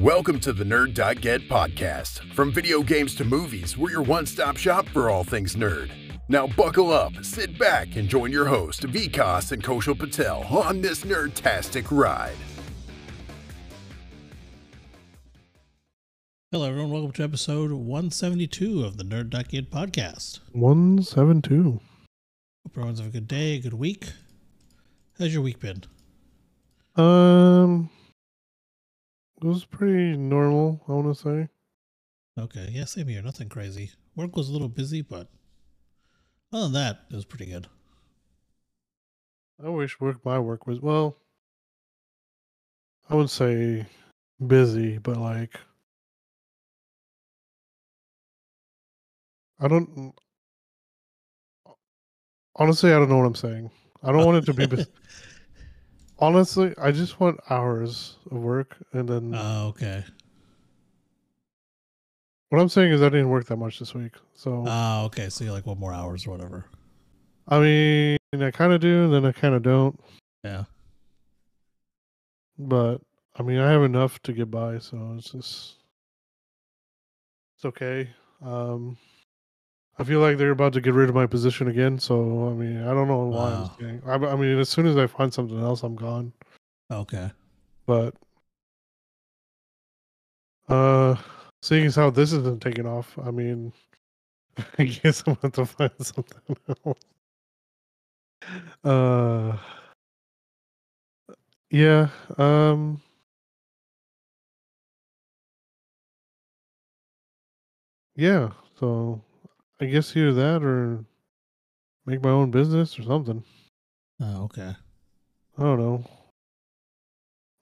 Welcome to the Nerd.get podcast. From video games to movies, we're your one stop shop for all things nerd. Now, buckle up, sit back, and join your host, Vikas and Koshal Patel, on this nerdtastic ride. Hello, everyone. Welcome to episode 172 of the Nerd.get podcast. 172. Hope everyone's having a good day, a good week. How's your week been? Um, it was pretty normal, I want to say. Okay, yeah, same here. Nothing crazy. Work was a little busy, but other than that, it was pretty good. I wish work my work was well. I would say busy, but like I don't. Honestly, I don't know what I'm saying. I don't want it to be. Honestly, I just want hours of work, and then Oh, okay. what I'm saying is I didn't work that much this week. So Oh, okay. So you like one more hours or whatever. I mean, I kind of do, and then I kind of don't. Yeah. but I mean, I have enough to get by, so it's just it's okay. Um, I feel like they're about to get rid of my position again, so I mean, I don't know why Wow. I, I mean, as soon as I find something else, I'm gone. Okay. But uh, seeing as how this isn't taking off, I mean, I guess I'm going to find something else. Uh, yeah. Um. Yeah, so I guess either that or make my own business or something. Oh, okay. I don't know.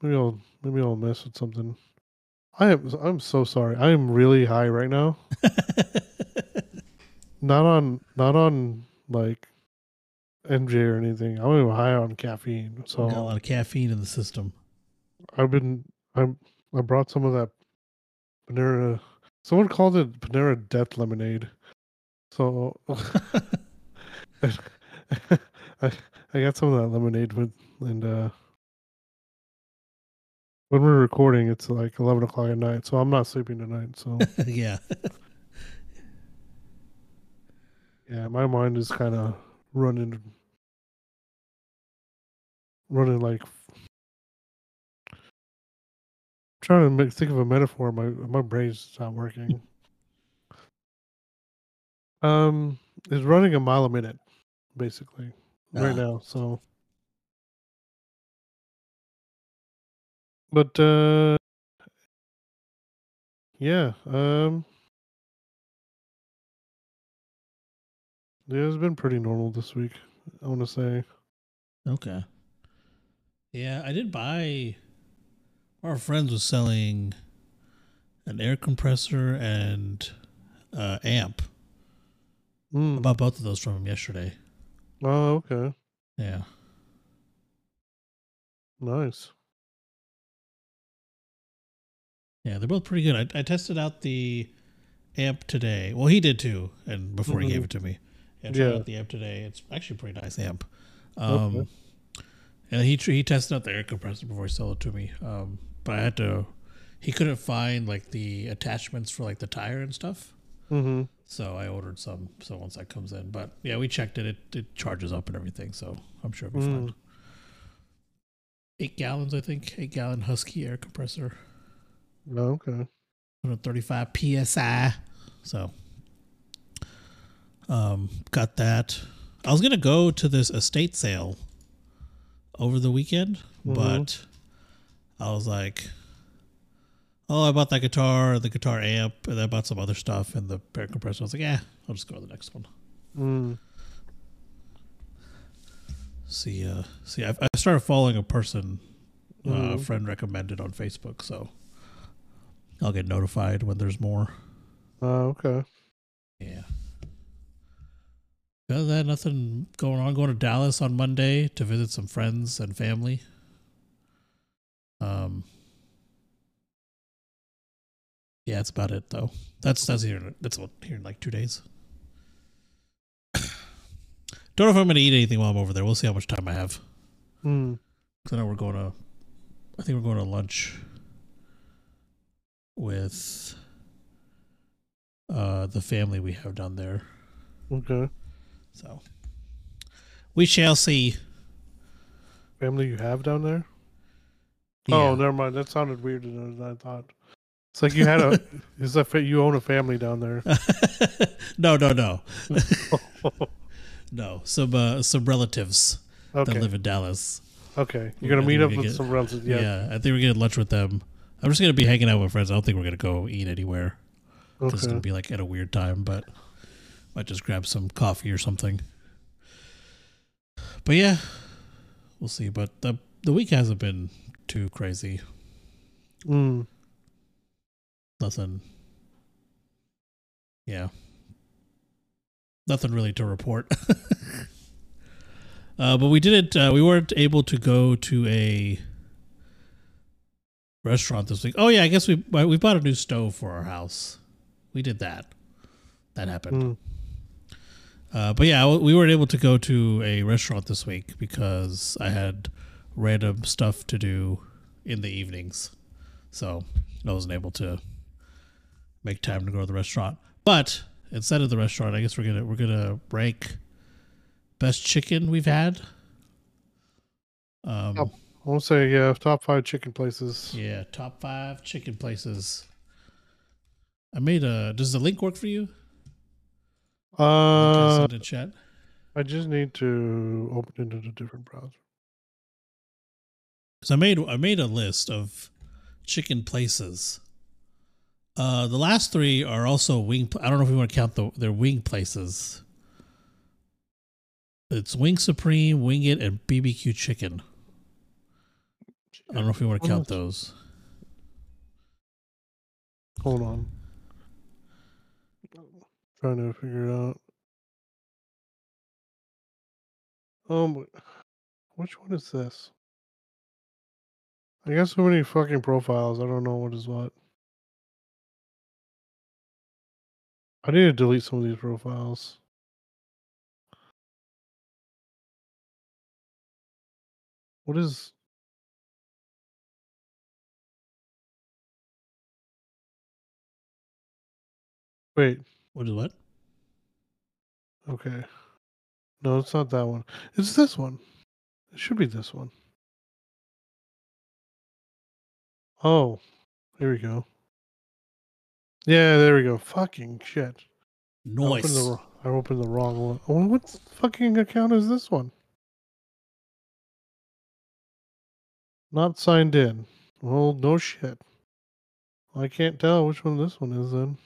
Maybe I'll maybe I'll mess with something. I am I'm so sorry. I am really high right now. Not on not on like MJ or anything. I'm even high on caffeine. So Got a lot of caffeine in the system. I've been I'm I brought some of that Panera someone called it Panera Death Lemonade. So I, I got some of that lemonade with and uh when we're recording it's like eleven o'clock at night, so I'm not sleeping tonight. So yeah. yeah, my mind is kinda running running like trying to make, think of a metaphor, my my brain's not working. Um it's running a mile a minute, basically. Right Ah. now, so But uh yeah, um yeah, it's been pretty normal this week, I want to say. Okay. Yeah, I did buy. Our friends was selling an air compressor and uh, amp. I Mm. bought both of those from him yesterday. Oh, okay. Yeah. Nice. Yeah, they're both pretty good. I, I tested out the amp today. Well, he did too, and before he gave Mhm. it to me. Yeah, I tried Yeah. out the amp today. It's actually a pretty nice amp. Okay. Um, and he he tested out the air compressor before he sold it to me. Um, but I had to. He couldn't find like the attachments for like the tire and stuff. Mm-hmm. So I ordered some. So once that comes in, but yeah, we checked it. It, it charges up and everything. So I'm sure it'll be fine. Mm. Eight gallons, I think. Eight gallon Husky air compressor. Okay. 135 psi. So, um, got that. I was gonna go to this estate sale over the weekend, Mhm. but I was like, "Oh, I bought that guitar, the guitar amp, and I bought some other stuff, and the air compressor." I was like, "Yeah, I'll just go to the next one." Mm. See, uh, see, I, I started following a person, uh, a Mhm. friend recommended on Facebook, so I'll get notified when there's more. Oh, okay. Yeah. Other than that, nothing going on. Going to Dallas on Monday to visit some friends and family. Um. Yeah, that's about it though. That's that's here. That's here in like two days. Don't know if I'm gonna eat anything while I'm over there. We'll see how much time I have. Mm. Cause I know we're going to. I think we're going to lunch with uh, the family we have down there. Okay. So we shall see. Family you have down there? Yeah. Oh, never mind. That sounded weirder than I thought. It's like you had a. is that you own a family down there? no, no, no, no. Some uh, some relatives that Okay. live in Dallas. Okay. You're gonna gonna meet up it with again. some relatives. Yeah. Yeah. I think we're getting lunch with them. I'm just gonna be hanging out with friends. I don't think we're gonna go eat anywhere. It's Okay. gonna be like at a weird time, but might just grab some coffee or something. But yeah, we'll see. But the the week hasn't been too crazy. Mm. Nothing. Yeah. Nothing really to report. uh, but we didn't. Uh, we weren't able to go to a restaurant this week. Oh yeah, I guess we we bought a new stove for our house. We did that. That happened. Mm. Uh, but yeah, we weren't able to go to a restaurant this week because I had random stuff to do in the evenings, so I wasn't able to make time to go to the restaurant. But instead of the restaurant, I guess we're gonna we're gonna rank best chicken we've had. Um, Oh. I'll say yeah, top five chicken places. yeah, top five chicken places. I made a. Does the link work for you? I Uh, sent in chat. I just need to open it in a different browser. because I made I made a list of chicken places. Uh, the last three are also wing. I don't know if we want to count the their wing places. It's Wing Supreme, Wing It, and BBQ Chicken. I don't know if we want to count those. Hold on. Trying to figure it out. Um, which one is this? I got so many fucking profiles. I don't know what is what. I need to delete some of these profiles. What is? Wait. What is what? Okay. No, it's not that one. It's this one. It should be this one. Oh, here we go. Yeah, there we go. Fucking shit. I opened, Noise. the, I opened the wrong one. Oh, what fucking account is this one? Not signed in. Well, no shit. I can't tell which one this one is then.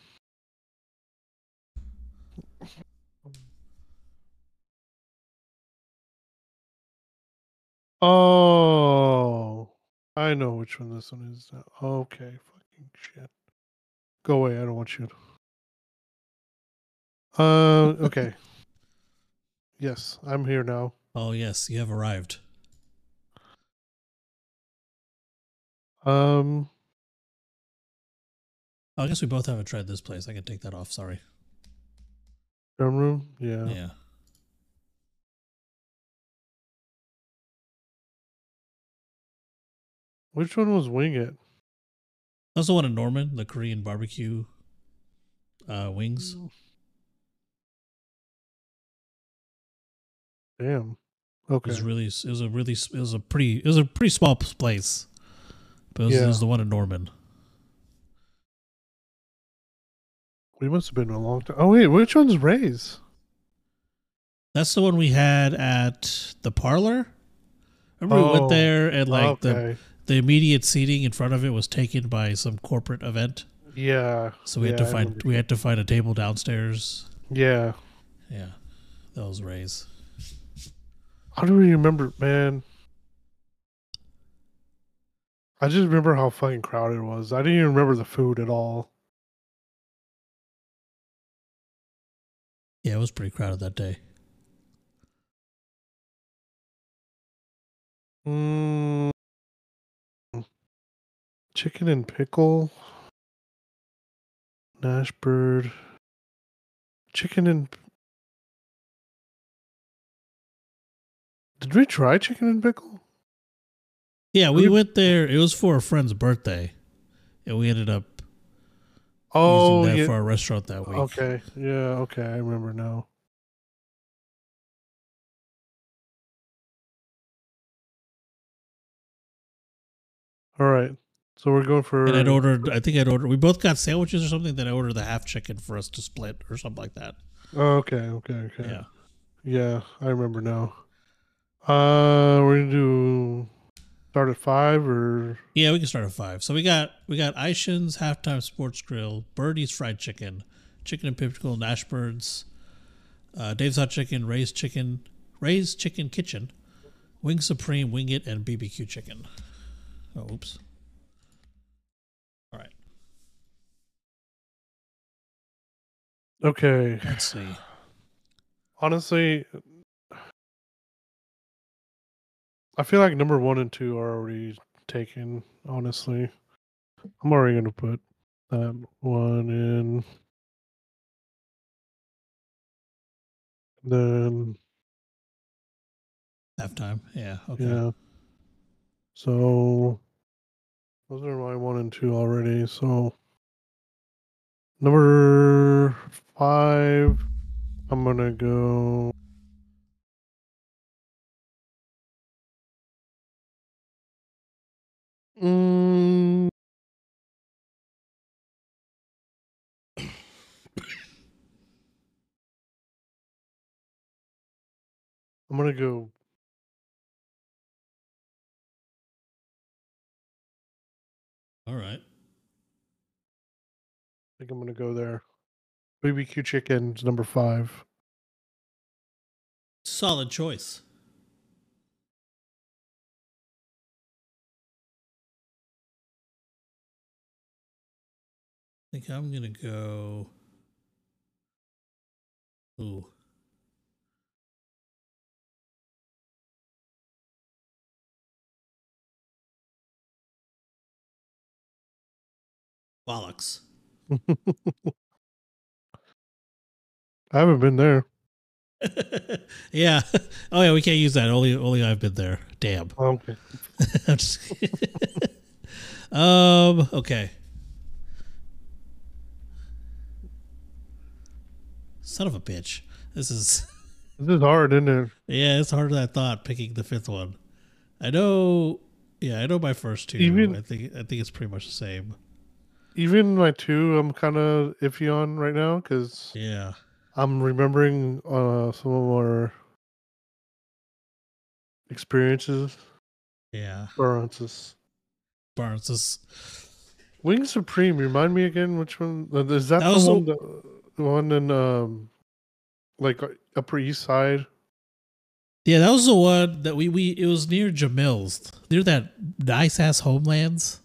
Oh, I know which one this one is now. Okay, fucking shit. Go away. I don't want you. Uh, okay. yes, I'm here now. Oh yes, you have arrived. Um, I guess we both haven't tried this place. I can take that off. Sorry. drum room. Yeah. Yeah. Which one was Wing It? That's the one in Norman, the Korean barbecue uh, wings. Damn. Okay. It was really, it was a really, it was a pretty, it was a pretty small place, but it was, it was the one in Norman. We must have been a long time. Oh wait, which one's Ray's? That's the one we had at the parlor. Remember we Oh, went there and like okay. the immediate seating in front of it was taken by some corporate event, yeah. so we had to find we had to find a table downstairs. Yeah. Yeah, that was Ray's. I do we remember, man? I just remember how fucking crowded it was. I didn't even remember the food at all. Yeah, it was pretty crowded that day. Mm. Chicken and pickle. Nashbird. Chicken and. Did we try chicken and pickle? Yeah, we We- went there. It was for a friend's birthday, and we ended up Oh, using that yeah. for our restaurant that week. Okay. Yeah. Okay. I remember now. All right. So we're going for. And I'd ordered, I think I'd ordered, we both got sandwiches or something. Then I ordered the half chicken for us to split or something like that. Oh, okay. Okay. Okay. Yeah. Yeah, I remember now. Uh, we're gonna do start at five or Yeah, we can start at five. So we got we got Aishin's halftime sports grill, Birdie's fried chicken, chicken and pickle, Nashbirds, uh, Dave's hot chicken, Ray's chicken, Ray's chicken kitchen, Wing Supreme, Wing It, and BBQ chicken. Oh, oops. All right, okay. let's see. Honestly, I feel like number one and two are already taken. Honestly, I'm already gonna put that one in. Then Halftime. Yeah. Okay. yeah. So those are my one and two already. So number five, I'm gonna go. Mm, I'm gonna go. All right. I think I'm gonna go there. BBQ chicken's number five. Solid choice. I think I'm gonna go. Ooh. Bollocks. I haven't been there. yeah. Oh yeah, we can't use that. Only only I've been there. Damn. Okay. I'm just um. Okay. Son of a bitch. This is This is hard, isn't it? yeah. It's harder than I thought picking the fifth one. I know. Yeah, I know my first two. Even- I think I think it's pretty much the same. Even my two, I'm kind of iffy on right now because Yeah. I'm remembering uh, some of our experiences. Yeah. Barnes is Wing Supreme. Remind me again which one uh, is that? That the one, the one in um, like uh, Upper East Side. yeah. That was the one that we we it was near Jamil's near that nice ass homelands.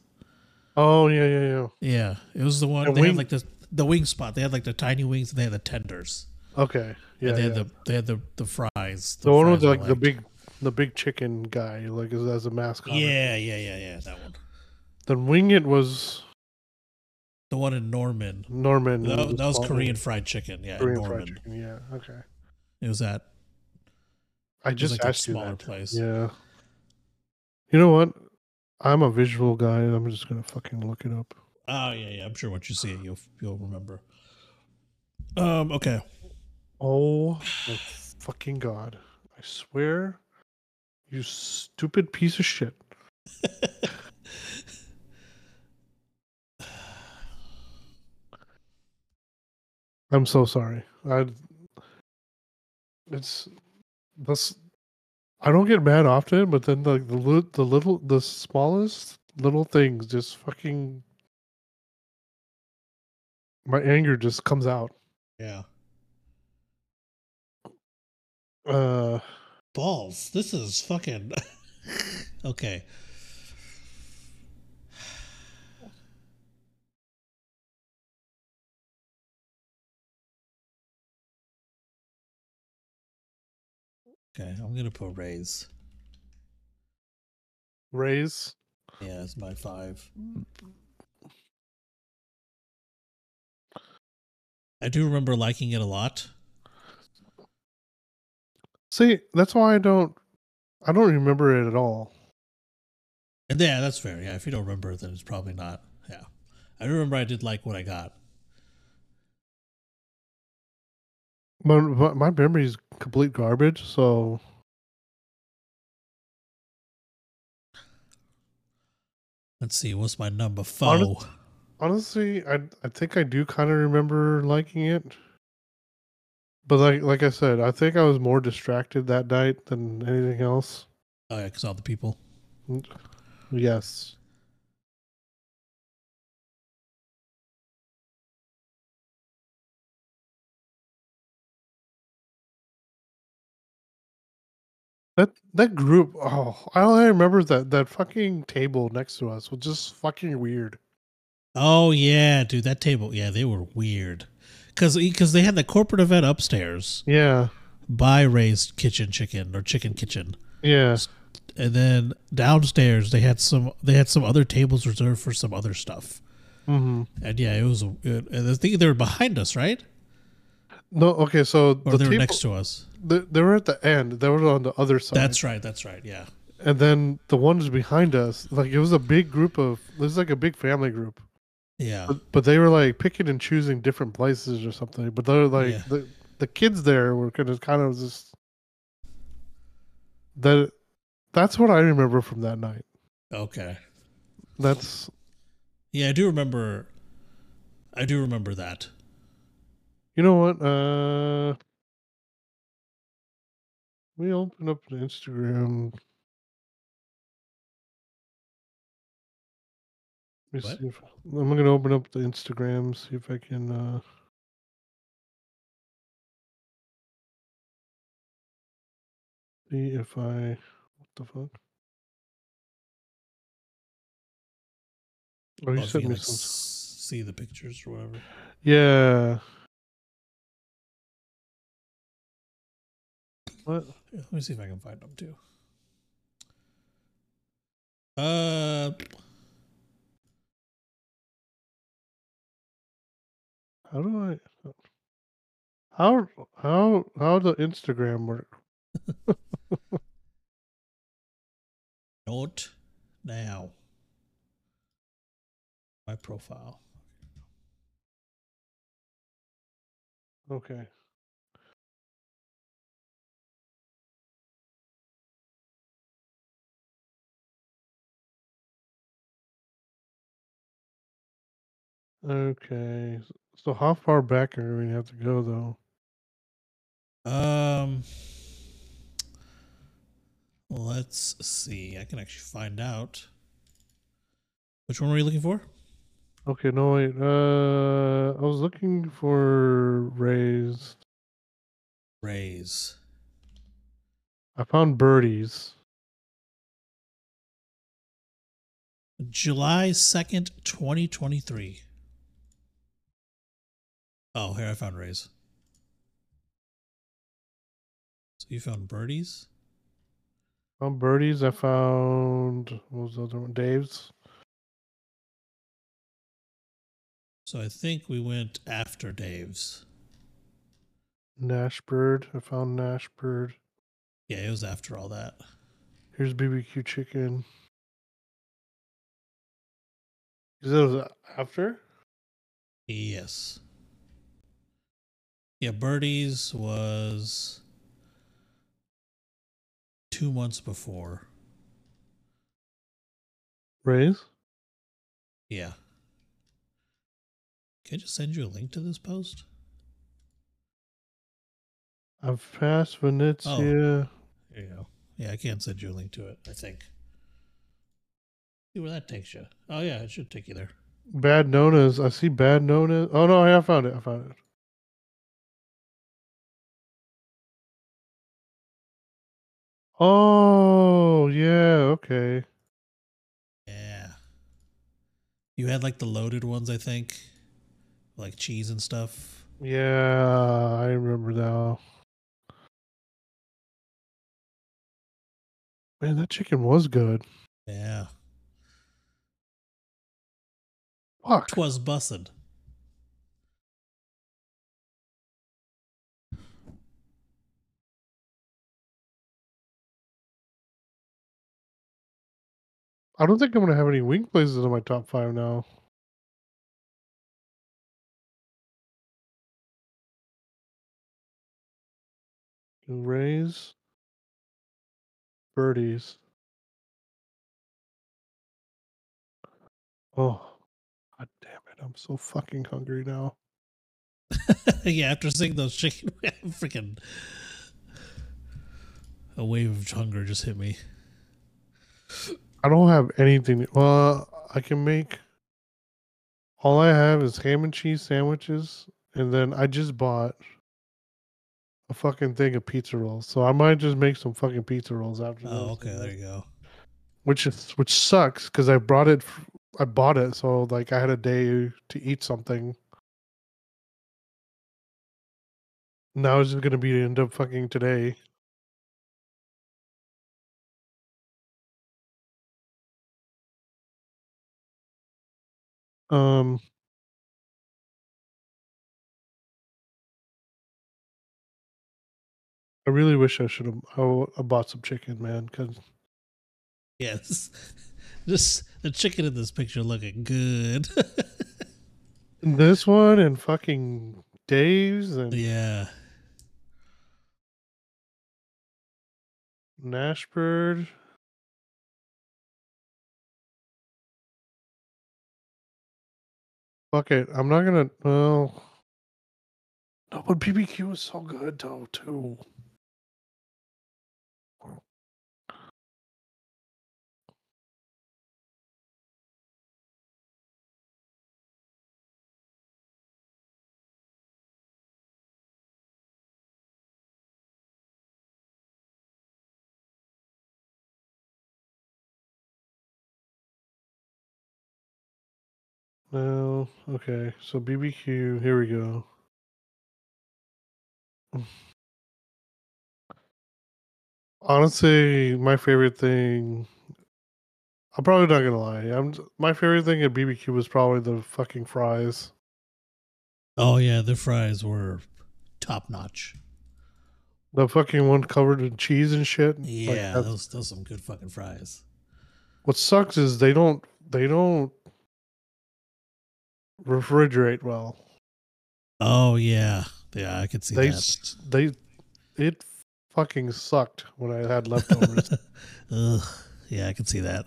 Oh yeah, yeah, yeah. Yeah, it was the one And they wing- had like the the wing spot. They had like the tiny wings and they had the tenders. Okay, yeah. and they yeah. had the they had the the fries. the one with like the big, the big chicken guy, like as, as a mascot. Yeah, yeah, yeah, yeah. That one. Then Wing It was The one in Norman. Norman. That, and that was Korean fried chicken. Yeah, Korean in fried Norman. chicken. Yeah. Okay. It was that. I was just like a asked you smaller that. place. Yeah. You know what? I'm a visual guy. I'm just gonna fucking look it up. Oh yeah, yeah. I'm sure once you see it, you'll you'll remember. Um. Okay. Oh my fucking god! I swear, you stupid piece of shit. I'm so sorry. I. It's this. I don't get mad often, but then like the the little the smallest little things just fucking. My anger just comes out. Yeah. Uh. Balls. This is fucking. okay. Okay, I'm gonna put Ray's. Ray's. Yeah, it's my five. I do remember liking it a lot. See, that's why I don't I don't remember it at all. And yeah, that's fair. Yeah, if you don't remember it, then it's probably not. Yeah. I remember I did like what I got. But my, my memory is complete garbage, so Let's see, what's my number four? Honest- honestly, I I think I do kind of remember liking it. But like like I said, I think I was more distracted that night than anything else. Oh yeah, because all the people. Mm, yes. That that group, oh, all I remember is that that fucking table next to us was just fucking weird. Oh yeah, dude, that table. Yeah, they were weird. Cause, cause they had the corporate event upstairs Yeah, by Ray's Kitchen Chicken or Chicken Kitchen, yeah, and then downstairs they had some they had some other tables reserved for some other stuff. hmm And yeah, it was. It, and I think they were behind us, right? No, okay, so Or the they were next to us. they, they were at the end. They were on the other side. That's right. That's right. Yeah. and then the ones behind us, like it was a big group of. It was like a big family group. Yeah. But, but they were like picking and choosing different places or something. But they're like Yeah. the the kids there were kind of kind of just that. That's what I remember from that night. Okay. That's Yeah, I do remember. I do remember that. you know what. Uh, we open up Instagram. If I'm gonna open up the Instagram. See if I can. uh See if I. What the fuck? Oh, you Well, sent you me like, some. see the pictures or whatever. Yeah. What? Let me see if I can find them too. Uh, How do I? How how how the Instagram work? note now. My profile. Okay. Okay. So how far back are we gonna have to go though? Um, let's see. I can actually find out. Which one were you looking for? Okay, no wait. Uh, I was looking for raised. Ray's. I found birdies. July 2nd, 2023. Oh, here I found Ray's. So you found birdies? Found birdies. I found what was the other one? Dave's. So I think we went after Dave's. Nashbird. I found Nashbird. Yeah, it was after all that. Here's BBQ chicken. Is that was after? Yes. Yeah, Birdies was two months before. Ray's? Yeah. Can I just send you a link to this post? I've passed Venezia. Oh. There you go. Yeah, I can't send you a link to it, I think. See where that takes you. Oh, yeah, it should take you there. Bad Nona's. I see Bad Nona. Oh no, I found it. I found it. Oh yeah, okay. Yeah. You had like the loaded ones, I think, like cheese and stuff. Yeah, I remember now. Man, that chicken was good. Yeah. Fuck. Twas bussin'. I don't think I'm gonna have any wing places in my top five now. Ray's. Birdies. Oh, god damn it! I'm so fucking hungry now. yeah, after seeing those chicken, freaking a wave of hunger just hit me. I don't have anything. Well, I can make. All I have is ham and cheese sandwiches, and then I just bought a fucking thing of pizza rolls. So I might just make some fucking pizza rolls after. Oh, okay, there you go. Which is which sucks because I brought it. I bought it, so like I had a day to eat something. Now it's just gonna be end up fucking today. Um. I really wish I should have I bought some chicken, man. Cause Yes, just the chicken in this picture looking good. this one and fucking Dave's and yeah, Nashbird. Fuck it. I'm not gonna. Well, no, but BBQ is so good though too. No. Okay. So BBQ. Here we go. Honestly, my favorite thing. I'm probably not gonna lie. I'm my favorite thing at BBQ was probably the fucking fries. oh yeah, the fries were top notch. The fucking one covered in cheese and shit. Yeah, that's- those those some good fucking fries. what sucks is they don't they don't refrigerate well. Oh yeah, yeah, I could see They that. they it fucking sucked when I had leftovers. Ugh, yeah, I could see that.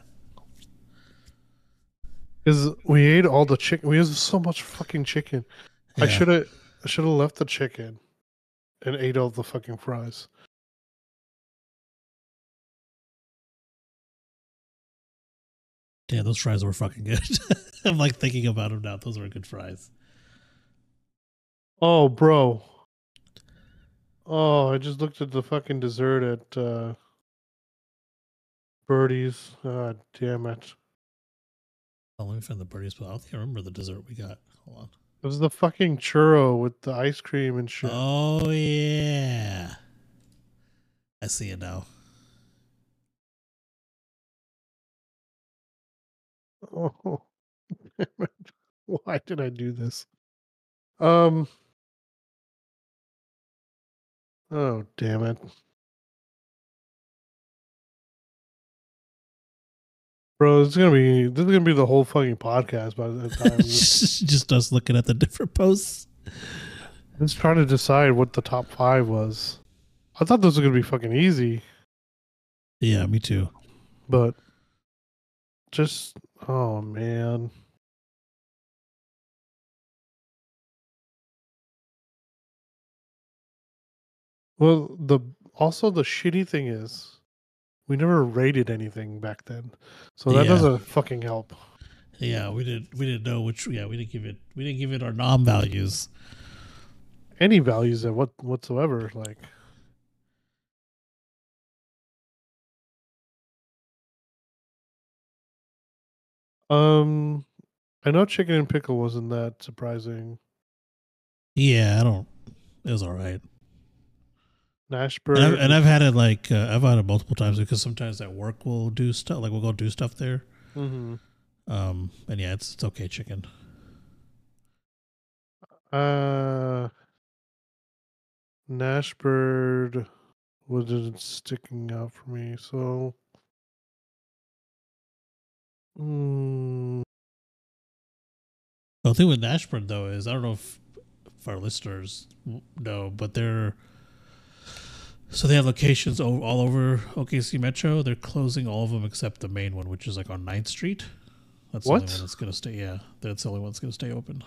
Because we ate all the chicken. We had so much fucking chicken. I should have. I should have left the chicken, and ate all the fucking fries. Yeah, those fries were fucking good. I'm like thinking about them now. Those were good fries. Oh, bro. Oh, I just looked at the fucking dessert at uh, Birdie's. God damn it! Oh, let me find the birdies. But I don't think I remember the dessert we got. Hold on. It was the fucking churro with the ice cream and shit. Oh yeah, I see it now. Oh, why did I do this? Um. Oh damn it, bro! This is gonna be this is gonna be the whole fucking podcast by the time. Just us looking at the different posts. Just trying to decide what the top five was. I thought this was gonna be fucking easy, Yeah, me too. but just oh man. Well, the also the shitty thing is, we never rated anything back then, so that Yeah. doesn't fucking help. Yeah, we didn't we didn't know which. Yeah, we didn't give it we didn't give it our nom values. Any values that what whatsoever, like. Um, I know chicken and pickle wasn't that surprising. Yeah, I don't. It was all right. Nashbird. And I've, and I've had it like uh, I've had it multiple times because sometimes at work we'll do stuff like we'll go do stuff there. hmm Um, and yeah, it's it's okay chicken. Uh, Nashbird wasn't sticking out for me, so. Mm, The thing with Nashbird though is I don't know if, if our listeners know, but they're So they have locations all over OKC Metro. They're closing all of them except the main one, which is like on 9th Street. That's the only one that's gonna stay. Yeah, that's the only one that's gonna stay open.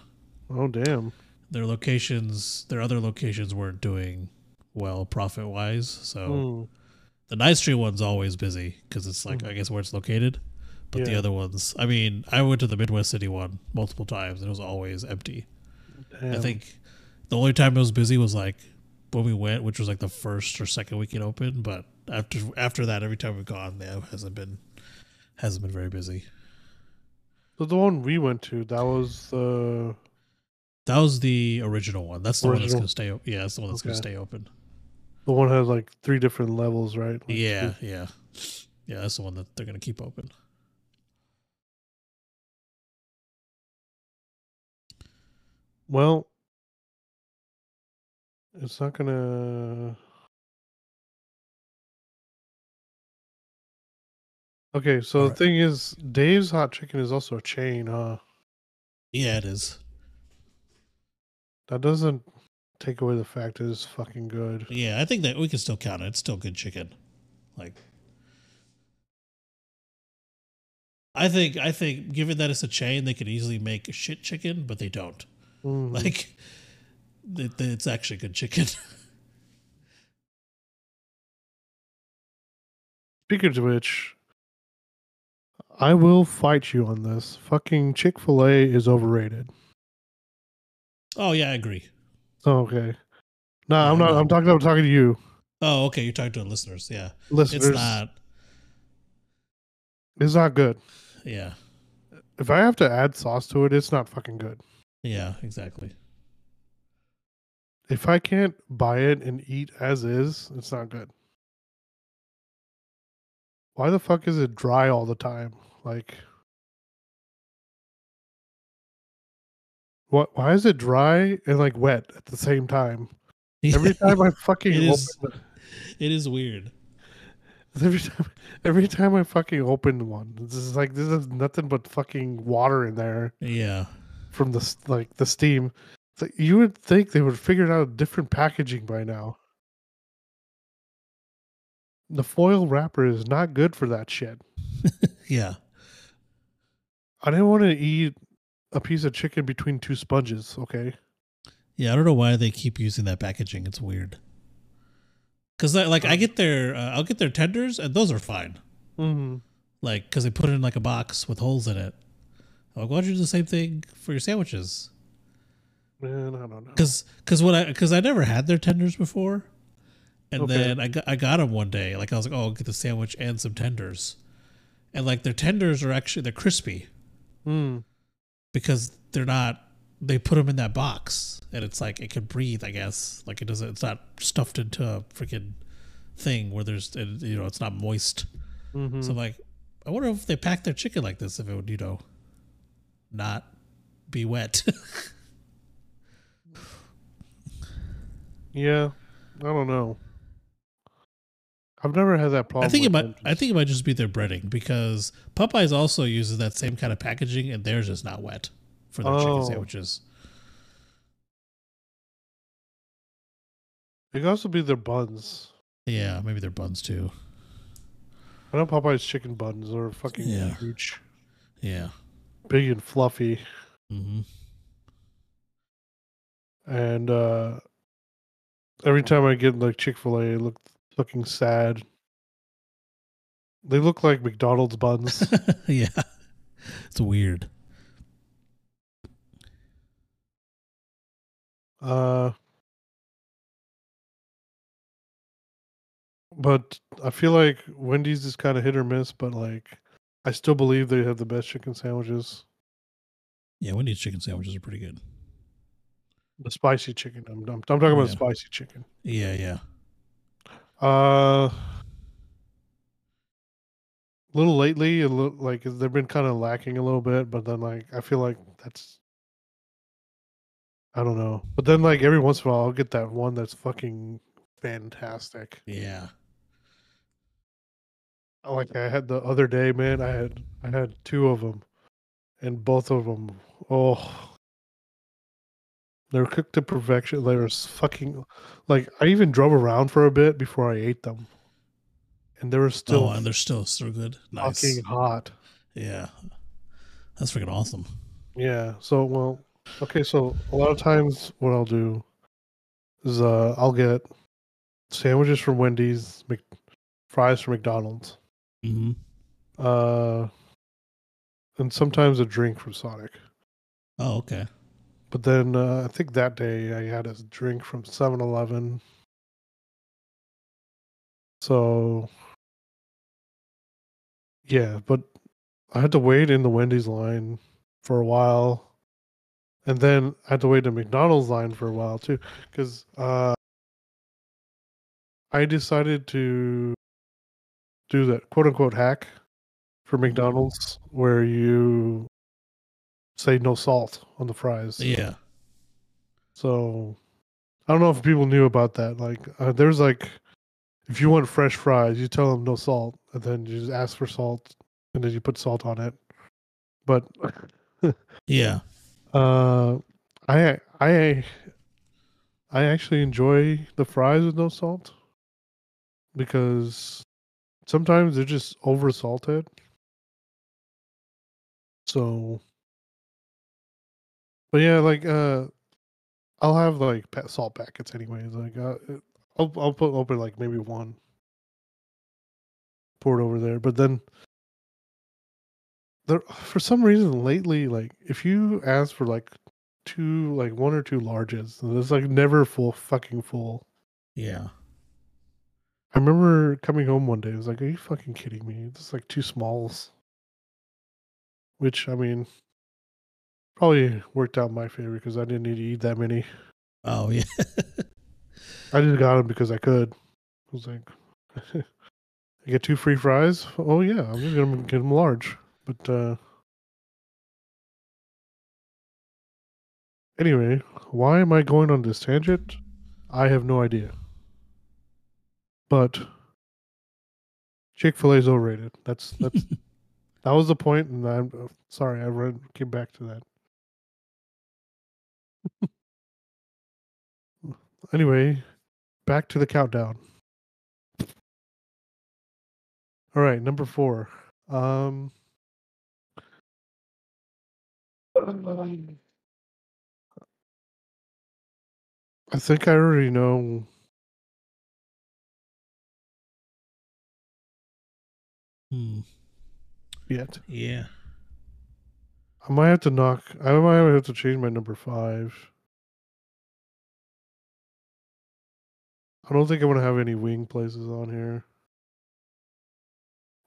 Oh damn. Their locations, their other locations weren't doing well profit wise. So Hmm. the 9th Street one's always busy because it's like Mhm. I guess where it's located. But the other ones, I mean, I went to the Midwest City one multiple times and it was always empty. I think the only time it was busy was like when we went, which was like the first or second week it opened. But after after that, every time we've gone, there hasn't been hasn't been very busy. So the one we went to, that was uh That was the original one. That's the one that's gonna stay. o- Yeah, that's the one that's gonna stay open. the one has like three different levels, right? Like, Yeah, yeah, yeah. That's the one that they're gonna keep open. Well, it's not gonna. Okay, so the Alright. thing is, Dave's Hot Chicken is also a chain, huh? Yeah, it is. That doesn't take away the fact that it's fucking good. Yeah, I think that we can still count it. It's still good chicken. Like, I think I think given that it's a chain, they could easily make shit chicken, but they don't. Mhm. Like, it, it's actually good chicken. Speaking of which, I will fight you on this. Fucking Chick Fil A is overrated. oh yeah, I agree. Oh, okay. No, I'm not. no. I'm talking. I'm talking to you, Oh, okay. You're talking to listeners. Yeah, listeners. it's not. It's not good. Yeah, If I have to add sauce to it, it's not fucking good. Yeah, exactly. If I can't buy it and eat as is, it's not good. Why the fuck is it dry all the time? Like, what? Why is it dry and like wet at the same time? Every time I fucking It open, is- it is weird. every time, every time I fucking open one, this is like this is nothing but fucking water in there Yeah, from the like the steam. Like, you would think they would figure out a different packaging by now. The foil wrapper is not good for that shit. yeah, I didn't want to eat a piece of chicken between two sponges. Okay, yeah. I don't know why they keep using that packaging. It's weird. Cause I, like I get their, uh, I'll get their tenders, and those are fine. mm-hmm. Like, cause they put it in like a box with holes in it. I'm like, why don't you do the same thing for your sandwiches? man, I don't know. Cause, cause what I, cause I never had their tenders before, and Okay. then I got, I got them one day. Like I was like, oh, I'll get the sandwich and some tenders, and like their tenders are actually they're crispy Mm. because they're not. They put them in that box, and it's like it can breathe. I guess like it doesn't. It's not stuffed into a freaking thing where there's you know it's not moist. hmm So I'm like, I wonder if they pack their chicken like this if it would you know not be wet. yeah, I don't know. I've never had that problem. I think it might. them. I think it might just be their breading because Popeyes also uses that same kind of packaging, and theirs is not wet for their Oh. chicken sandwiches. It could also be their buns. Yeah, maybe their buns too. I know Popeye's chicken buns are fucking Yeah. huge, Yeah. Big and fluffy, hmm and uh every time I get like Chick Fil A, I look fucking sad. They look like McDonald's buns. yeah. It's weird. uh, but I feel like Wendy's is kind of hit or miss. But like, I still believe they have the best chicken sandwiches. Yeah, Wendy's chicken sandwiches are pretty good. The spicy chicken. I'm I'm, I'm talking about Yeah. spicy chicken. Yeah, yeah. Uh, a little lately, a little like they've been kind of lacking a little bit, but then like I feel like that's I don't know. But then like every once in a while, I'll get that one that's fucking fantastic. Yeah. Like I had the other day, man. I had I had two of them, and both of them, oh, They were cooked to perfection. They were fucking like I even drove around for a bit before I ate them, and they were still oh, and they're still still good. Nice. fucking hot. Yeah, that's freaking awesome. Yeah. So well, okay. So a lot of times, what I'll do is uh I'll get sandwiches from Wendy's, Mc, fries from McDonald's, hmm uh, and sometimes a drink from Sonic. Oh, okay. But then uh, I think that day I had a drink from 7-Eleven. So yeah, but I had to wait in the Wendy's line for a while. And then I had to wait in McDonald's line for a while too cuz uh I decided to do that quote unquote hack for McDonald's where you say no salt on the fries. Yeah. So I don't know if people knew about that. Like, uh, there's like, if you want fresh fries, you tell them no salt, and then you just ask for salt, and then you put salt on it. But Yeah. uh, I I I actually enjoy the fries with no salt because sometimes they're just over salted. So, but yeah, like uh, I'll have like salt packets anyways. Like uh, I'll I'll put open like maybe one, pour it over there. But then there for some reason lately, like if you ask for like two like one or two larges, it's like never full fucking full. Yeah. I remember coming home one day. I was like, "Are you fucking kidding me? It's like two smalls." Which I mean, probably worked out my favor because I didn't need to eat that many. Oh, yeah. I just got them because I could. I was like, I get two free fries. Oh yeah, I'm just gonna get them large. But uh anyway, why am I going on this tangent? I have no idea. But Chick Fil A is overrated. That's that's that was the point, and I'm uh, sorry I ran, came back to that. anyway, back to the countdown. All right, number four. Um, I think I already know. Hmm. Yet Yeah. I might have to knock. I might have to change my number five. I don't think I want to have any wing places on here.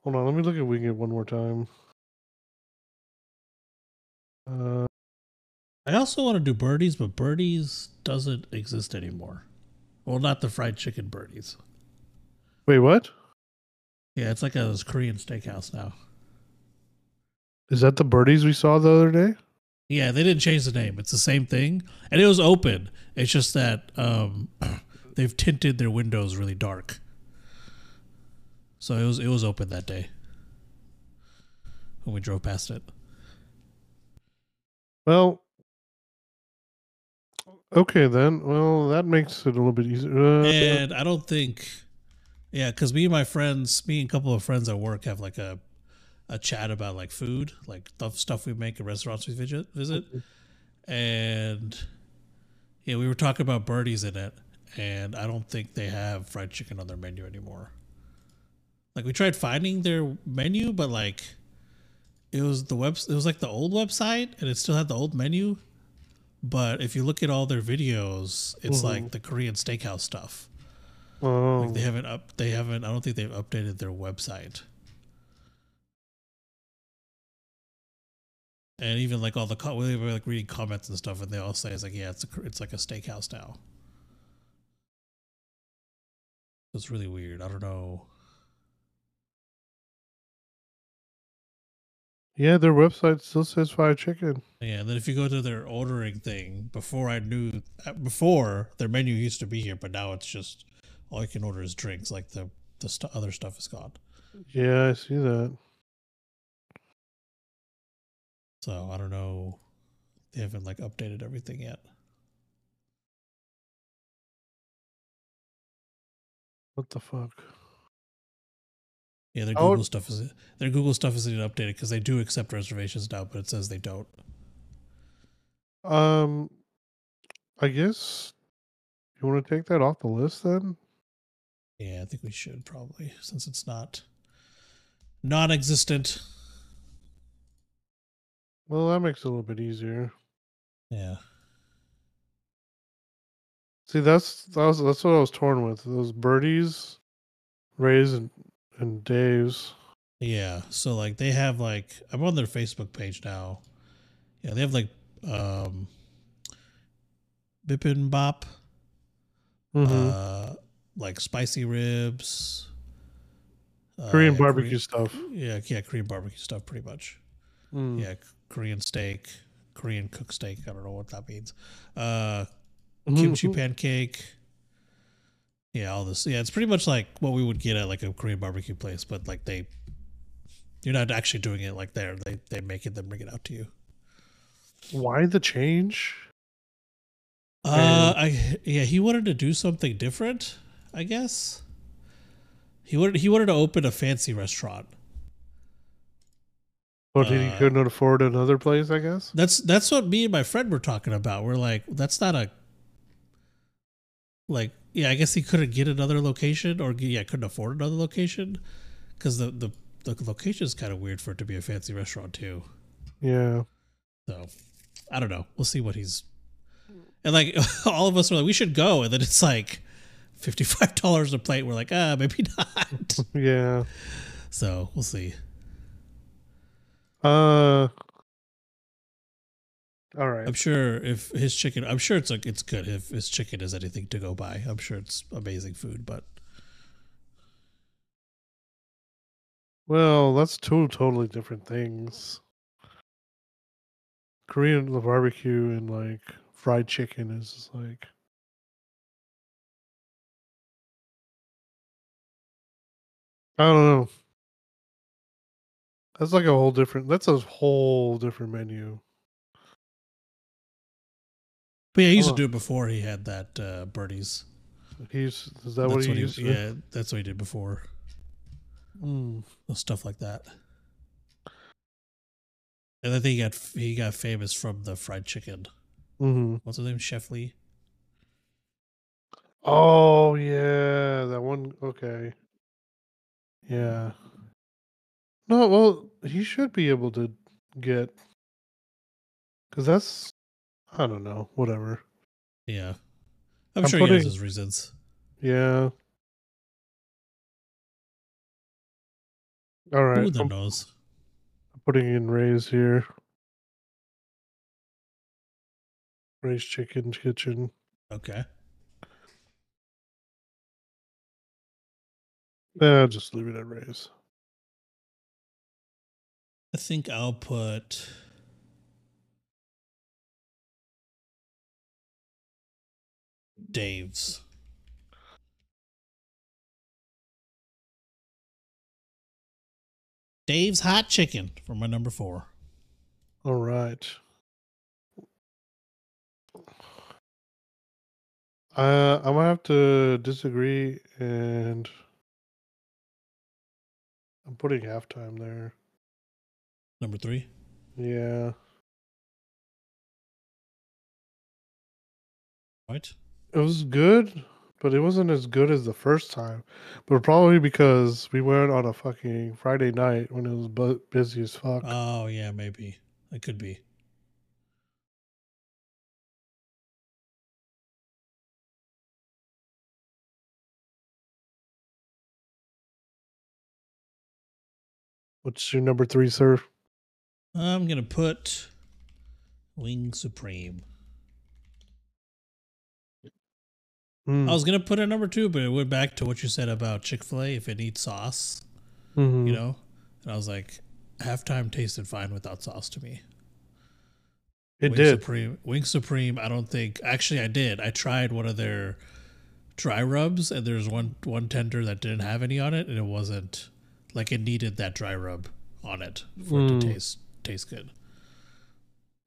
Hold on, let me look at wing it one more time. Uh, I also want to do birdies, but birdies doesn't exist anymore. Well, not the fried chicken birdies. wait, what? Yeah, it's like a Korean steakhouse now. Is that the birdies we saw the other day? Yeah, they didn't change the name. It's the same thing, and it was open. It's just that um, they've tinted their windows really dark. So it was it was open that day when we drove past it. Well, okay then. Well, that makes it a little bit easier. Uh, And I don't think, yeah, because me and my friends, me and a couple of friends at work have like a a chat about like food, like stuff stuff we make at restaurants we visit visit, and yeah, we were talking about birdies in it, and I don't think they have fried chicken on their menu anymore. Like we tried finding their menu, but like it was the web, it was like the old website, and it still had the old menu. But if you look at all their videos, it's Mhm. like the Korean steakhouse stuff. Oh, Like they haven't up, they haven't. I don't think they've updated their website. And even like all the co- we were like reading comments and stuff, and they all say it's like, yeah, it's a, it's like a steakhouse now. It's really weird. I don't know. yeah, their website still says fried chicken. Yeah, and then if you go to their ordering thing, before I knew, uh, before their menu used to be here, but now it's just all you can order is drinks. Like the the st- other stuff is gone. Yeah, I see that. So I don't know. They haven't like updated everything yet. What the fuck? Yeah, their Google would... stuff is their Google stuff isn't updated because they do accept reservations now, but it says they don't. Um, I guess you want to take that off the list then. Yeah, I think we should probably since it's not non-existent. Well, that makes it a little bit easier. Yeah. See, that's that was that's what I was torn with. Those birdies, Rays and and Dave's. Yeah. So like they have like I'm on their Facebook page now. Yeah, they have like um Bibimbap, Mm-hmm. uh like spicy ribs. uh, Korean yeah, barbecue stuff. yeah, yeah, Korean barbecue stuff pretty much. Mm. Yeah, Korean steak, Korean cooked steak. I don't know what that means. Uh Mhm. kimchi pancake. Yeah, all this. Yeah, it's pretty much like what we would get at like a Korean barbecue place, but like they, you're not actually doing it like there. They they make it, then bring it out to you. Why the change? Uh, I yeah, he wanted to do something different. I guess he wanted he wanted to open a fancy restaurant. But he Uh, couldn't afford another place, I guess. That's that's what me and my friend were talking about. We're like, that's not a like yeah. I guess he couldn't get another location, or yeah, couldn't afford another location because the the the location is kind of weird for it to be a fancy restaurant too. Yeah. So I don't know. We'll see what he's and like all of us were like, we should go, and then it's like fifty five dollars a plate. We're like, ah, maybe not. Yeah. so we'll see. Uh. All right. I'm sure if his chicken, I'm sure it's like it's good if his chicken is anything to go by. I'm sure it's amazing food, but Well, that's two totally different things. Korean barbecue and like fried chicken is like I don't know. That's like a whole different that's a whole different menu. but yeah, he used Oh. to do it before he had that uh, birdies. He's is that that's what he what he, used to yeah, that's what he did before. Mm. Stuff like that. And I think he got he got famous from the fried chicken. hmm What's his name? Chef Lee. Oh yeah, that one okay. Yeah. No, well, he should be able to get because that's I don't know, whatever. Yeah, I'm, I'm sure he has his reasons. Yeah. All right, Who the I'm knows? putting in Ray's here. Ray's Chicken Kitchen. Okay. Yeah, just leave it at Ray's. I think I'll put. Dave's. Dave's hot chicken for my number four. All right. Uh, I'm gonna have to disagree, and I'm putting halftime there. Number three. Yeah, Right? it was good, but it wasn't as good as the first time. But probably because we went on a fucking Friday night when it was bu- busy as fuck. Oh yeah, maybe. It could be. What's your number three, sir? I'm gonna put Wing Supreme. Mm, I was gonna put it number two, but it went back to what you said about Chick Fil A if it needs sauce, mhm. you know. And I was like, halftime tasted fine without sauce to me. it Wing did. Supreme, Wing Supreme. I don't think actually I did. I tried one of their dry rubs, and there's one one tender that didn't have any on it, and it wasn't like it needed that dry rub on it for it Mm. to taste taste good.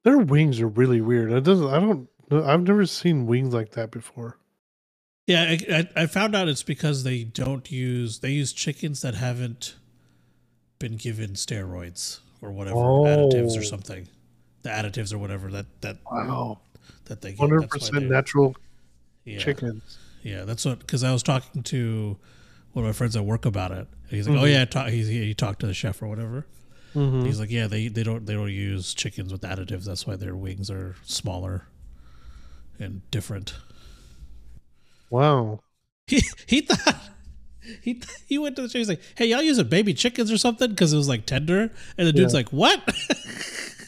Their wings are really weird. It doesn't. I don't. I've never seen wings like that before. Yeah, I, I, I found out it's because they don't use they use chickens that haven't been given steroids or whatever additives or Oh. something. The additives or whatever that that Wow. that they hundred percent natural yeah. chickens. Yeah, that's what because I was talking to one of my friends at work about it. He's like, "Oh Mhm. yeah, talk, he's, he talked to the chef or whatever." Mhm. He's like, "Yeah, they they don't they don't use chickens with additives. That's why their wings are smaller and different." Wow. He he thought he th- he went to the show. He's like, "Hey, y'all using baby chickens or something?" Because it was like tender, and the dude's Yeah. like, "What?"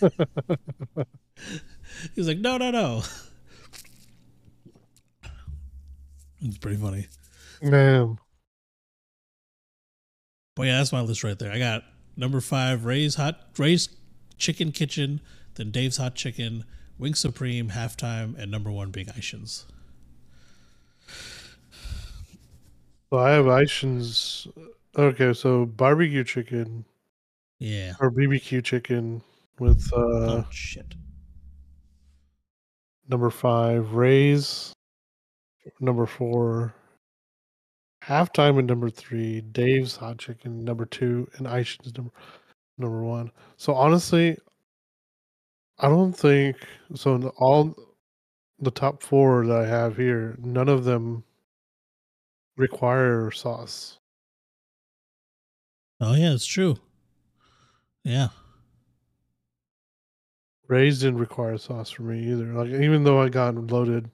He's like, "No, no, no." It's pretty funny. Man. But yeah, that's my list right there. I got number five, Ray's hot Ray's Chicken Kitchen, then Dave's Hot Chicken, Wing Supreme, Halftime, and number one being Ishins. So I have Ishins. Okay, so barbecue chicken Yeah. or BBQ chicken with uh oh shit. number five, Ray's number four, halftime at number three, Dave's hot chicken number two, and Aishin's number number one. So honestly, I don't think so. In all the top four that I have here, none of them require sauce. Oh yeah, it's true. Yeah. Ray's didn't require sauce for me either. Like even though I got loaded,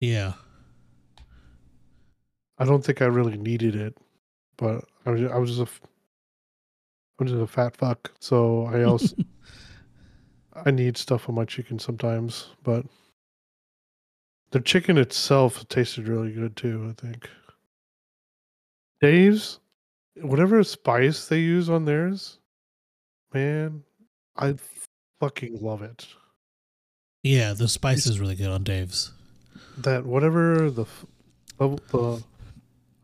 Yeah. I don't think I really needed it. But I was I was just a f- I'm just a fat fuck. So I also I need stuff on my chicken sometimes. But the chicken itself tasted really good too. I think Dave's whatever spice they use on theirs, man, I fucking love it. Yeah, the spice is really good on Dave's. that whatever the the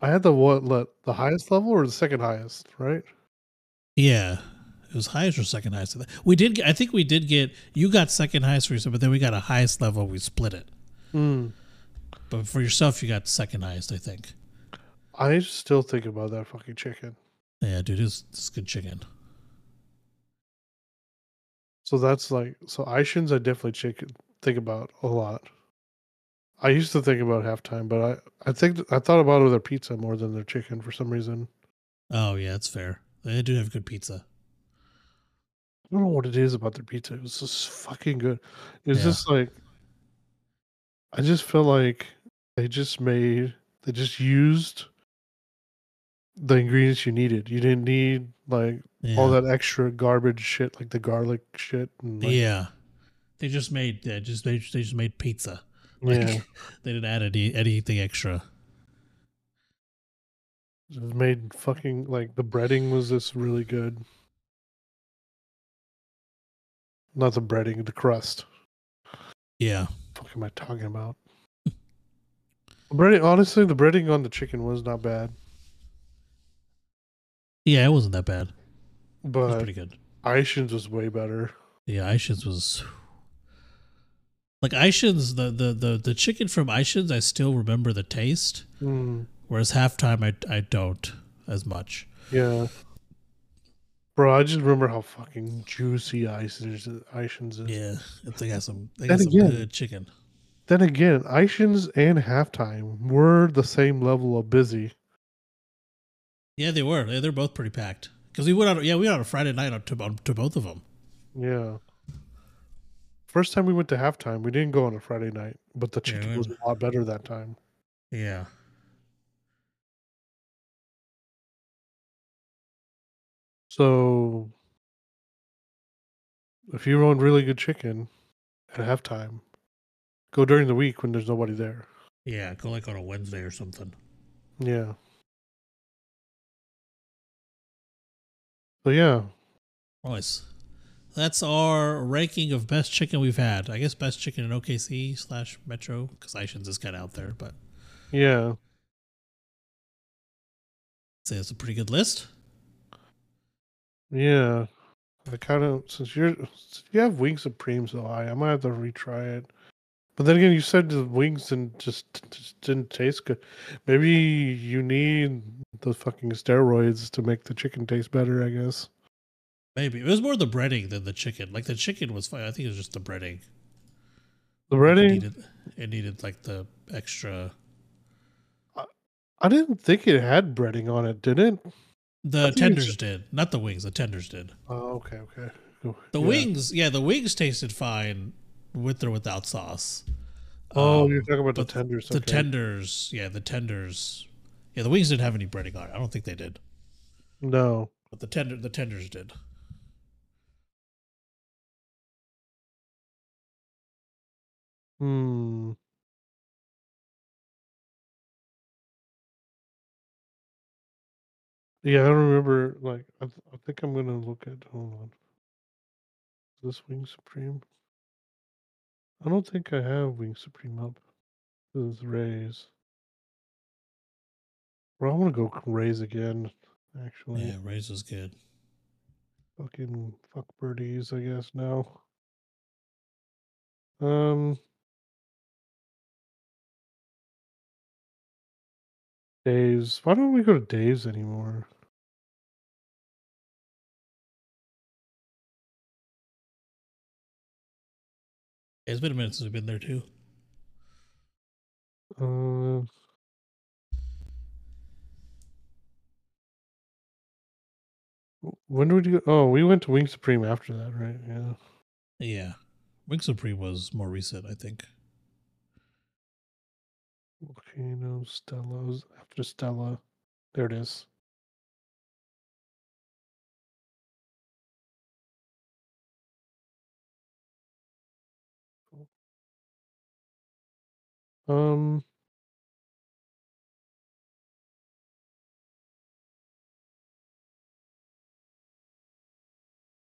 I had the what let the highest level or the second highest, right? Yeah. It was highest or second highest. We did get, I think we did get you got second highest for yourself, but then we got a highest level, we split it. Mm. But for yourself you got second highest, I think. I still think about that fucking chicken. Yeah, dude, it's, it's good chicken. So that's like so Ishins I definitely chicken think about a lot. I used to think about halftime, but I I think I thought about their pizza more than their chicken for some reason. Oh yeah, it's fair. They do have good pizza. I don't know what it is about their pizza. It was just fucking good. It's Yeah. just like I just feel like they just made they just used the ingredients you needed. You didn't need like Yeah. all that extra garbage shit like the garlic shit and like, yeah. They just made they just they, they just made pizza. Like, yeah. They didn't add any anything extra. It was made fucking like the breading was this really good. Not the breading, the crust. Yeah. fuck am I talking about? breading honestly the breading on the chicken was not bad. Yeah, it wasn't that bad. But It was pretty good. Aishin's was way better. Yeah, Ishins was like Ishins. The, the the the chicken from Ishins, I still remember the taste. Mm, Whereas halftime, I I don't as much. yeah. Bro, I just remember how fucking juicy Aishin's, Aishin's is. Yeah, they got some. They Then got some again- good chicken. Then again, Aishin's and halftime were the same level of busy. Yeah, they were. They're both pretty packed. Because we went on. Yeah, we went on a Friday night on to, on, to both of them. Yeah. First time we went to halftime, we didn't go on a Friday night, but the chicken we- was a lot better that time. Yeah. So if you want really good chicken at halftime, go during the week when there's nobody there. Yeah, go like on a Wednesday or something. Yeah. So yeah, Nice. That's our ranking of best chicken we've had. I guess best chicken in OKC slash Metro because Ishins is kind of out there, but yeah. say it's a pretty good list. Yeah. I kind of since you're since you have Wing Supreme so high, I might have to retry it. But then again, you said the wings didn't just, just didn't taste good. Maybe you need the fucking steroids to make the chicken taste better. I guess. Maybe it was more the breading than the chicken. Like the chicken was fine. I think it was just the breading. The It breading. needed, it needed like the extra. I didn't think it had breading on it, did it? The tenders did, not the wings. The tenders did. Oh, okay, okay. Cool. The Yeah. wings, yeah, the wings tasted fine with or without sauce. Oh, Um, you're talking about the tenders. The okay. tenders, yeah, the tenders, yeah, the wings didn't have any breading on it. I don't think they did, No. but the tender, the tenders did. Hmm. Yeah, I don't remember. Like, I, th- I think I'm gonna look at. Hold on. Is this Wing Supreme? I don't think I have Wing Supreme up. This is Rays. Well, I'm gonna go Rays again. Actually, Yeah, Ray's was good. fucking fuck birdies. I guess now. Um. Dave's. Why don't we go to Dave's anymore? It's been a minute since we've been there too. Uh, when did we go? Oh, we went to Wing Supreme after that, right? Yeah. Yeah, Wing Supreme was more recent, I think. Volcano, Stella's after Stella. There it is. Um.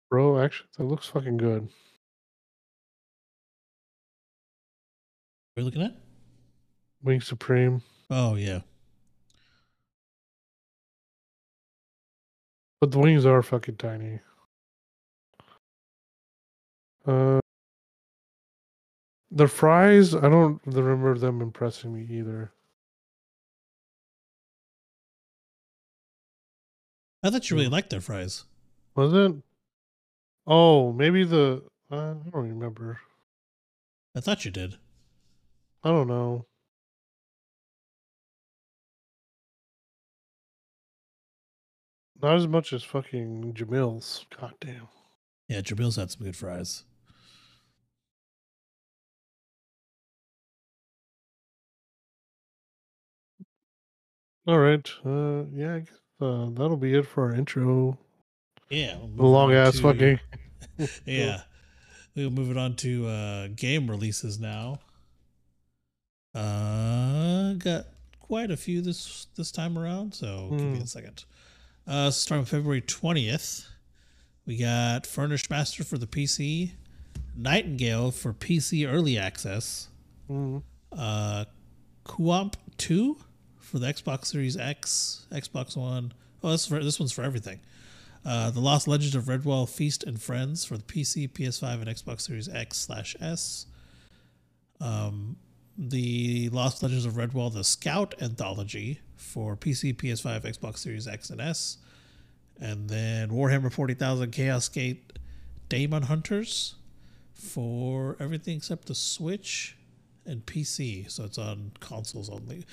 Bro, actually, that looks fucking good. What are you looking at? Wing Supreme. Oh yeah, But the wings are fucking tiny. Uh, the fries, I don't remember them impressing me either. I thought you really liked their fries. Was it? Oh, maybe the. Uh, I don't remember. I thought you did. I don't know. Not as much as fucking Jamil's. God damn. Yeah, Jamil's had some good fries. All right. Uh, yeah, I guess, uh, that'll be it for our intro. Yeah, we'll The long ass to- fucking. Yeah, we'll move it on to uh, game releases now. Uh, got quite a few this this time around, so give me Hmm. a second. Uh, starting February twentieth, we got Furnished Master for the PC, Nightingale for PC Early Access, Mhm. uh, Coop Two for the Xbox Series X, Xbox One. Oh, this for this one's for everything. Uh, the Lost Legends of Redwall Feast and Friends for the PC, PS5, and Xbox Series X slash S. Um, the Lost Legends of Redwall: The Scout Anthology for PC, PS5, Xbox Series X and S, and then Warhammer Forty Thousand Chaos Gate Daemon Hunters for everything except the Switch and PC. So it's on consoles only.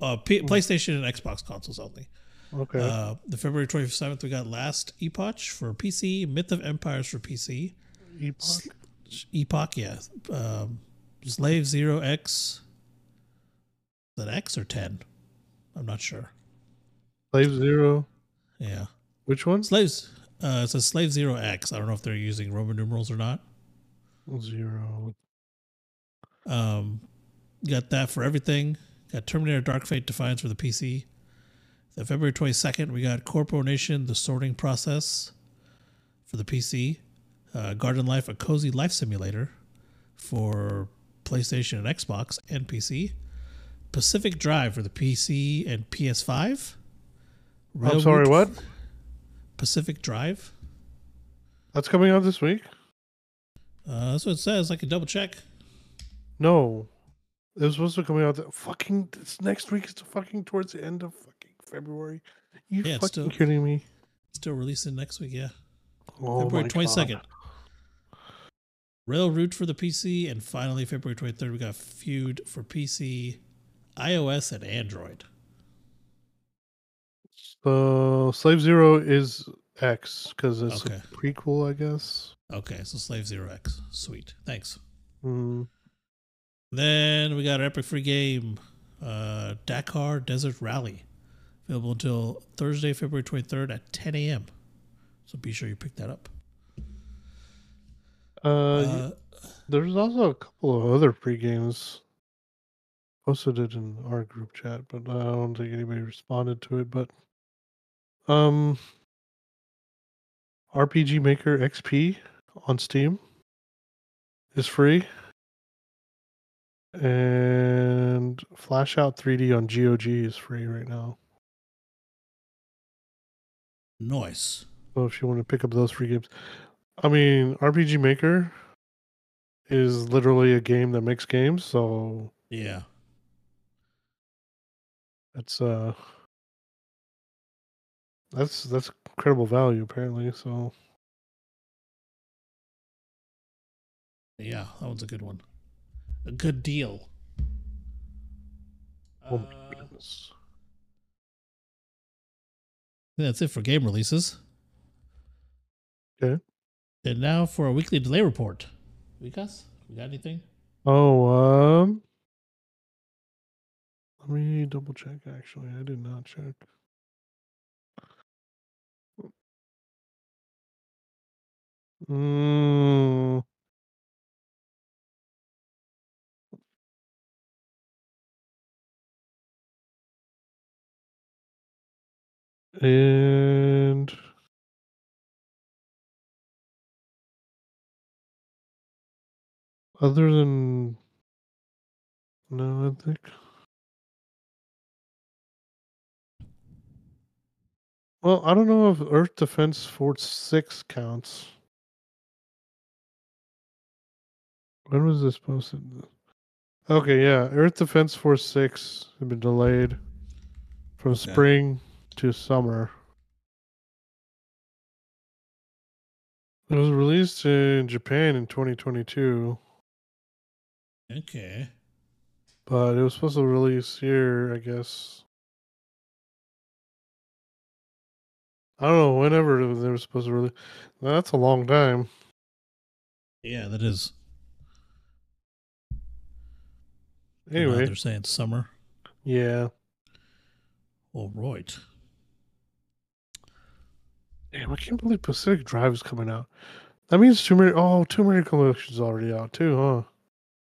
Uh, P- PlayStation and Xbox consoles only. Okay. Uh, the February 27th, we got Last Epoch for PC, Myth of Empires for PC, Epoch. Epoch, yeah. Um, Slave Zero X. Is that X or 10? I'm not sure. Slave Zero. Yeah. Which one? Slaves. Uh, it says Slave Zero X. I don't know if they're using Roman numerals or not. Zero. Um, got that for everything. Got Terminator Dark Fate Defiance for the PC. The February 22nd, we got Corpo Nation The Sorting Process for the PC. Uh, Garden Life A Cozy Life Simulator for PlayStation and Xbox and PC. Pacific Drive for the PC and PS5. I'm sorry, what? Pacific Drive. That's coming out this week. Uh, that's what it says. I can double check. No, it was supposed to come out. The, fucking it's next week. It's fucking towards the end of fucking February. You Yeah, fucking still- kidding me? Still releasing next week, yeah. Oh February twenty second. God. Railroad for the PC, and finally February twenty third, we got Feud for PC, iOS, and Android. So Slave Zero is X because it's Okay. a prequel, I guess. Okay, so Slave Zero X. Sweet. Thanks. Mm. Then we got our epic free game, uh, Dakar Desert Rally, available until Thursday, February 23rd at 10 a.m. So be sure you pick that up. Uh, Uh, there's also a couple of other pre games. Posted it in our group chat, but I don't think anybody responded to it. But um, RPG Maker XP on Steam is free, and Flash Out 3D on GOG is free right now. nice. So if you want to pick up those free games, I mean, RPG Maker is literally a game that makes games, so Yeah. that's uh that's that's incredible value apparently. So Yeah, that one's a good one. A good deal. oh my Uh, goodness. That's it for game releases. Okay. And now for a weekly delay report. Vikas, we got anything? Oh, um, let me double check. Actually, I did not check. Mm. And other than no, I think. Well, I don't know if Earth Defense Force 6 counts. When was this posted? Okay, yeah. Earth Defense Force 6 had been delayed from spring to summer. It was released in Japan in 2022, Okay. but it was supposed to release here, I guess. I don't know, whenever they were supposed to release. That's a long time. Yeah, that is. Now Anyway, they're saying summer. yeah. All right. Damn, I can't believe Pacific Drive is coming out. That means Tomb Raider. Oh, Tomb Raider Collection is already out too, huh?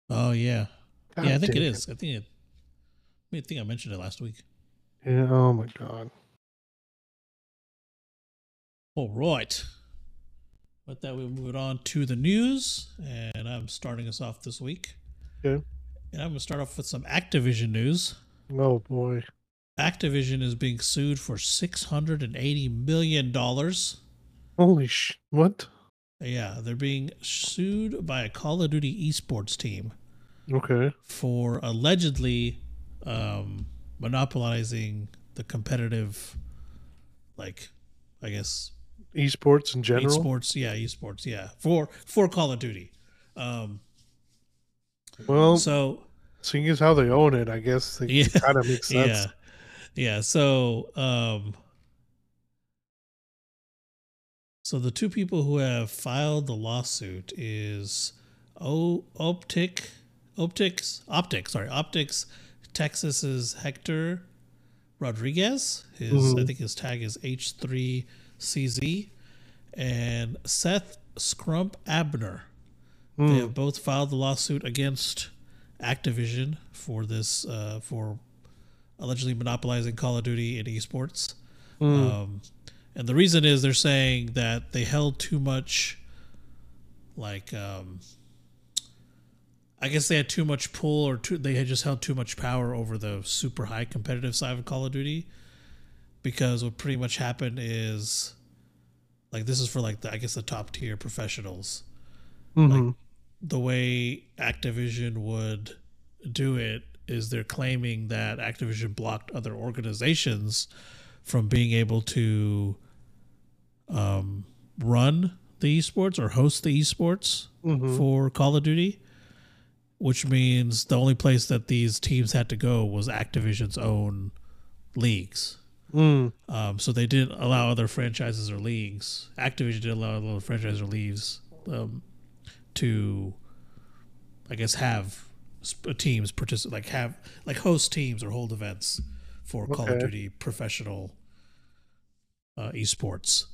Oh yeah. God yeah, I think it. I think it. I think I mentioned it last week. Yeah. Oh my god. All right. With that, we'll move on to the news, and I'm starting us off this week. Okay. And I'm going to start off with some Activision news. Oh boy. Activision is being sued for $680 million. Holy sh! What? Yeah, they're being sued by a Call of Duty esports team Okay. for allegedly um, monopolizing the competitive, like, I guess, Esports in general. esports. Yeah, esports. Yeah, for for Call of Duty. Um, Well, so seeing as how they own it, I guess they Yeah. kind of makes sense. yeah, yeah. So um, so the two people who have filed the lawsuit is O Optic, Optics, Optics. Sorry, Optics. Texas's Hector Rodriguez. His I Mhm. think his tag is H3CZ, and Seth Scump Abner. They Hmm. have both filed the lawsuit against Activision for this uh, for allegedly monopolizing Call of Duty and esports. Hmm. Um, and the reason is they're saying that they held too much, like, um, I guess they had too much pull, or too, they had just held too much power over the super high competitive side of Call of Duty. Because what pretty much happened is, like, this is for like the I guess the top tier professionals Mhm. the way Activision would do it is they're claiming that Activision blocked other organizations from being able to um, run the esports or host the esports Mhm. for Call of Duty, which means the only place that these teams had to go was Activision's own leagues. Mm. Um, so they didn't allow other franchises or leagues. Activision didn't allow other franchises or leagues um, to, I guess, have sp- teams participate, like have like host teams or hold events for Call of Duty professional uh, esports.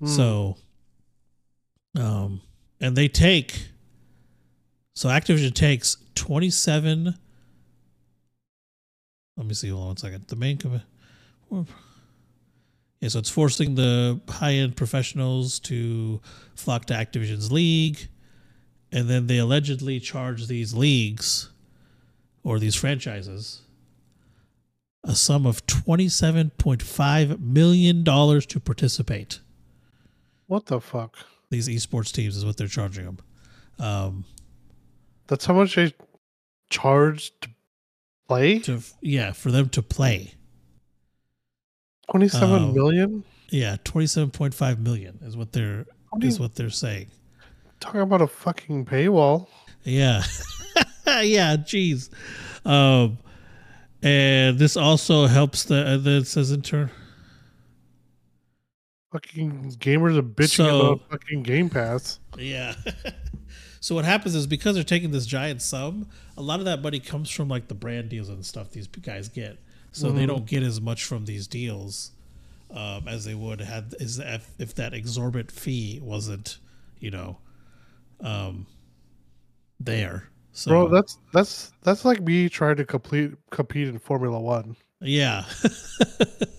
Mm. So, um, and they take. So Activision takes twenty seven. Let me see. Hold on one second. The main. Com- yeah, so it's forcing the high end professionals to flock to Activision's league, and then they allegedly charge these leagues or these franchises a sum of twenty seven point five million dollars to participate What the fuck? these esports teams is what they're charging them. Um, That's how much they charge to play? to yeah, for them to play. Twenty-seven Oh. million. Yeah, twenty seven point five million is what they're is what they're saying. talking about a fucking paywall? Yeah, yeah, jeez. Um, and this also helps the. And then it says in turn. Fucking gamers are bitching So- about fucking Game Pass. Yeah. so what happens is because they're taking this giant sum, a lot of that money comes from like the brand deals and stuff these guys get. So they Mhm. don't get as much from these deals um, as they would had is if, if that exorbitant fee wasn't, you know, um, there. So Bro, that's that's that's like me trying to complete compete in Formula One. yeah.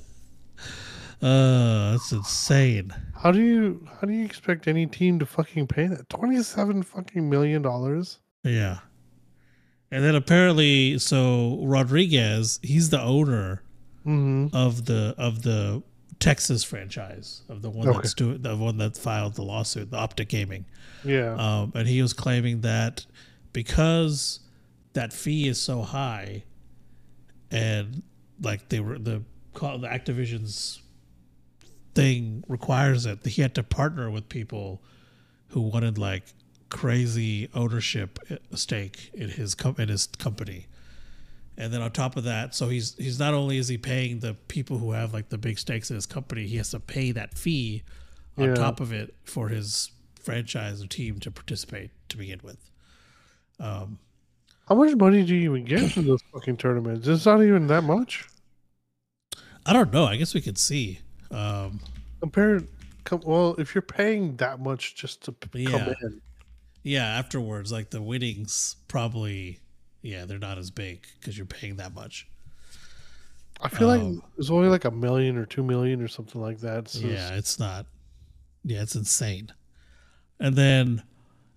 uh, that's insane. How do you how do you expect any team to fucking pay that? Twenty seven fucking million dollars? Yeah. And then apparently, so Rodriguez, he's the owner Mm-hmm. of the of the Texas franchise of the one Okay. that's doing the one that filed the lawsuit, the Optic Gaming. Yeah. Um, and he was claiming that because that fee is so high, and like they were the call the Activision's thing requires it, he had to partner with people who wanted like crazy ownership stake in his com- in his company. And then on top of that, so he's he's not only is he paying the people who have like the big stakes in his company, he has to pay that fee on Yeah. top of it for his franchise or team to participate to begin with. Um, How much money do you even get from those fucking tournaments? It's not even that much. I don't know. I guess we could see. Um, Compared, com- well, if you're paying that much just to p- come Yeah. in, yeah, afterwards, like the winnings probably, yeah, they're not as big because you're paying that much. I feel Um, like it's only like a million or two million or something like that. So yeah, it's not. Yeah, it's insane. And then,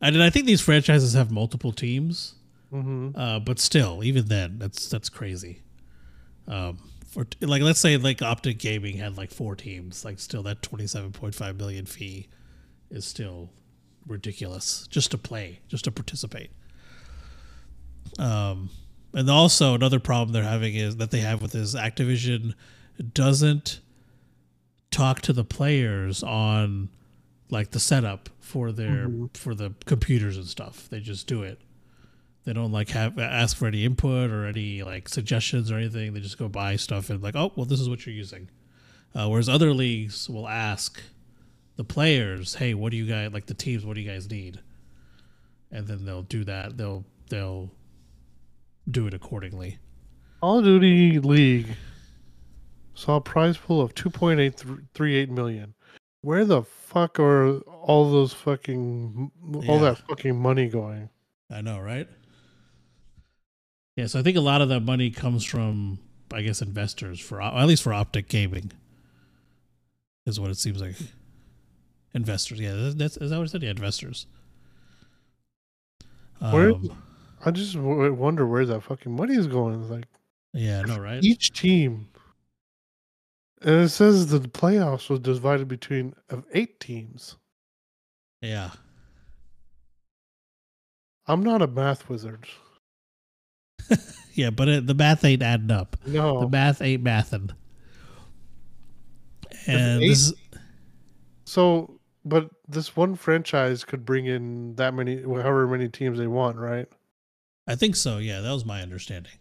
and then I think these franchises have multiple teams, hmm uh, but still, even then, that's that's crazy. Um, for like, let's say like Optic Gaming had like four teams, like still that twenty seven point five million fee is still ridiculous just to play, just to participate. Um, and also another problem they're having is that they have with is Activision doesn't talk to the players on like the setup for their Mhm. for the computers and stuff. They just do it. They don't like have ask for any input or any like suggestions or anything. They just go buy stuff and like, oh, well, this is what you're using. Uh, whereas other leagues will ask the players, hey, what do you guys like the teams? What do you guys need? And then they'll do that. They'll they'll do it accordingly. Call of Duty League saw a prize pool of two point eight three eight million. Where the fuck are all those fucking all Yeah. that fucking money going? I know, right? Yeah, so I think a lot of that money comes from, I guess, investors for at least for Optic Gaming, is what it seems like. Investors, yeah, that's, is that what I said? Yeah, investors. Where- Um, I just w- wonder where that fucking money is going. Like yeah, know, right? each team, and it says the playoffs was divided between of eight teams. Yeah, I'm not a math wizard. Yeah, but it, the math ain't adding up. No. The math ain't mathing. And eight- this is, So, but this one franchise could bring in that many, however many teams they want, right? I think so. Yeah, that was my understanding.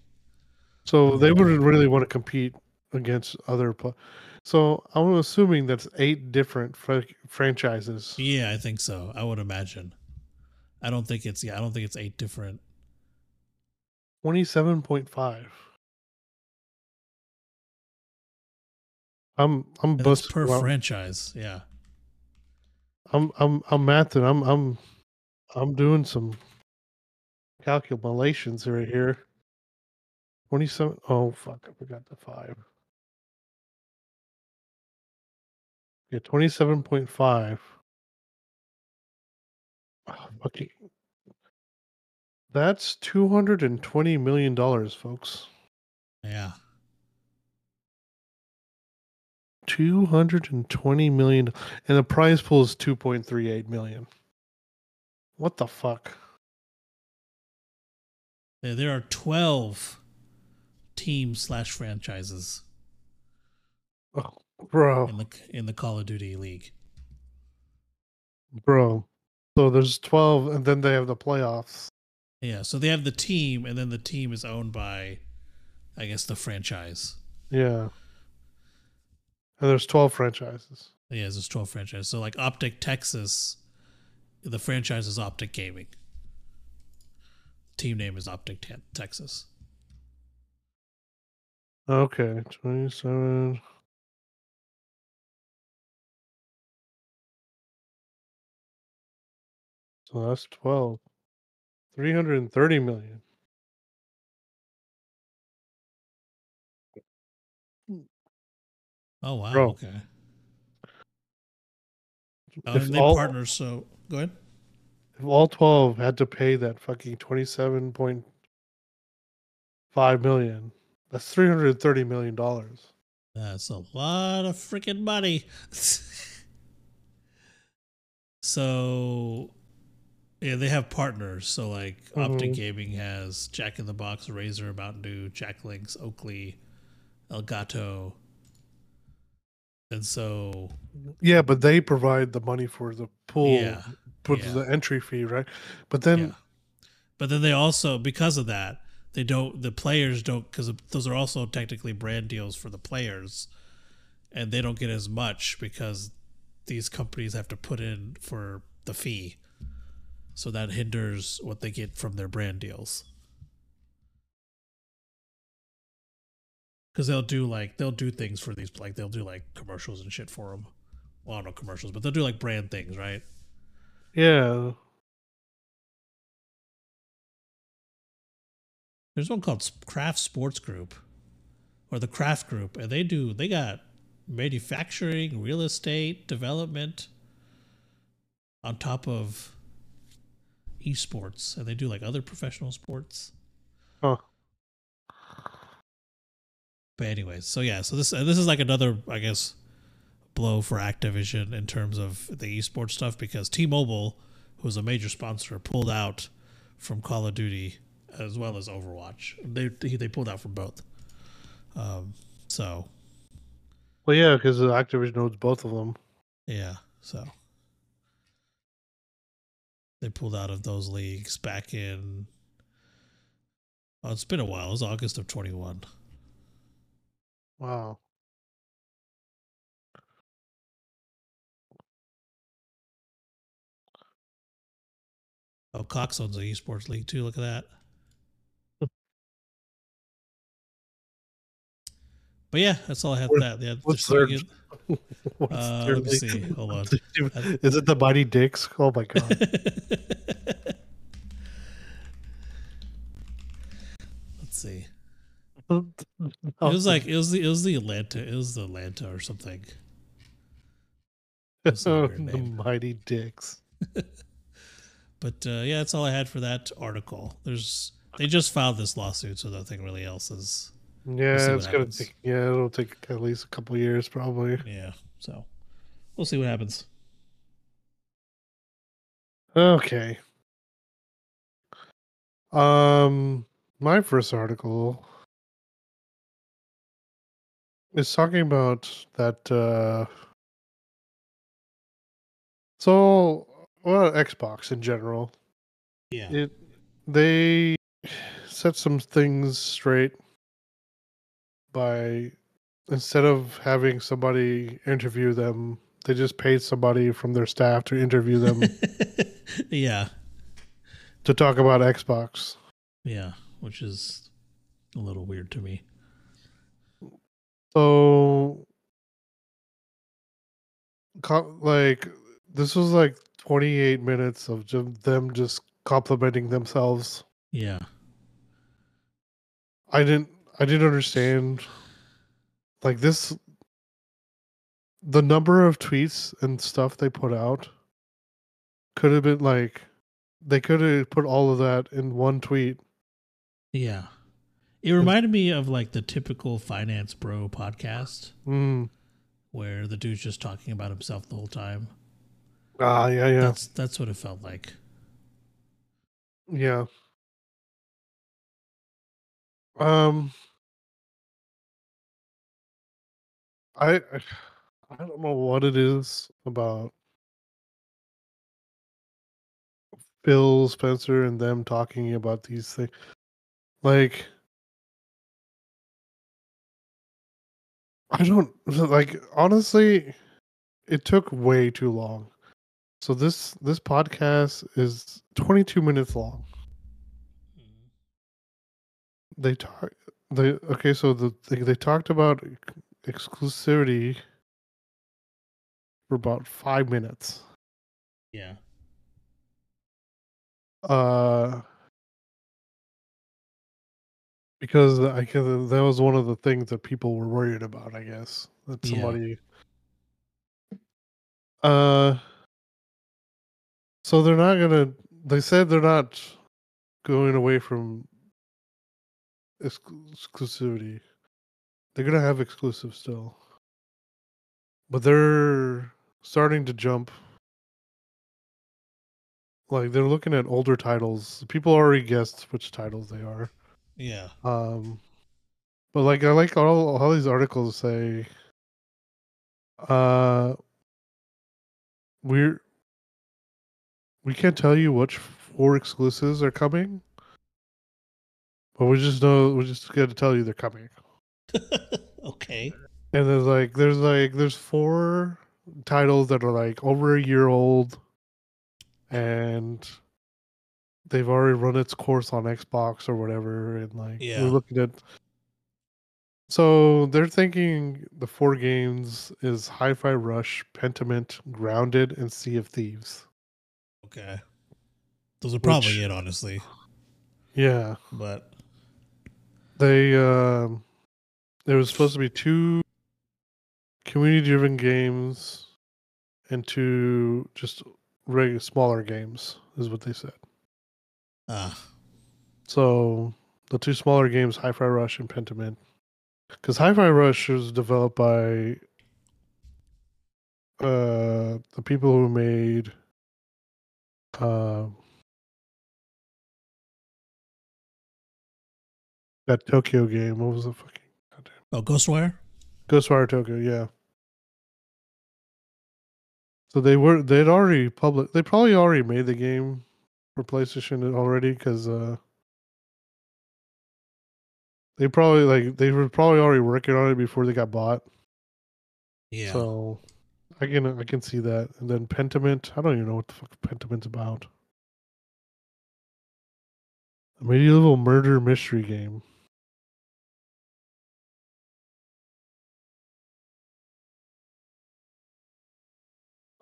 So they wouldn't really want to compete against other. Pl- so I'm assuming that's eight different fr- franchises. Yeah, I think so. I would imagine. I don't think it's yeah. I don't think it's eight different. Twenty-seven point five. I'm I'm and That's per well, franchise. Yeah. I'm I'm I'm mathing. I'm I'm I'm doing some calculations right here. Twenty-seven. Oh fuck! I forgot the five. Yeah, twenty-seven point five. Ah, That's two hundred and twenty million dollars, folks. Yeah. Two hundred and twenty million, and the prize pool is two point three eight million. What the fuck? There, there are twelve teams slash franchises Oh, bro, in the in the Call of Duty League. bro. So there's twelve, and then they have the playoffs. Yeah. So they have the team, and then the team is owned by, I guess, the franchise. Yeah. And there's 12 franchises. Yeah, there's twelve franchises. So like Optic Texas, the franchise is Optic Gaming. Team name is Optic Te- Texas. Okay, 27. So that's 12. 330 million. Hmm. Oh wow. Bro. Okay. Oh, If and they all- partners. So go ahead. If all 12 had to pay that fucking 27.5 million, that's 330 million dollars. That's a lot of freaking money. so, yeah, they have partners. So, like, Optic Mhm. Gaming has Jack in the Box, Razer, Mountain Dew, Jack Links, Oakley, Elgato. And so, Yeah, but they provide the money for the pool, yeah, put yeah. the entry fee, right? But then yeah. But then they also, because of that, they don't, the players don't, because those are also technically brand deals for the players. And they don't get as much because these companies have to put in for the fee. So that hinders what they get from their brand deals. Because they'll do like, they'll do things for these, like, they'll do like commercials and shit for them. Well, I don't know commercials, but they'll do like brand things, right? yeah, There's one called Kraft Sports Group or the Kraft Group, and they do they got manufacturing, real estate, development on top of esports, and they do like other professional sports. Huh. But anyways, so yeah, so this uh, this is like another I guess blow for Activision in terms of the esports stuff because T-Mobile, who's a major sponsor, pulled out from Call of Duty as well as Overwatch. They they pulled out from both. Um, so well, yeah, because Activision owns both of them. yeah, so they pulled out of those leagues back in. Oh, it's been a while. It was August of twenty one. Wow. Oh, Cox owns the esports league too. Look at that. But yeah, that's all I had for that. Yeah, what's their- What's uh, their let me league? see. Hold on. Is it the Mighty Dicks? Oh my god. Let's see. it was like it was the it was the Atlanta it was the Atlanta or something. Weird the. Mighty Dicks. But uh, yeah, that's all I had for that article. There's they just filed this lawsuit, so nothing really else is. Yeah, what it's gonna happens. take. Yeah, it'll take at least a couple years, probably. Yeah, so we'll see what happens. Okay. Um, my first article is talking about that. Uh, so, well, Xbox in general, Yeah. it they set some things straight by instead of having somebody interview them, they just paid somebody from their staff to interview them yeah. to talk about Xbox. Yeah. Which is a little weird to me. So, like, this was like 28 minutes of them just complimenting themselves. Yeah. I didn't, I didn't understand. Like this, the number of tweets and stuff they put out could have been like, they could have put all of that in one tweet. Yeah. It reminded me of like the typical finance bro podcast Mm. where the dude's just talking about himself the whole time. Ah, yeah, yeah, That's that's what it felt like. yeah. Um, I, I don't know what it is about Phil Spencer and them talking about these things. Like, I don't like honestly. It took way too long. So this this podcast is 22 minutes long. They talk. They okay. So the they, they talked about exclusivity for about five minutes. Yeah. Uh, because I can, that was one of the things that people were worried about. I guess that Yeah. somebody. Uh. So they're not gonna. They said they're not going away from exclusivity. They're gonna have exclusive still, but they're starting to jump. Like they're looking at older titles. People already guessed which titles they are. Yeah. Um, but like I like all all these articles say, uh, we're we can't tell you which four exclusives are coming, but we just know we just got to tell you they're coming. okay. And there's like there's like there's four titles that are like over a year old, and they've already run its course on Xbox or whatever, and like Yeah. we're looking at. So they're thinking the four games is Hi-Fi Rush, Pentiment, Grounded, and Sea of Thieves. Okay. Those are probably Which- it, honestly. Yeah, But they um, there was supposed to be two community-driven games and two just regular smaller games, is what they said. ah, So the two smaller games, Hi-Fi Rush and Pentiment, because Hi-Fi Rush was developed by uh the people who made uh, that Tokyo game. What was the fucking goddamn oh, Ghostwire. Ghostwire Tokyo? Yeah. So they were they'd already public. They probably already made the game for PlayStation already because uh, they probably like they were probably already working on it before they got bought. Yeah. So I can I can see that. And then Pentiment, I don't even know what the fuck Pentiment's about. A medieval murder mystery game.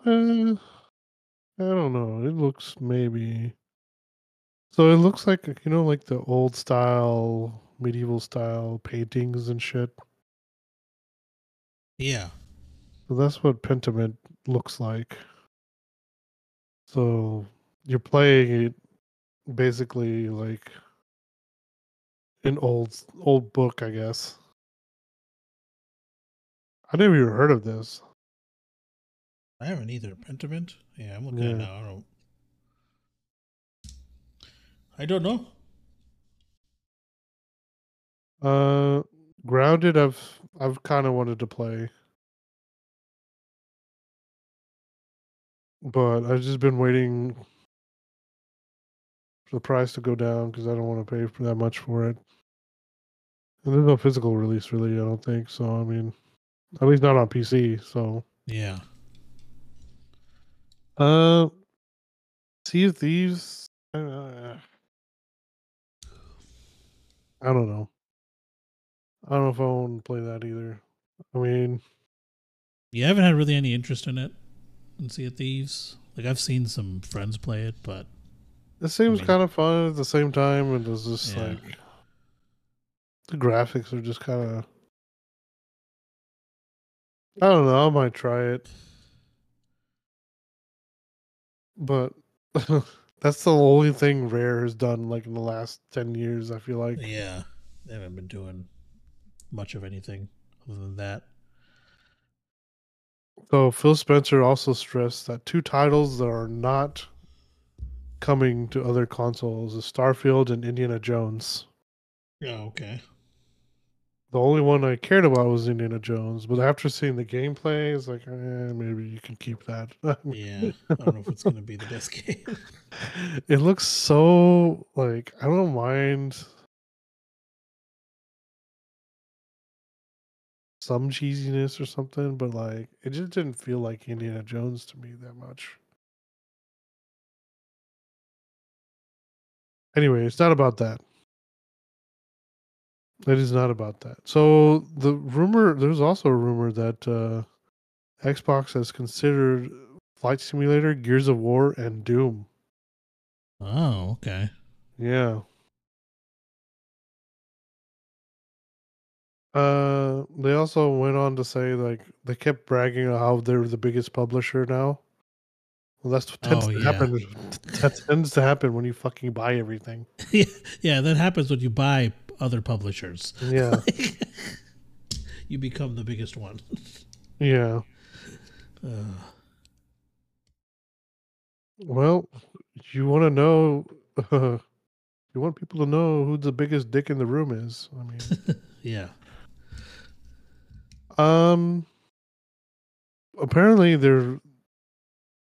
Uh, I don't know. It looks maybe. So it looks like you know, like the old style, medieval style paintings and shit. yeah. So that's what Pentiment looks like. So you're playing it basically like an old old book, I guess. I never even heard of this. I haven't either. Pentiment. Yeah, I'm looking at Yeah. it now. I don't. I don't know. Uh, Grounded. I've I've kind of wanted to play, but I've just been waiting for the price to go down because I don't want to pay for that much for it. And there's no physical release, really. I don't think so. I mean, at least not on PC. So, Yeah. Uh, Sea of Thieves. Uh, I don't know. I don't know if I want to play that either. I mean, You haven't had really any interest in it in Sea of Thieves. Like I've seen some friends play it, but it seems mean- kind of fun at the same time, and it's just Yeah. like the graphics are just kind of. I don't know. I might try it, but that's the only thing Rare has done like in the last ten years. I feel like. yeah, they haven't been doing much of anything other than that. So Phil Spencer also stressed that two titles that are not coming to other consoles is Starfield and Indiana Jones. Oh, okay. The only one I cared about was Indiana Jones, but after seeing the gameplay, it's like, eh, maybe you can keep that. Yeah, I don't know if it's gonna be the best game. it looks so like I don't mind some cheesiness or something, but like it just didn't feel like Indiana Jones to me that much. Anyway, it's not about that. It is not about that. So the rumor, there's also a rumor that uh, Xbox has considered Flight Simulator, Gears of War, and Doom. Oh, okay. Yeah. Uh, they also went on to say like they kept bragging on how they're the biggest publisher now. Well, that's what tends Oh, to yeah. happen. That tends to happen when you fucking buy everything. yeah, yeah, that happens when you buy other publishers. Yeah, you become the biggest one. yeah. Uh, Well, you want to know? you want people to know who the biggest dick in the room is. I mean, yeah. Um. Apparently, there.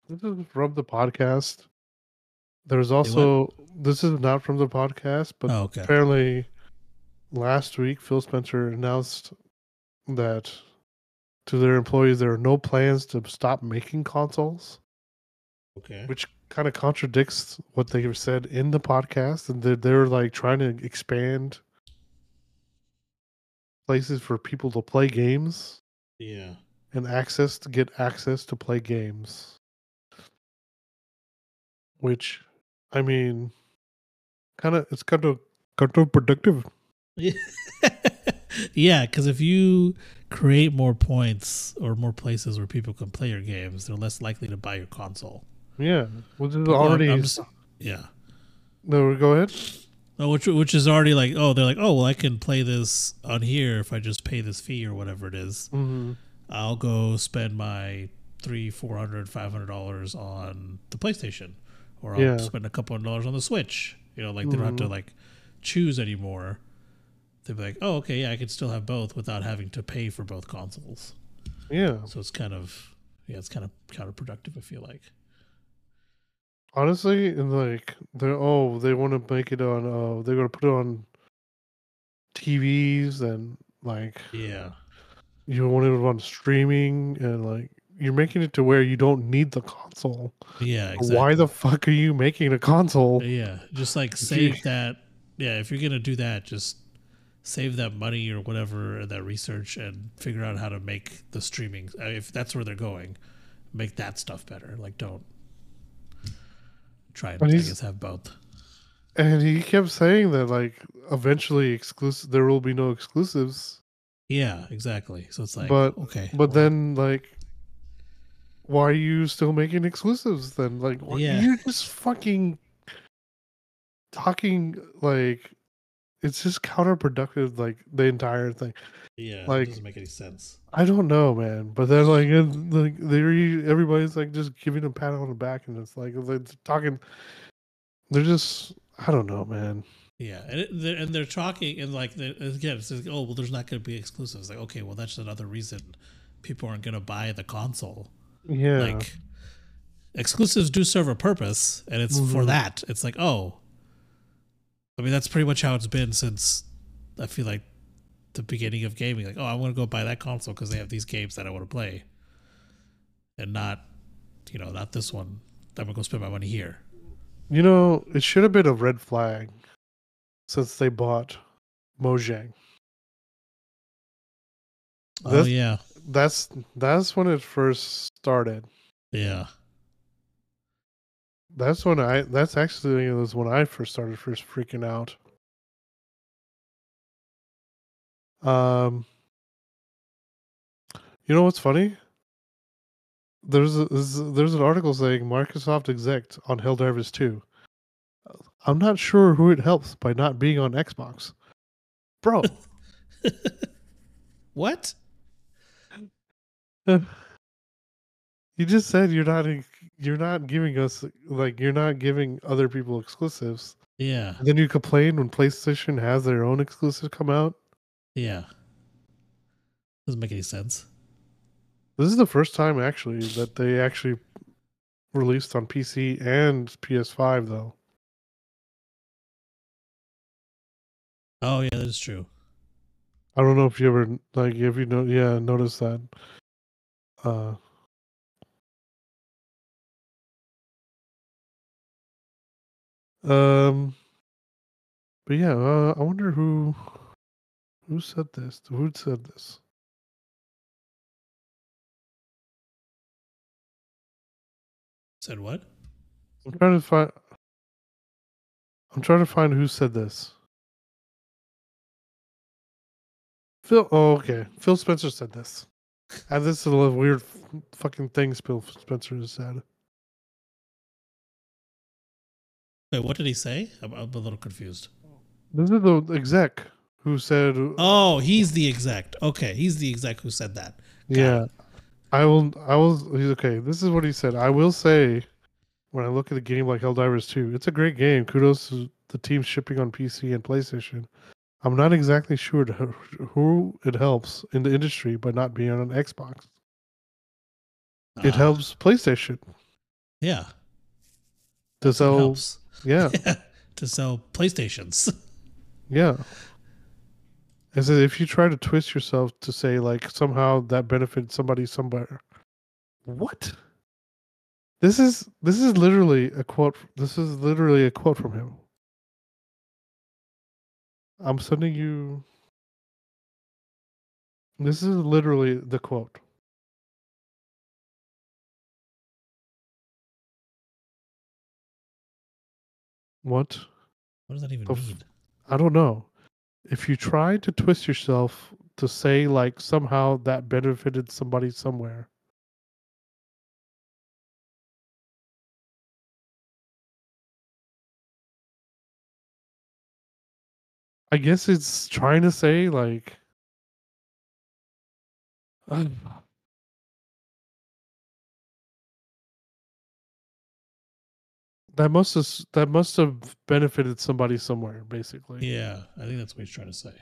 This is from the podcast. There's also this is not from the podcast, but Oh, okay. apparently, last week Phil Spencer announced that to their employees there are no plans to stop making consoles, Okay. which kind of contradicts what they have said in the podcast, and they're, they're like trying to expand places for people to play games Yeah. and access to get access to play games. Which, I mean, kind of it's kind of counterproductive. yeah, because if you create more points or more places where people can play your games, they're less likely to buy your console. Yeah, which is already. I'm just- yeah. no, go ahead. Oh, which which is already like oh they're like oh well I can play this on here if I just pay this fee or whatever it is. Mm-hmm. I'll go spend my three, four hundred, five hundred dollars on the PlayStation, or I'll Yeah. spend a couple of dollars on the Switch. You know, like they don't have to Mhm. like choose anymore. They'd be like, oh, okay, yeah, I can still have both without having to pay for both consoles. Yeah, So it's kind of yeah, it's kind of counterproductive. I feel like honestly, and like they're oh they want to make it on. Oh, they're gonna put it on TVs and like yeah, you want it on streaming and like you're making it to where you don't need the console. yeah. Exactly. Why the fuck are you making a console? Yeah, just like save that. Yeah, if you're gonna do that, just save that money or whatever, and that research, and figure out how to make the streaming. uh, If that's where they're going, make that stuff better. Like, don't try and But I guess have both. And he kept saying that like eventually exclusive there will be no exclusives. Yeah, exactly. So it's like, But- okay, But well, then like why are you still making exclusives then? Like Yeah. you're just fucking talking like it's just counterproductive like the entire thing. yeah, like- it doesn't make any sense. I don't know, man. But then like it, like they're everybody's like just giving a pat on the back and it's like they're talking they're just I don't know, man. Yeah, and it, they're, and they're talking and like they're- again, it's like, oh well, there's not going to be exclusives. Like, okay, well, that's another reason people aren't going to buy the console. Yeah. Like, exclusives do serve a purpose, and it's for Mhm. that. It's like, oh, I mean, that's pretty much how it's been since I feel like the beginning of gaming. Like, oh, I want to go buy that console because they have these games that I want to play, and not, you know, not this one. I'm gonna go spend my money here. You know, it should have been a red flag since they bought Mojang. oh That's- yeah, That's that's when it first started. yeah. That's when I that's actually was when I first started first freaking out. Um You know what's funny? There's a, there's an article saying Microsoft exec on Hell Helldivers 2. I'm not sure who it helps by not being on Xbox. Bro, what? you just said you're not in- you're not giving us like you're not giving other people exclusives. Yeah, And then you complain when PlayStation has their own exclusive come out. yeah. Doesn't make any sense. This is the first time actually that they actually released on PC and PS5 though. Oh yeah, that is true. I don't know if you ever like if you know yeah, noticed that. Uh Um but yeah, uh, I wonder who who said this? Who said this? Said what? I'm trying to find I'm trying to find who said this. Phil oh okay. Phil Spencer said this. And this is a little weird fucking things Phil Spencer has said. Wait, what did he say? I'm, I'm a little confused. This is the exec who said Oh, he's the exec. Okay, he's the exec who said that. Yeah. I will I will he's okay. This is what he said. I will say when I look at a game like Helldivers 2, it's a great game. Kudos to the team shipping on PC and PlayStation. I'm not exactly sure to who it helps in the industry by not being on an Xbox. It Ah, helps PlayStation Yeah, to it sell. Yeah, to sell PlayStations. yeah. I said if you try to twist yourself to say like somehow that benefited somebody somewhere, what? This is this is literally a quote. This is literally a quote from him. I'm sending you. This is literally the quote. What? What does that even f- mean? I don't know. If you try to twist yourself to say like somehow that benefited somebody somewhere. I guess it's trying to say like that must have that must have benefited somebody somewhere basically. Yeah, I think that's what he's trying to say.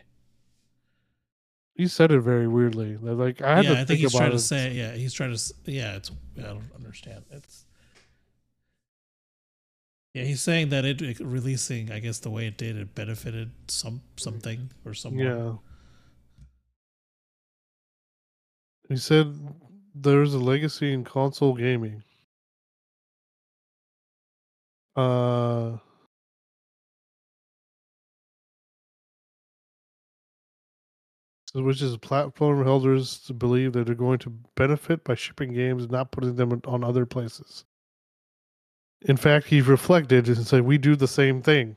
You said it very weirdly. Like I had yeah, to I think, think he's trying it. to say. Yeah, he's trying to. Yeah, it's. I don't understand. It's. Yeah, he's saying that it, it releasing, I guess, the way it did, it benefited some something or someone. Yeah. He said there's a legacy in console gaming. Uh which is platform holders to believe that they're going to benefit by shipping games and not putting them on other places. In fact, he reflected and said, We do the same thing.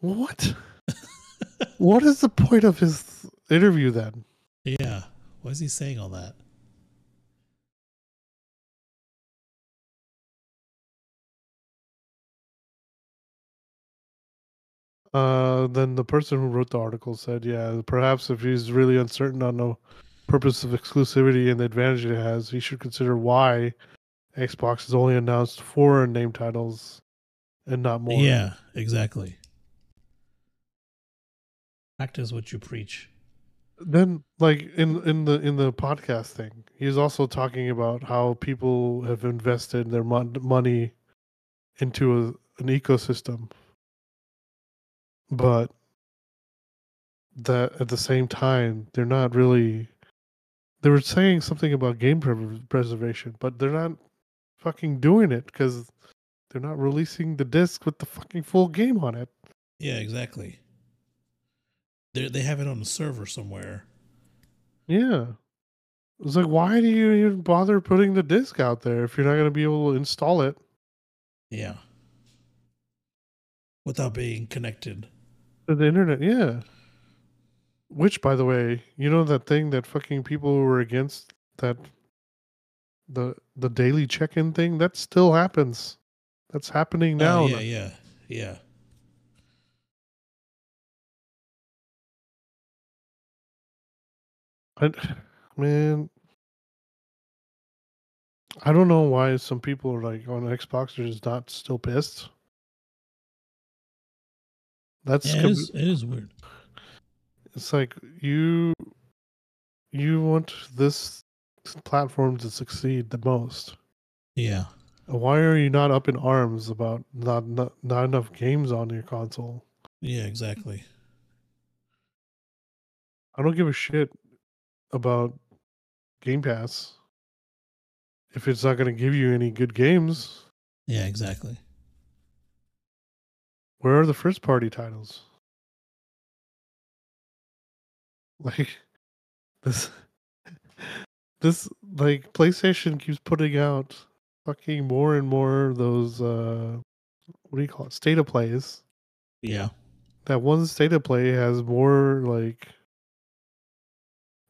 What? what is the point of his interview then? Yeah. Why is he saying all that? Uh, then the person who wrote the article said, yeah, perhaps if he's really uncertain on the purpose of exclusivity and the advantage it has, he should consider why Xbox has only announced four name titles and not more. Yeah, exactly. Practice what you preach. Then, like in in the in the podcast thing, he's also talking about how people have invested their mon- money into a, an ecosystem, but that at the same time they're not really. They were saying something about game pre- preservation, but they're not fucking doing it because they're not releasing the disc with the fucking full game on it. Yeah, exactly. They they have it on a server somewhere. Yeah. It's like, why do you even bother putting the disc out there if you're not going to be able to install it Yeah. Without being connected. To the internet? Yeah. Which, by the way, you know that thing that fucking people were against that the the daily check-in thing that still happens. That's happening oh, now. Oh, yeah, yeah, yeah. I, man, I don't know why some people are like on Xbox are just not still pissed. That's Yeah, it com- is, it is weird. it's like you you want this platform to succeed the most. Yeah. Why are you not up in arms about not not, not enough games on your console? Yeah, exactly. I don't give a shit about Game Pass if it's not going to give you any good games. Yeah, exactly. Where are the first party titles? Like this this like PlayStation keeps putting out fucking more and more of those uh what do you call it? State of plays. Yeah. That one state of play has more like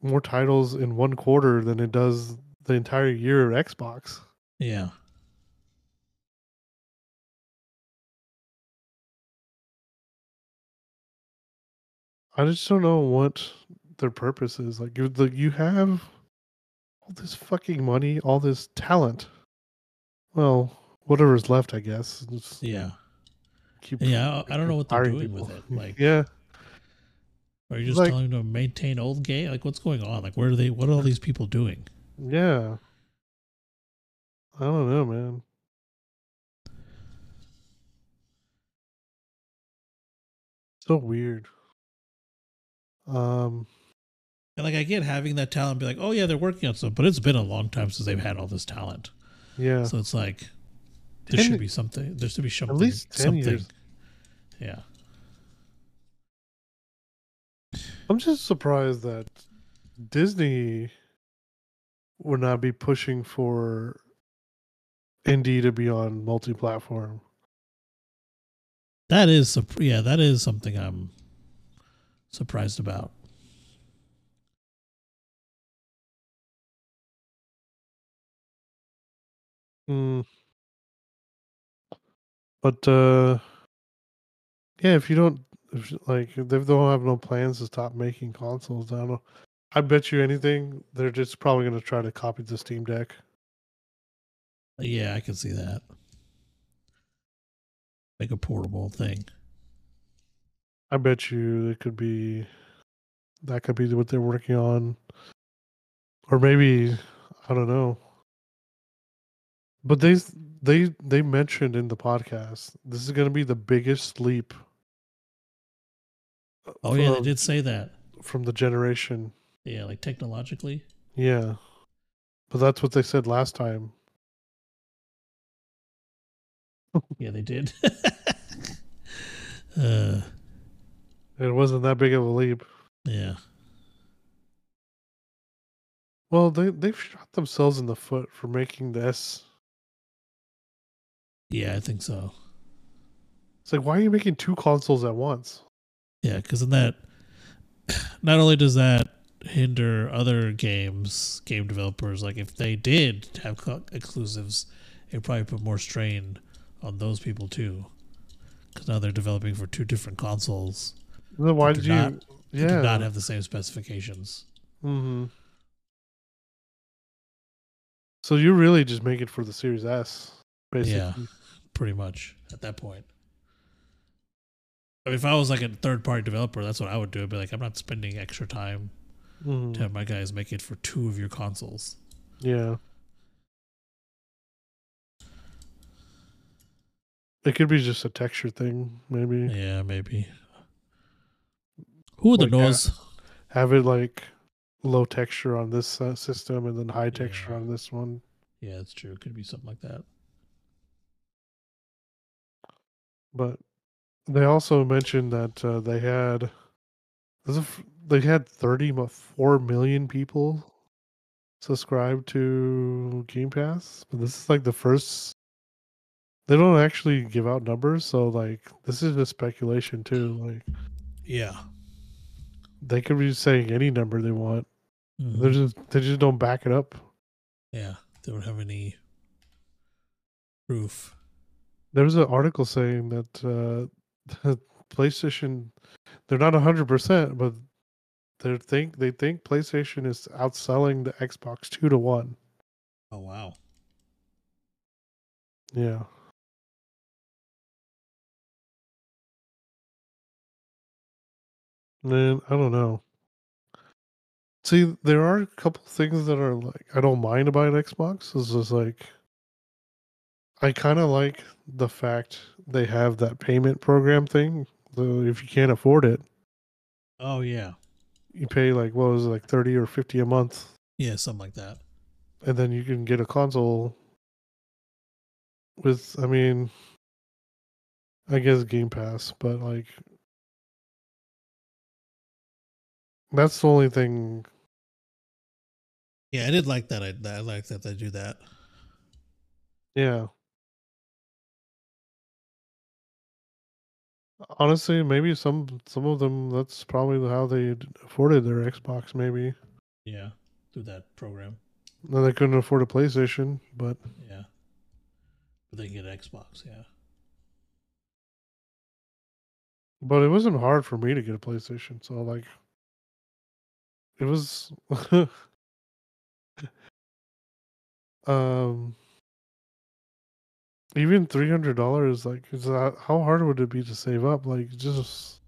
more titles in one quarter than it does the entire year of Xbox. Yeah. I just don't know what their purpose is. Like, you, like you have all this fucking money, all this talent. Well, whatever's left, I guess. Just Yeah. keep Yeah. I, don't know what they're doing with it. Like, yeah, are you just like- telling them to maintain old gay? Like, what's going on? Like, where are they? What are all these people doing? yeah. I don't know, man. So weird. Um, And like, I get having that talent, be like, oh yeah, they're working on stuff, but it's been a long time since they've had all this talent. yeah. So it's like there Ten- should be something. There should be something. At least 10 something. years. Yeah. I'm just surprised that Disney would not be pushing for Indy to be on multi-platform. That is, yeah, that is something I'm surprised about. Mm. But uh yeah, if you don't if, like if they don't have no plans to stop making consoles, I don't know. I bet you anything they're just probably going to try to copy the Steam Deck. Yeah, I can see that. Make a portable thing. I bet you it could be that could be what they're working on. Or maybe I don't know. But they they they mentioned in the podcast this is going to be the biggest leap uh, Oh yeah, they did say that. from the generation. Yeah, like technologically. Yeah. But that's what they said last time. Yeah, they did. uh, It wasn't that big of a leap. yeah. Well, they they've shot themselves in the foot for making this. Yeah, I think so. It's like why are you making two consoles at once? Yeah, because in that not only does that hinder other games, game developers, like if they did have co- exclusives, it probably put more strain on those people too. Because now they're developing for two different consoles. Then why did you? not- yeah. Do not have the same specifications. hmm So you really just make it for the Series S, basically. Yeah. pretty much at that point. I mean, if I was like a third party developer, that's what I would do. I'd be like, I'm not spending extra time Mhm. to have my guys make it for two of your consoles. Yeah. It could be just a texture thing, maybe. Yeah, maybe. Who the Like, uh, knows? Have it like low texture on this uh, system and then high texture Yeah. on this one. Yeah, it's true. It could be something like that. But they also mentioned that uh, they had there's a f- they had 34 million people subscribed to Game Pass. But this is like the first they don't actually give out numbers, so like this is just speculation too. Like Yeah. They could be saying any number they want. Mhm. They just they just don't back it up. Yeah. They don't have any proof. There was an article saying that uh, PlayStation they're not 100%, but they think they think PlayStation is outselling the Xbox 2 to 1. Oh wow. Yeah. Man, I don't know. See, there are a couple things that are like I don't mind about Xbox. It's just like I kind of like the fact they have that payment program thing. So if you can't afford it, Oh yeah. you pay like what was it, like 30 or 50 a month Yeah, something like that. and then you can get a console with I mean I guess Game Pass, but like that's the only thing Yeah, I did like that. I, I like that they do that. yeah. Honestly, maybe some some of them that's probably how they afforded their Xbox maybe. Yeah, through that program. No, they couldn't afford a PlayStation, but Yeah, but they can get Xbox. Yeah. but it wasn't hard for me to get a PlayStation, so like it was um even three hundred dollars like is that how hard would it be to save up? Like just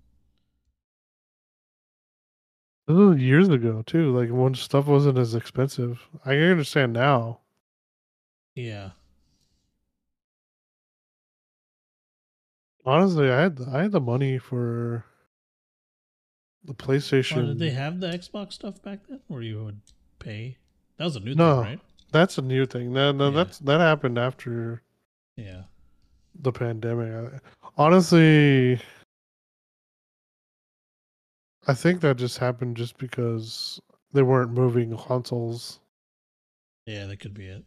this was years ago too like when stuff wasn't as expensive. I understand now. Yeah. honestly i had i had the money for the playstation did they have the Xbox stuff back then, where you would pay? That was a new No. thing, right? that's a new thing no, no Yeah. that's that happened after Yeah. the pandemic. Honestly, I think that just happened just because they weren't moving consoles. Yeah, that could be it.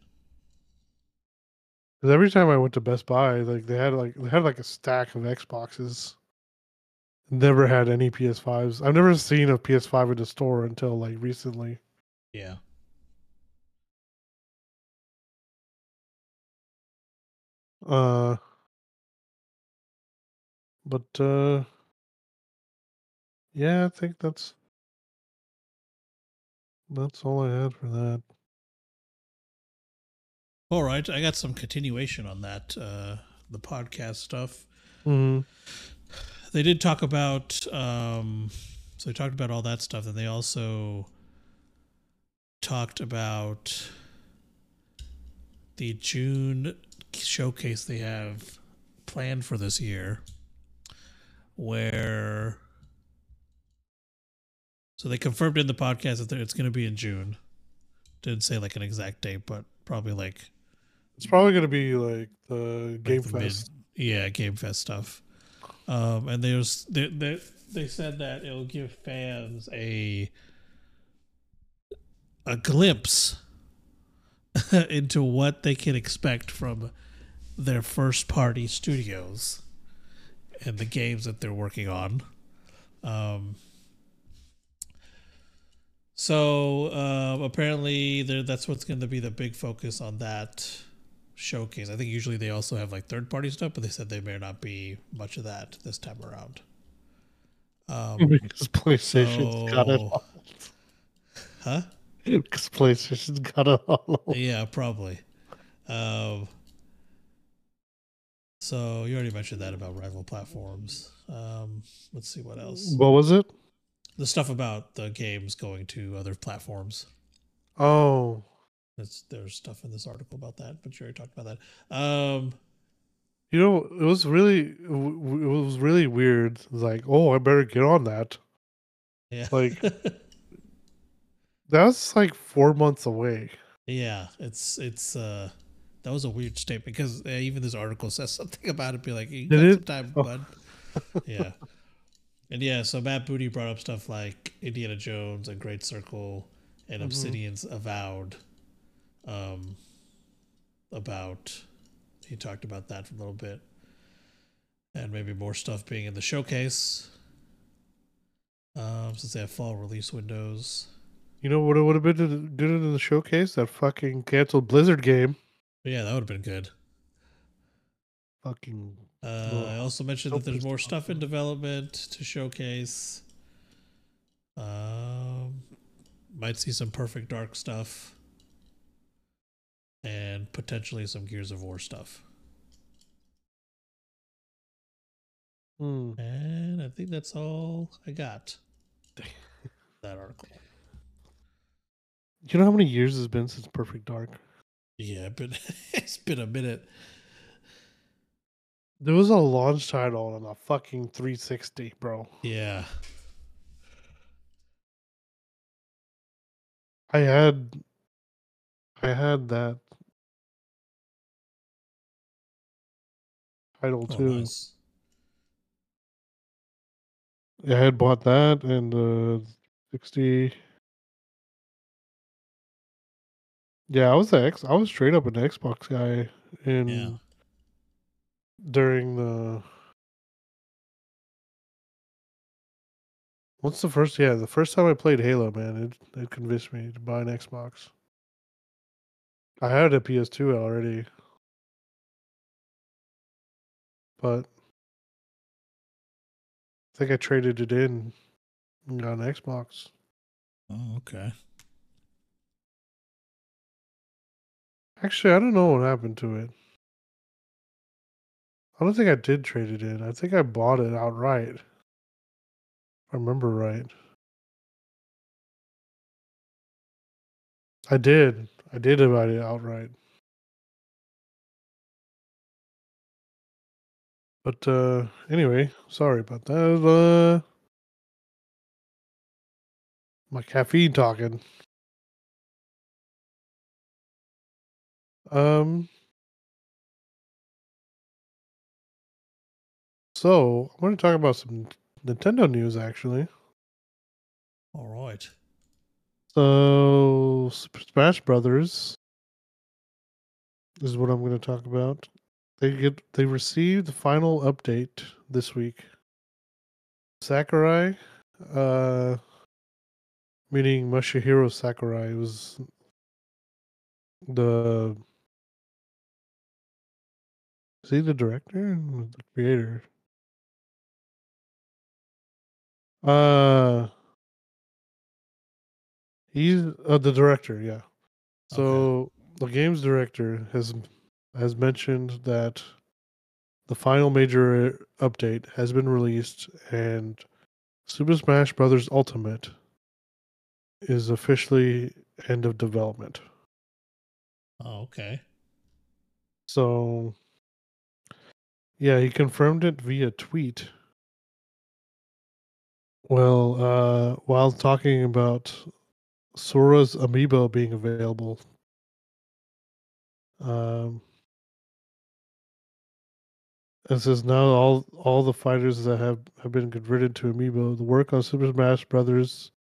'Cause every time I went to Best Buy, like they had like they had like a stack of Xboxes. Never had any PS5s. I've never seen a PS5 in the store until like recently. Yeah. Uh, but uh, yeah, I think that's that's all I had for that. All right, I got some continuation on that. Uh, the podcast stuff. hmm They did talk about. Um, so they talked about all that stuff, and they also talked about the June showcase they have planned for this year, where. So they confirmed in the podcast that it's going to be in June. Didn't say like an exact date, but probably like It's probably gonna be like the like Game the mid- Fest. yeah, Game Fest stuff. Um, and there's they, they they said that it'll give fans a a glimpse into what they can expect from their first party studios and the games that they're working on. Um, so uh, apparently, that's what's going to be the big focus on that showcase. I think usually they also have like third party stuff, but they said there may not be much of that this time around. Um, because PlayStation's got it all. huh? Because PlayStation's got it all. Yeah, probably. Um, So you already mentioned that about rival platforms. Um, let's see what else. What was it? The stuff about the games going to other platforms. Oh, There's stuff in this article about that, but you already talked about that. Um, you know, it was really, it was really weird. It's like, oh, I better get on that. yeah. Like- That's like four months away. yeah, it's it's uh that was a weird statement because even this article says something about it. Be like, you got some time, Oh. bud. yeah. And yeah, so Matt Booty brought up stuff like Indiana Jones and Great Circle and Mhm. Obsidian's Avowed. Um, about he talked about that for a little bit, and maybe more stuff being in the showcase. Um, since they have fall release windows. You know what it would have been to did it in the showcase? That fucking canceled Blizzard game. Yeah, that would have been good. Fucking Uh, I also mentioned that there's more stuff in development to showcase. Um, might see some Perfect Dark stuff, and potentially some Gears of War stuff. hmm. And I think that's all I got. that article. You know how many years it's been since Perfect Dark? Yeah, but it's been a minute. There was a launch title on a fucking 360, bro. Yeah, I had I had that title oh, too. nice. Yeah, I had bought that and uh 60 Yeah, I was the X I was straight up an Xbox guy in Yeah. during the What's the first yeah, the first time I played Halo, man, it it convinced me to buy an Xbox. I had a PS2 already. But I think I traded it in and got an Xbox. Oh, okay. Actually, I don't know what happened to it. I don't think I did trade it in. I think I bought it outright. If I remember right. I did. I did buy it outright. But uh anyway, sorry about that. Uh my caffeine talking. Um So I want to talk about some Nintendo news actually. All right. So Smash Brothers is what I'm going to talk about. They get they received the final update this week. Sakurai, uh, meaning Masahiro Sakurai was the is he the director or the creator? Uh he's uh, the director, yeah. So the game's director has has mentioned that the final major update has been released and Super Smash Brothers Ultimate is officially end of development. Oh, okay. So yeah, he confirmed it via tweet. Well, uh while talking about Sora's amiibo being available. Um it says now all all the fighters that have, have been converted to amiibo, the work on Super Smash Brothers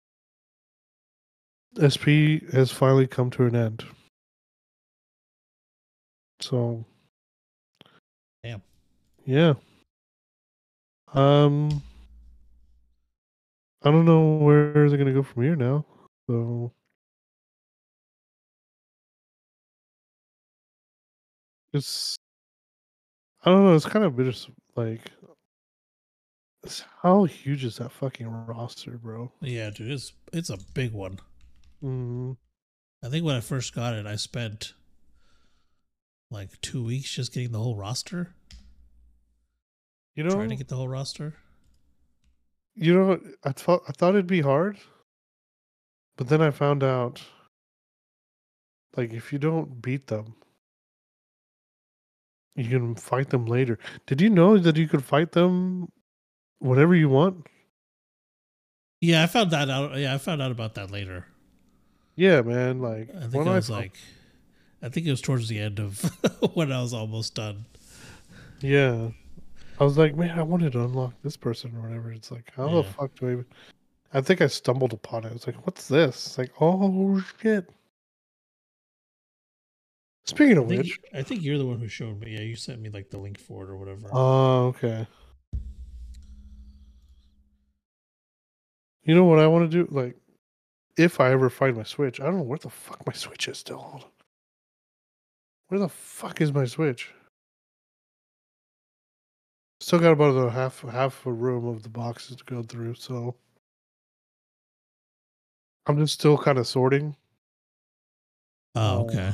SP has finally come to an end. So Damn. Yeah. Um I don't know where they're gonna go from here now. So it's I don't know, it's kind of bitter like how huge is that fucking roster, bro? Yeah, dude, it's it's a big one. Mm-hmm. I think when I first got it, I spent like two weeks just getting the whole roster. You know, trying to get the whole roster. you know, I thought I thought it'd be hard, but then I found out, like, if you don't beat them, you can fight them later. Did you know that you could fight them whenever you want? Yeah, I found that out. Yeah, I found out about that later. Yeah, man. Like, I think when it was fo- like, I think it was towards the end of when I was almost done. yeah, I was like, man, I wanted to unlock this person or whatever. It's like, how the fuck do I? Even... I think I stumbled upon it. I was like, what's this? It's like, oh shit. Speaking I of think, which, I think you're the one who showed me. Yeah, you sent me like the link for it or whatever. Oh, okay. You know what I want to do? Like, if I ever find my Switch, I don't know where the fuck my Switch is still. Hold on. Where the fuck is my Switch? Still got about a half half a room of the boxes to go through, so I'm just still kind of sorting. oh, okay.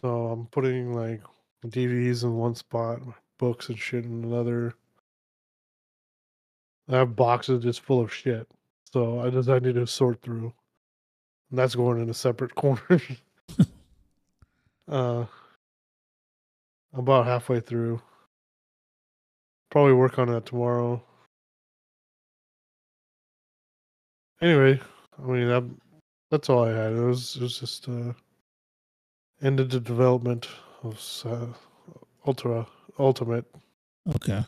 So I'm putting like DVDs in one spot, books and shit in another. I have boxes just full of shit. So I need to sort through. And that's going in a separate corner. uh about halfway through. Probably work on that tomorrow. Anyway, I mean that that's all I had. It was it was just uh ended the development of uh, Ultra Ultimate. Okay.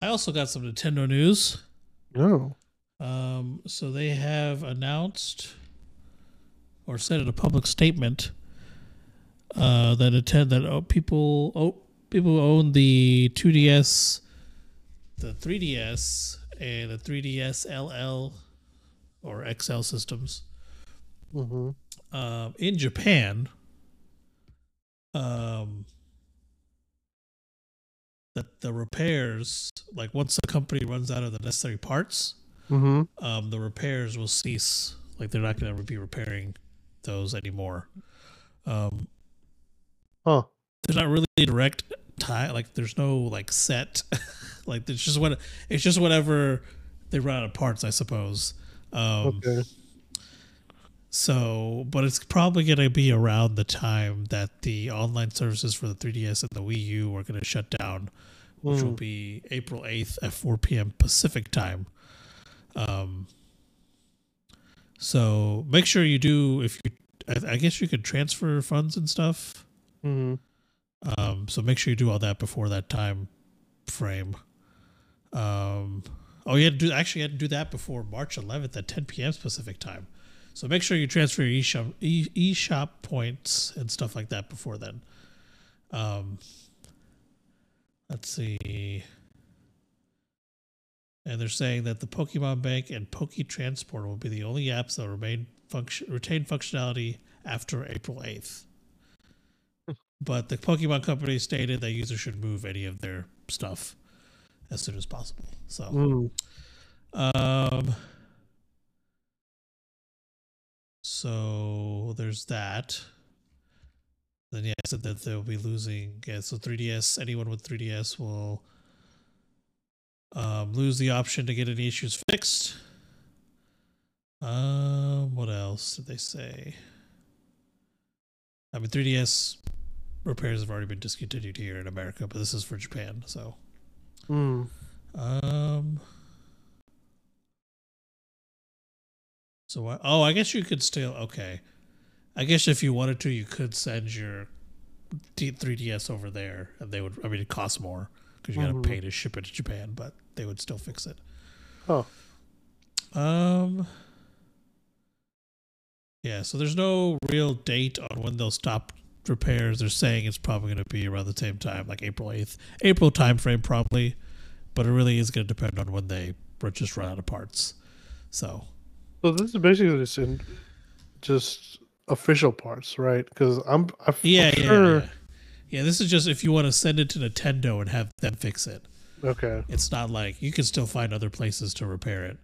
I also got some Nintendo news. No. Um, so they have announced or said in a public statement uh, that attend that oh, people oh, people who own the 2DS, the 3DS, and the 3DS LL or XL systems Mm-hmm. Um, in Japan, um, that the repairs, like once the company runs out of the necessary parts, Mm-hmm. um, the repairs will cease. Like they're not going to be repairing those anymore. Um, Huh. there's not really a direct tie. Like there's no like set. like it's just what it's just whatever they run out of parts, I suppose. Um, Okay. So, but it's probably going to be around the time that the online services for the 3DS and the Wii U are going to shut down, which will Mm. be April 8th at 4 p.m. Pacific time. Um, so make sure you do, if you, I, I guess you could transfer funds and stuff. Mm-hmm. Um, so make sure you do all that before that time frame. Um, oh, you had to do, actually, you had to do that before March 11th at 10 p.m. Pacific time. So make sure you transfer your eShop, e, eShop points and stuff like that before then. Um, let's see. And they're saying that the Pokemon Bank and Poke Transport will be the only apps that will remain function, retain functionality after April 8th. but the Pokemon Company stated that users should move any of their stuff as soon as possible. So, Mm. um, so there's that. Then yeah, I said that they'll be losing. Yeah, so 3DS. Anyone with 3DS will um, lose the option to get any issues fixed. Um, what else did they say? I mean, 3DS repairs have already been discontinued here in America, but this is for Japan. So, Mm. um, so I, oh, I guess you could still okay. I guess if you wanted to, you could send your D, 3DS over there, and they would. I mean, it costs more because you got to Mhm. pay to ship it to Japan, but they would still fix it. Oh. Um. Yeah, so there's no real date on when they'll stop repairs. They're saying it's probably going to be around the same time, like April 8th. April timeframe, probably. But it really is going to depend on when they just run out of parts. So, So this is basically just in just official parts, right? Because I'm, yeah, I'm yeah, sure. yeah. Yeah, this is just if you want to send it to Nintendo and have them fix it. Okay. It's not like you can still find other places to repair it.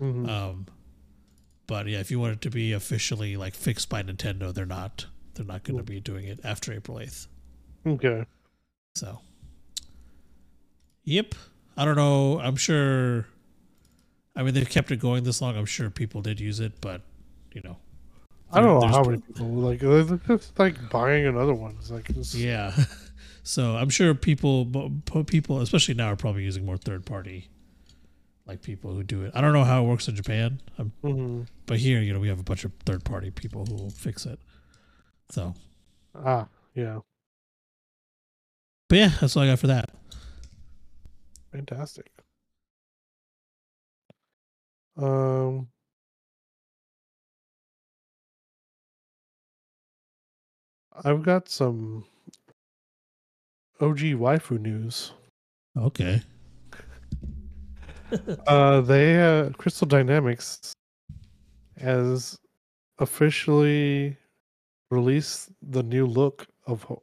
Mhm. Um, but yeah, if you want it to be officially like fixed by Nintendo, they're not. They're not going to be doing it after April eighth. okay. So, Yep. I don't know. I'm sure. I mean, they've kept it going this long. I'm sure people did use it, but you know, I don't know how many people like it's just like buying another one. It's like it's, Yeah. so I'm sure people, people, especially now, are probably using more third party, like people who do it. I don't know how it works in Japan, Mhm. but here, you know, we have a bunch of third party people who will fix it. So, ah yeah, but yeah, that's all I got for that. fantastic. Um. I've got some OG waifu news. Okay. Uh, they uh, Crystal Dynamics has officially released the new look of Ho-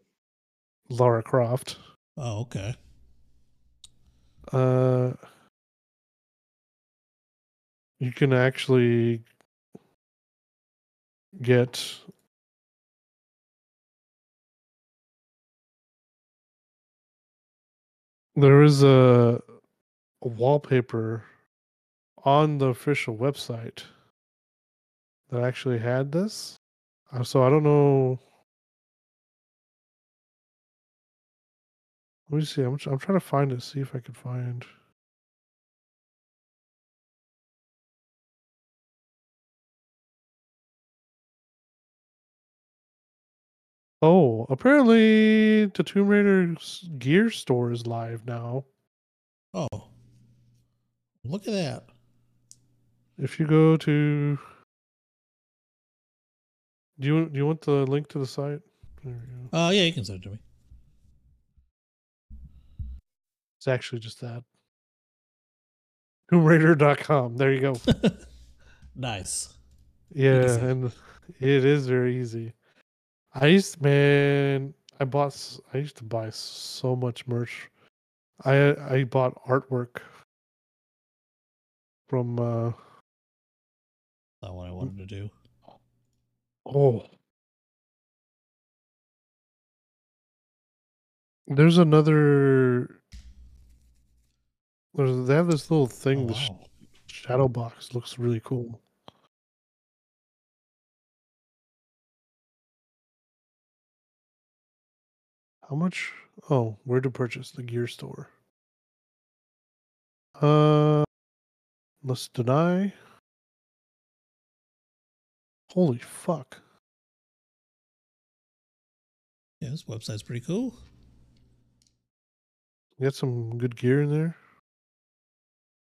Lara Croft. Oh, okay. Uh, you can actually get there is a, a wallpaper on the official website that actually had this. Uh, So I don't know. Let me see. I'm I'm trying to find it. See if I can find. Oh, apparently the Tomb Raider's gear store is live now. Oh, look at that. If you go to, do you do you want the link to the site? There we go. Oh, yeah, you can send it to me. It's actually just that. TombRaider.com. There you go. Nice. Yeah, and it is very easy. I used, man, I bought. I used to buy so much merch. I I bought artwork from. uh Not what I wanted to do. Oh, there's another. There's, they have this little Oh, thing. The sh- shadow box looks really cool. How much? Oh, where to purchase the gear store? Uh, let's deny. Holy fuck! Yeah, this website's pretty cool. You got some good gear in there.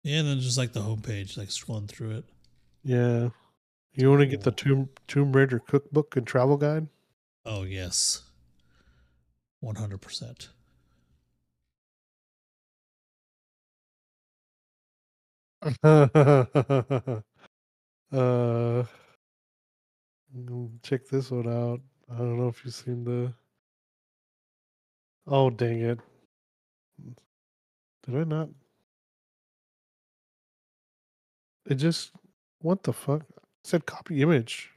Yeah, and then just like the homepage, like scrolling through it. Yeah. You want to get the Tomb Tomb Raider cookbook and travel guide? Oh, yes. 100%. uh, check this one out. I don't know if you've seen the. Oh dang it! Did I not? It just what the fuck? It said copy image.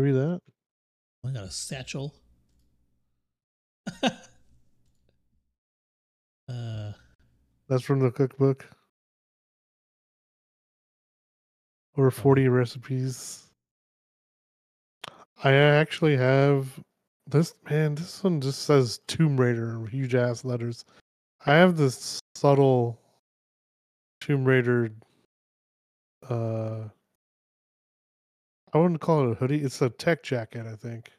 Maybe that. I got a satchel. uh, That's from the cookbook. Over 40 recipes. I actually have this man, this one just says Tomb Raider in huge ass letters. I have this subtle Tomb Raider uh I wouldn't call it a hoodie. It's a tech jacket, I think.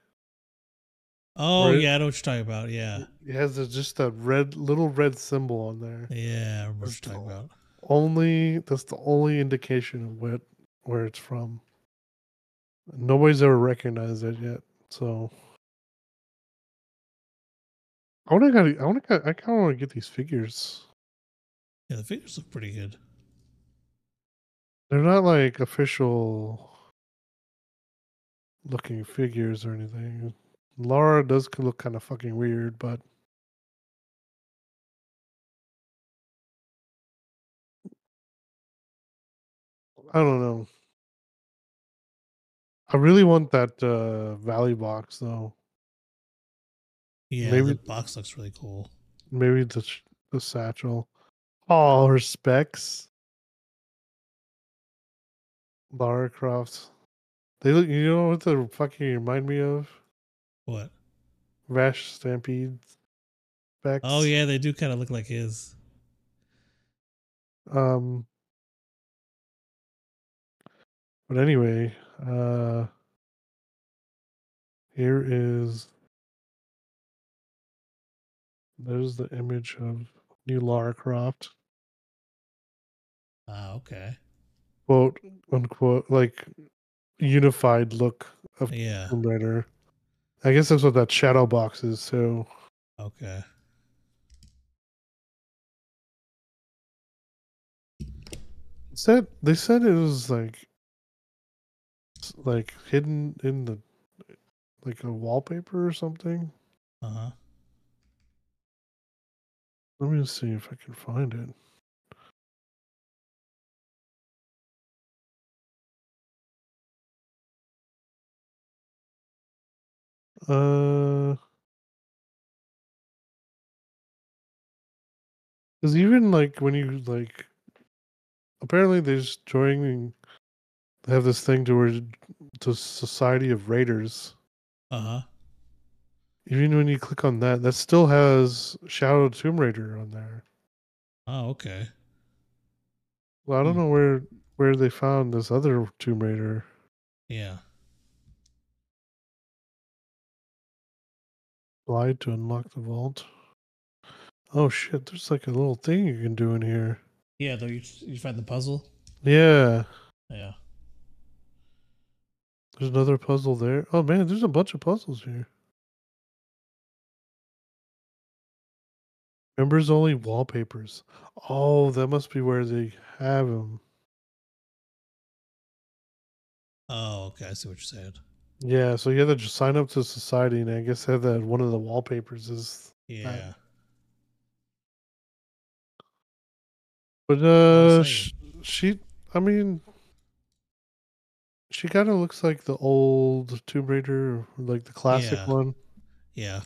oh, yeah, I know what you're talking about. Yeah. It has a, just a red little red symbol on there. Yeah, I remember what That's you're talking about. only that's the only indication of what where it's from. Nobody's ever recognized it yet, so I want to I want to I kind of want to get these figures. Yeah, the figures look pretty good. They're not like official looking figures or anything. Laura does look kind of fucking weird, but I don't know. I really want that uh, Valley box though. Yeah, Maybe- the box looks really cool. Maybe the the satchel. Oh, her specs. Lara Croft. They look. You know what they fucking remind me of? What? Vash Stampede specs. Oh yeah, they do kind of look like his. Um. But anyway, uh, here is. There's the image of new Lara Croft. Ah, okay. quote unquote like unified look of Yeah. Tomb Raider. I guess that's what that shadow box is. So Okay. said they said it was like like hidden in the like a wallpaper or something. Uh huh. Let me see if I can find it. Uh, because even like when you like, apparently there's joining. They have this thing to where to Society of Raiders. Uh huh. Even when you click on that, that still has Shadow Tomb Raider on there. Oh, okay. Well, I don't Hmm. know where where they found this other Tomb Raider. Yeah. Slide to unlock the vault. Oh shit! There's like a little thing you can do in here. Yeah. Though you you find the puzzle. Yeah, Yeah. there's another puzzle there. Oh man, there's a bunch of puzzles here. Members only wallpapers. Oh, that must be where they have them. Oh, okay. I see what you're saying. Yeah, so you have to just sign up to society, and I guess have that one of the wallpapers is. Yeah. But uh, saying. sh- she, I mean, she kind of looks like the old Tomb Raider, like the classic Yeah. one. Yeah.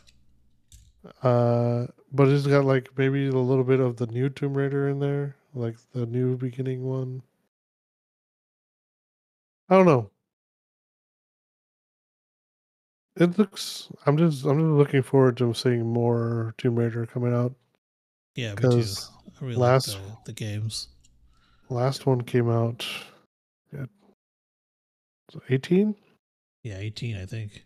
Uh, but it's got like maybe a little bit of the new Tomb Raider in there, like the new beginning one. I don't know. It looks. I'm just. I'm just looking forward to seeing more Tomb Raider coming out. Yeah. Me too. 'Cause I really last- like the, the games. Last one came out. At 18. Yeah, 18, I think.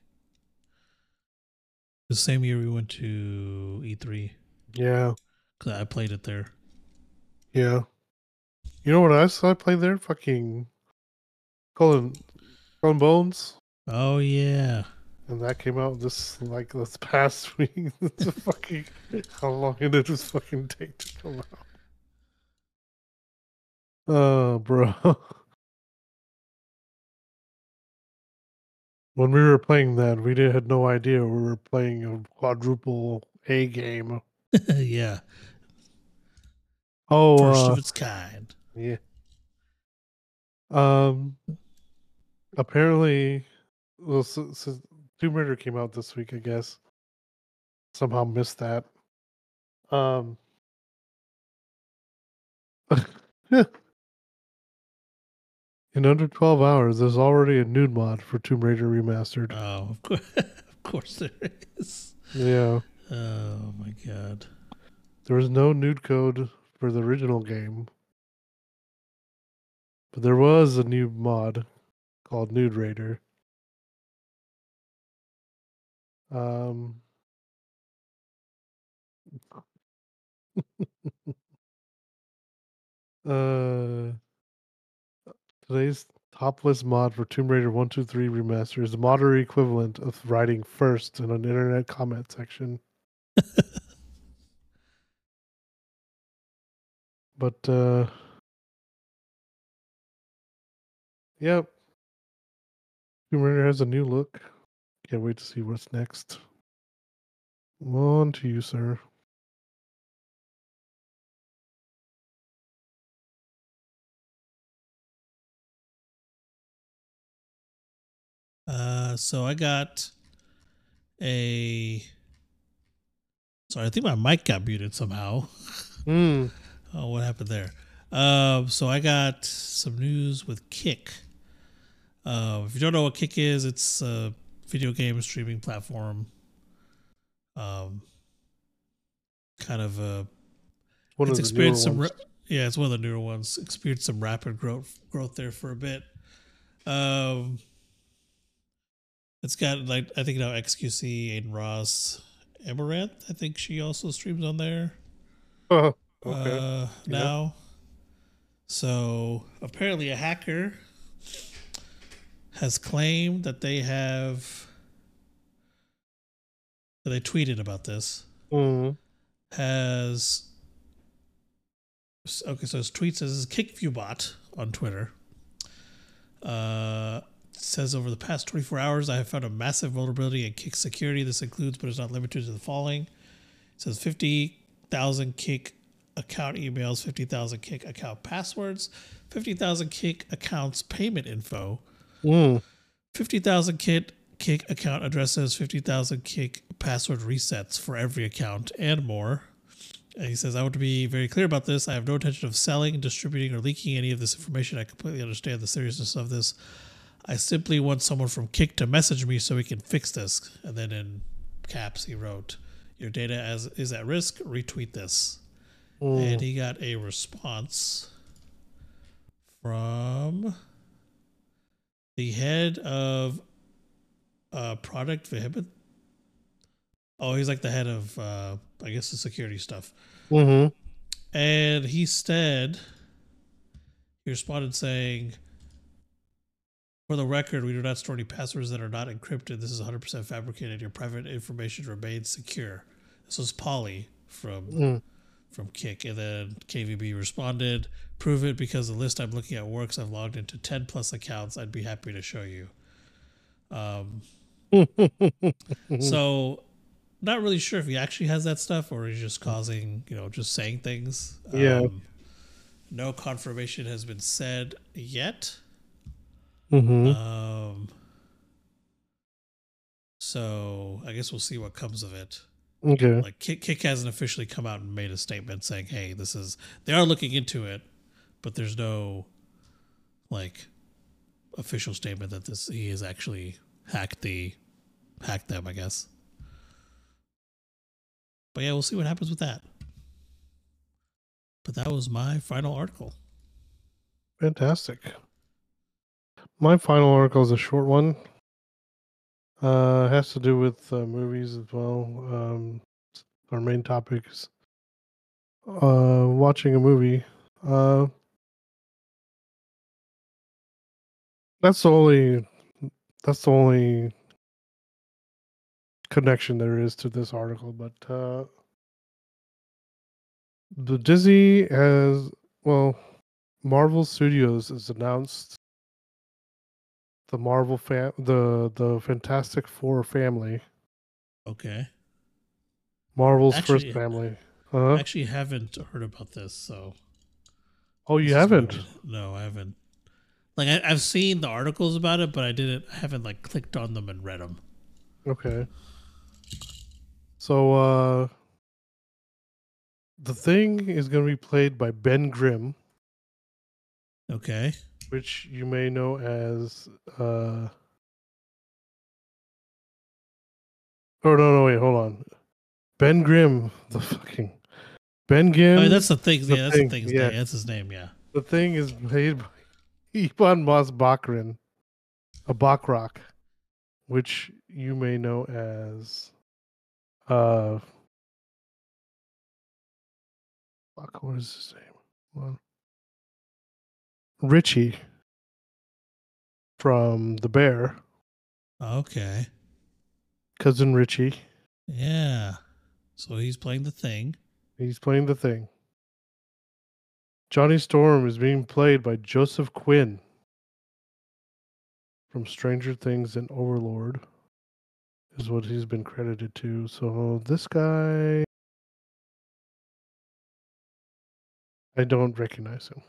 The same year we went to E3. Yeah. 'cause I played it there. Yeah. You know what else I played there? Fucking Colin, Skull and Bones. Oh yeah. And that came out this like this past week. it's a fucking how long did this fucking take to come out? Oh, bro. When we were playing that, we did, had no idea we were playing a quadruple A game. yeah. Oh, First uh, of its kind. Yeah. Um. Apparently, well, so, so Tomb Raider came out this week. I guess somehow missed that. Um. In under twelve hours, there's already a nude mod for Tomb Raider Remastered. Oh, of course, of course there is. yeah, Oh my god. there was no nude code for the original game, but there was a new mod called Nude Raider. Um, uh, today's topless mod for Tomb Raider 123 Remaster is the modern equivalent of writing first in an internet comment section. But, uh, yep. Tomb Raider has a new look. Can't wait to see what's next. On to you, sir. Uh, so I got a. Sorry, I think my mic got muted somehow. Hmm. Oh, what happened there? Um, so I got some news with Kick. Uh, if you don't know what Kick is, it's a video game streaming platform. Um, kind of a One it's of the newer experienced some ra- yeah it's one of the newer ones experienced some rapid growth growth there for a bit um it's got like i think now xQc Adin Ross Amouranth i think she also streams on there Oh, okay. uh, Yeah. now so apparently a hacker has claimed that they have that they tweeted about this Mhm. has okay so his tweet says kickviewbot on twitter. Uh says over the past 24 hours i have found a massive vulnerability in kick security. This includes but is not limited to the following. It says 50000 kick account emails 50000 kick account passwords 50000 kick accounts payment info Mm. 50,000 kit kick account addresses, 50,000 kick password resets for every account, and more. And he says, I want to be very clear about this. I have no intention of selling, distributing, or leaking any of this information. I completely understand the seriousness of this. I simply want someone from Kick to message me so we can fix this. And then in caps, he wrote, Your data as is at risk. Retweet this. Mm. And he got a response from the head of uh, product Vehement. Oh, he's like the head of, uh, I guess, the security stuff. Mhm. And he said, he responded saying, for the record, we do not store any passwords that are not encrypted. This is 100% fabricated. Your private information remains secure. This was Polly from Mm. From Kick. And then KVB responded, prove it because the list I'm looking at works. I've logged into 10 plus accounts. I'd be happy to show you. Um, so, not really sure if he actually has that stuff or he's just causing, you know, just saying things. Yeah. Um, no confirmation has been said yet. Mhm. Um, so, I guess we'll see what comes of it Okay. like Kick, Kick hasn't officially come out and made a statement saying, "Hey, this is." They are looking into it, but there's no like official statement that this he has actually hacked the hacked them. I guess. But yeah, we'll see what happens with that. But that was my final article. Fantastic. My final article is a short one. Uh, has to do with uh, movies as well. Um, our main topic is uh, watching a movie. Uh, that's the only. That's the only connection there is to this article. But uh, the Disney has well, Marvel Studios has announced the Marvel fam the the Fantastic Four family, Okay, Marvel's Actually- first family. I Uh, actually haven't heard about this, so oh, you haven't? No, I haven't. Like I, I've seen the articles about it, but I didn't. I haven't like clicked on them and read them. Okay. So uh the thing is going to be played by Ben Grimm, Okay. Which you may know as uh Oh no no wait, hold on. Ben Grimm, the fucking Ben Grimm. Oh, that's the thing. the Yeah, that's thing, the thing's yeah. name. That's his name. Yeah. The thing is made by Ivan Moss Bakrin, a Bachrach, which you may know as uh fuck, what is his name? Richie from The Bear, Okay. cousin Richie. Yeah. So he's playing the thing. He's playing the thing. Johnny Storm is being played by Joseph Quinn from Stranger Things and Overlord, is what he's been credited to. So this guy, I don't recognize him.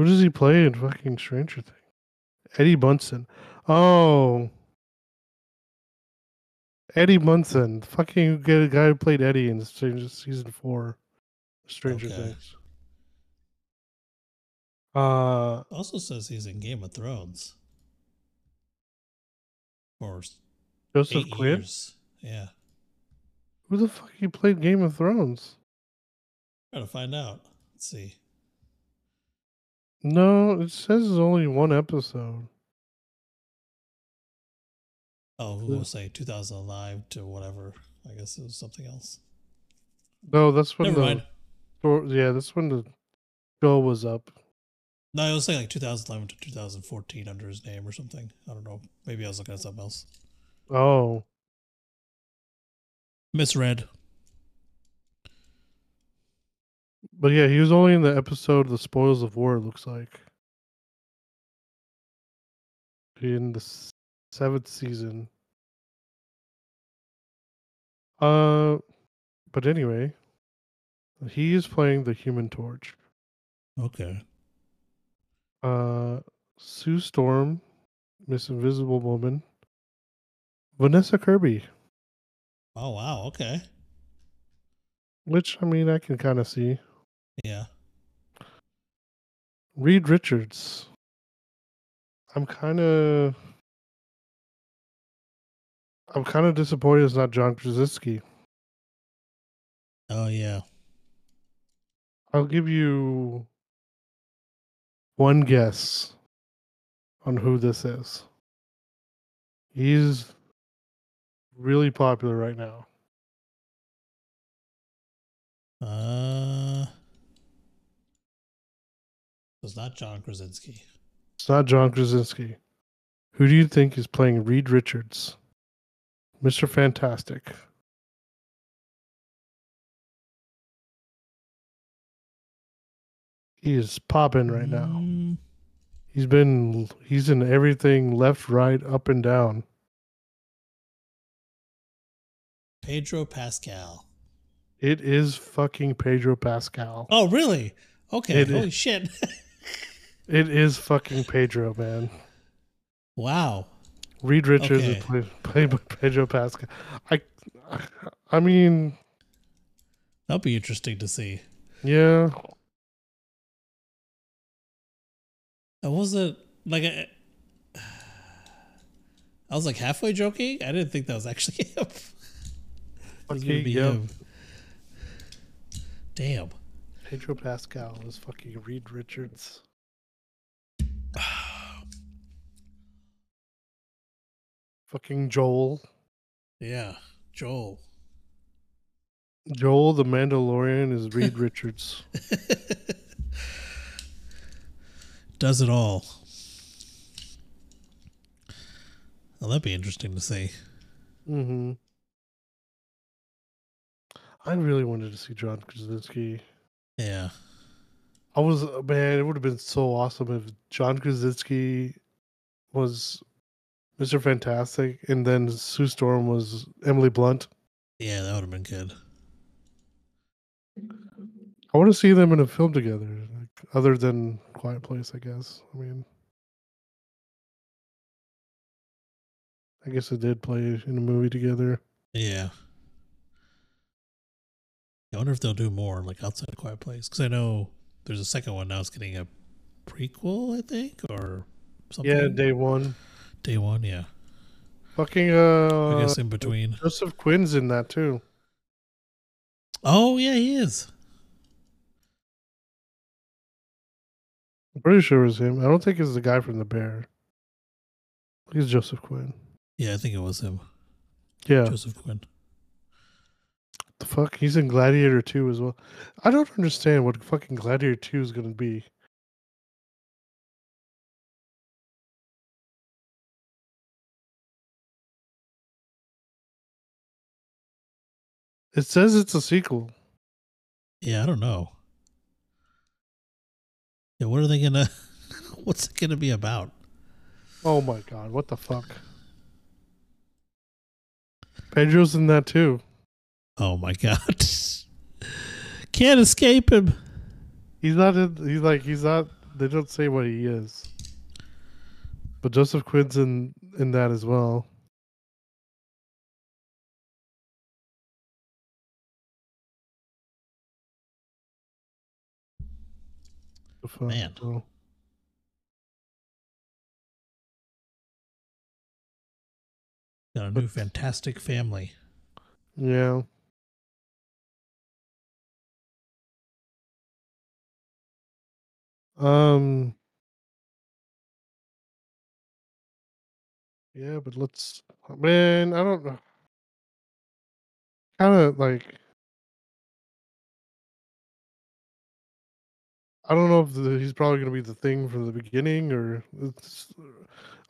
Who does he play in fucking Stranger Things? Eddie Munson. Oh. Eddie Munson. Fucking get a guy who played Eddie in Stranger season four. Stranger Okay. Things. Uh Also says he's in Game of Thrones. For s- Joseph eight Quinn. years. Yeah. Who the fuck he played Game of Thrones? Gotta find out. Let's see. No, it says it's only one episode. Oh, who will say 2005 to whatever? I guess it was something else. No, that's when Never the mind. yeah, that's when the show was up. No, it was saying like 2011 to 2014 under his name or something. I don't know. Maybe I was looking at something else. Oh, Misread. But yeah, he was only in the episode "The Spoils of War." It looks like in the seventh season. Uh, but anyway, he is playing the Human Torch. Okay. Uh, Sue Storm, Miss Invisible Woman, Vanessa Kirby, Oh, wow. Okay. which I mean I can kind of see. Yeah. Reed Richards. I'm kind of. I'm kind of disappointed it's not John Krasinski. Oh, yeah. I'll give you one guess on who this is. He's really popular right now. Uh, it's not John Krasinski. It's not John Krasinski. Who do you think is playing Reed Richards? Mr. Fantastic. He is popping right now. Mm, He's been he's in everything left, right, up and down. Pedro Pascal. It is fucking Pedro Pascal. Oh, really? Okay. It Holy is. shit. It is fucking Pedro, man. wow. Reed Richards Okay. is played, played by Pedro Pascal. I, I mean, That'll be interesting to see. yeah. I wasn't like I, I was like halfway joking. I didn't think that was actually him. Was gonna Okay, be yeah. him. Damn. Pedro Pascal is fucking Reed Richards. Fucking Joel. Yeah. Joel. Joel the Mandalorian is Reed Richards. Does it all. Well, that'd be interesting to see. Mm-hmm. I really wanted to see John Krasinski. Yeah. I was man, it would have been so awesome if John Krasinski was Mr. Fantastic and then Sue Storm was Emily Blunt. Yeah, that would have been good. I want to see them in a film together, like, other than Quiet Place, I guess. I mean, I guess they did play in a movie together. Yeah. I wonder if they'll do more like outside of Quiet Place because I know there's a second one now. It's getting a prequel, I think, or something. Yeah, day one. Day one. Yeah, Fucking uh, I guess in between. Joseph Quinn's in that too. Oh yeah, he is. I'm pretty sure it was him. I don't think it's the guy from The Bear. I think it's Joseph Quinn. Yeah, I think it was him, Yeah. Joseph Quinn. The fuck? He's in Gladiator 2 as well. I don't understand what fucking Gladiator 2 is going to be. It says it's a sequel. Yeah, I don't know. Yeah, what are they gonna? What's it gonna be about? Oh my god, what the fuck? Pedro's in that too. Oh my god! Can't escape him. He's not in he's like he's not they don't say what he is. But Joseph Quinn's in in that as well. Man. Got a new fantastic family. Yeah. Um. Yeah, but let's. Man, I don't know. Kind of like. I don't know if the, he's probably going to be the thing from the beginning, or.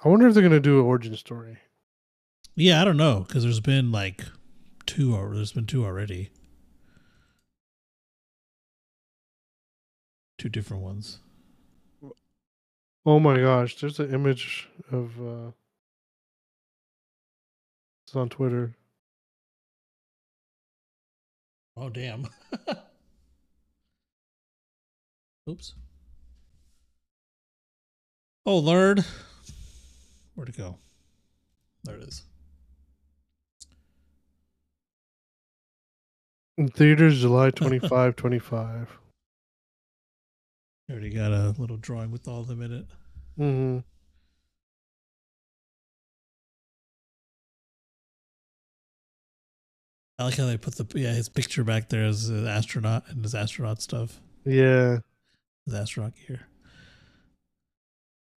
I wonder if they're going to do an origin story. Yeah, I don't know because there's been like two or there's been two already. Two different ones. Oh my gosh, there's an image of. uh It's on Twitter. Oh damn. Oops. Oh Lord. Where'd it go? There it is. In theaters, July 25, 25. Already got a little drawing with all of them in it. Mm-hmm. I like how they put the yeah his picture back there as an astronaut and his astronaut stuff, Yeah, his astronaut gear.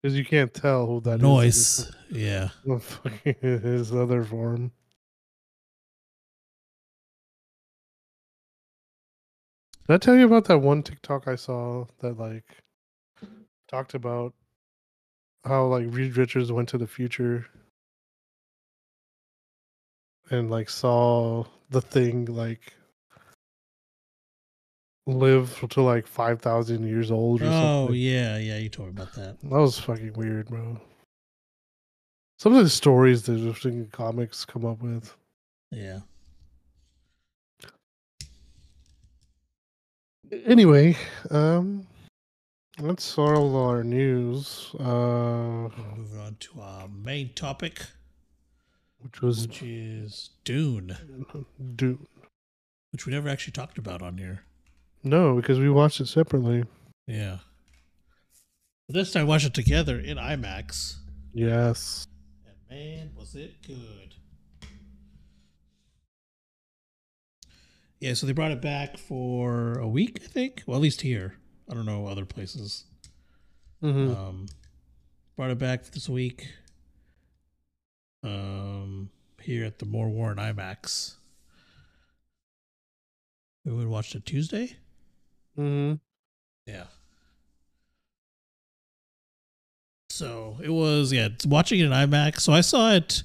because you can't tell who that Noise, yeah. His other form. Did I tell you about that one TikTok I saw that like talked about how like Reed Richards went to the future and like saw the thing like live to like five thousand years old or Oh something. yeah, yeah. You told me about that. That was fucking weird, bro. Some of the stories that the fucking comics come up with. Yeah. Anyway, um, that's all our news. Uh, Moving on to our main topic, which was which is Dune, Dune. which we never actually talked about on here. No, because we watched it separately. Yeah. This time, I watched it together in IMAX, Yes. and man, was it good! Yeah, so they brought it back for a week, I think. Well, at least here. I don't know other places. Mm-hmm. Um, brought it back this week. Um, here at the Moore Warren IMAX. We would watch it Tuesday. mm-hmm. Yeah. So it was yeah, it's watching it in IMAX. So I saw it.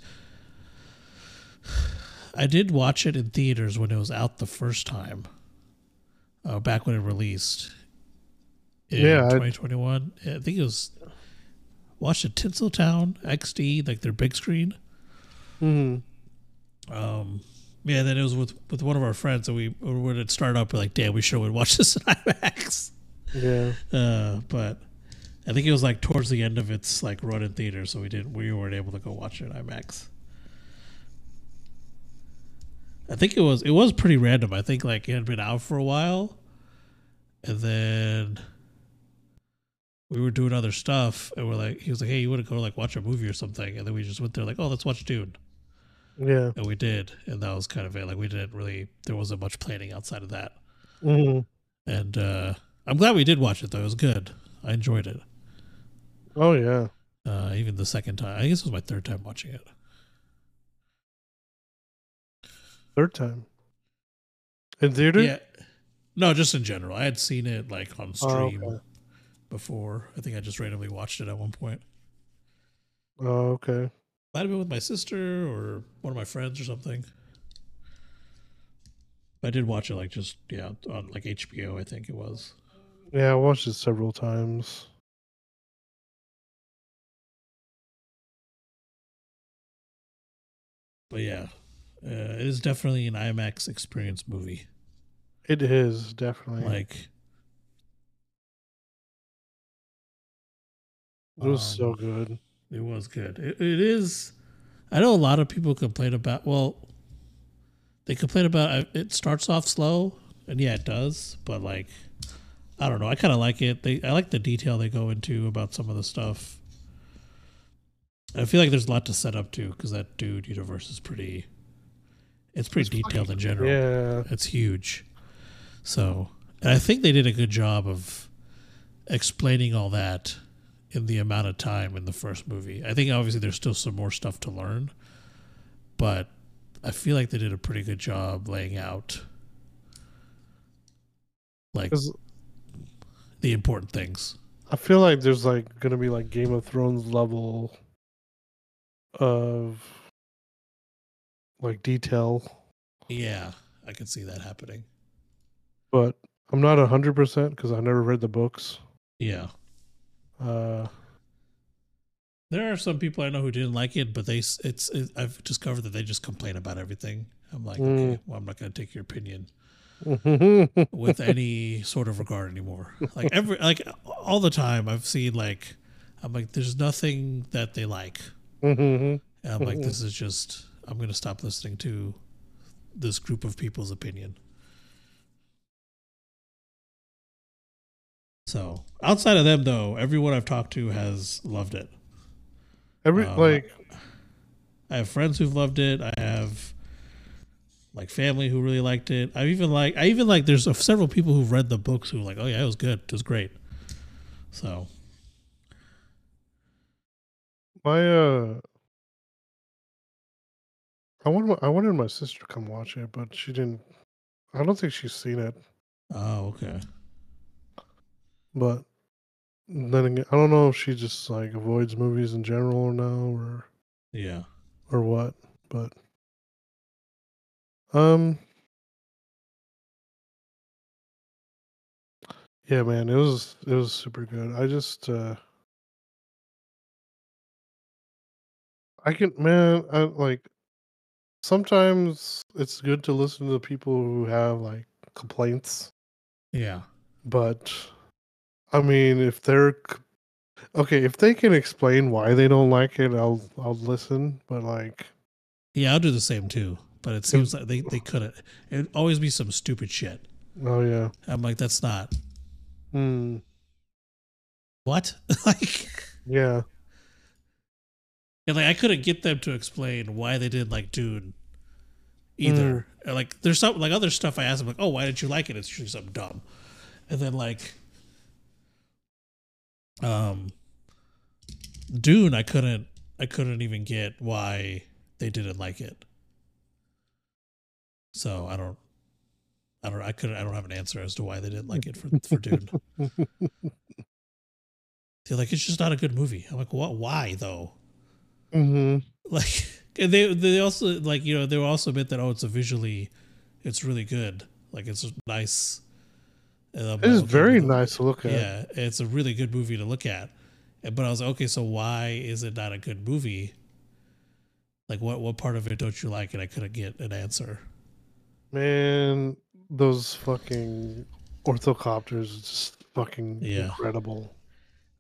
I did watch it in theaters when it was out the first time. Uh, back when it released. In Yeah, 2021. I think it was. Watched at Tinseltown XD, like their big screen. Mm-hmm. Um, yeah, then it was with with one of our friends, and we when it started up, we're like, damn, we should have watched this in IMAX. Yeah. Uh, but I think it was like towards the end of its like run in theater, so we didn't we weren't able to go watch it in IMAX. I think it was it was pretty random. I think like it had been out for a while, and then we were doing other stuff, and we're like, he was like, "Hey, you want to go like watch a movie or something?" And then we just went there like, "Oh, let's watch Dune," Yeah. and we did, and that was kind of it. Like we didn't really there wasn't much planning outside of that, Mm-hmm. and uh, I'm glad we did watch it though. It was good. I enjoyed it. Oh yeah. Uh, even the second time, I guess it was my third time watching it. Third time. In theater? Yeah, no, just in general. I had seen it like on Oh, stream okay. before. I think I just randomly watched it at one point. Oh, okay. Might have been with my sister or one of my friends or something. I did watch it like just yeah on like HBO. I think it was. Yeah, I watched it several times. But yeah, it is definitely an IMAX experience movie. It is definitely. Like It was so Um, good. It was good. It, it is. I know a lot of people complain about. Well, they complain about uh, it starts off slow, and yeah, it does. But like, I don't know. I kind of like it. They I like the detail they go into about some of the stuff. I feel like there's a lot to set up to because that Dune universe is pretty. It's pretty It's detailed in general. Yeah. It's huge. So, and I think they did a good job of explaining all that in the amount of time in the first movie. I think obviously there's still some more stuff to learn, but I feel like they did a pretty good job laying out like the important things. I feel like there's like gonna be like Game of Thrones level of like detail, Yeah, I could see that happening. but I'm not a hundred percent because I never read the books. Yeah. Uh, There are some people I know who didn't like it, but they it's it, I've discovered that they just complain about everything. I'm like, Mm. okay, well, I'm not going to take your opinion. with any sort of regard anymore. Like every like all the time I've seen like I'm like there's nothing that they like. Mhm. And I'm like this is just I'm going to stop listening to this group of people's opinion. So, outside of them though, everyone I've talked to has loved it. Every Um, like I have friends who've loved it. I have like family who really liked it. I even like I even like there's several people who've read the books who are like, oh yeah, it was good. It was great. So my uh, I wanted my, I wanted my sister to come watch it, but she didn't. I don't think she's seen it. oh okay. But then again, I don't know if she just like avoids movies in general or now or Yeah. or what. But um, yeah, man, it was it was super good. I just uh, I can man, I like sometimes it's good to listen to people who have like complaints Yeah. but I mean, if they're okay, if they can explain why they don't like it, I'll I'll listen. But like, Yeah, I'll do the same too. But it seems like they, they couldn't. It'd always be some stupid shit. oh yeah, I'm like, that's not hmm, what? like yeah, And like I couldn't get them to explain why they didn't like Dune either. And, Like there's some like other stuff I asked them like, oh, why did you like it? It's usually something dumb. And then like um Dune I couldn't I couldn't even get why they didn't like it. So I don't I don't I couldn't I don't have an answer as to why they didn't like it for for Dune. They're like, it's just not a good movie. I'm like, what why though? hmm like and they they also like you know they will also admit that oh it's a visually it's really good. Like it's nice. It is very nice to look at. yeah it's a really good movie to look at. But i was like okay so why is it not a good movie? Like what what part of it don't you like? And i couldn't get an answer. Man, those fucking orthocopters just fucking Yeah. incredible.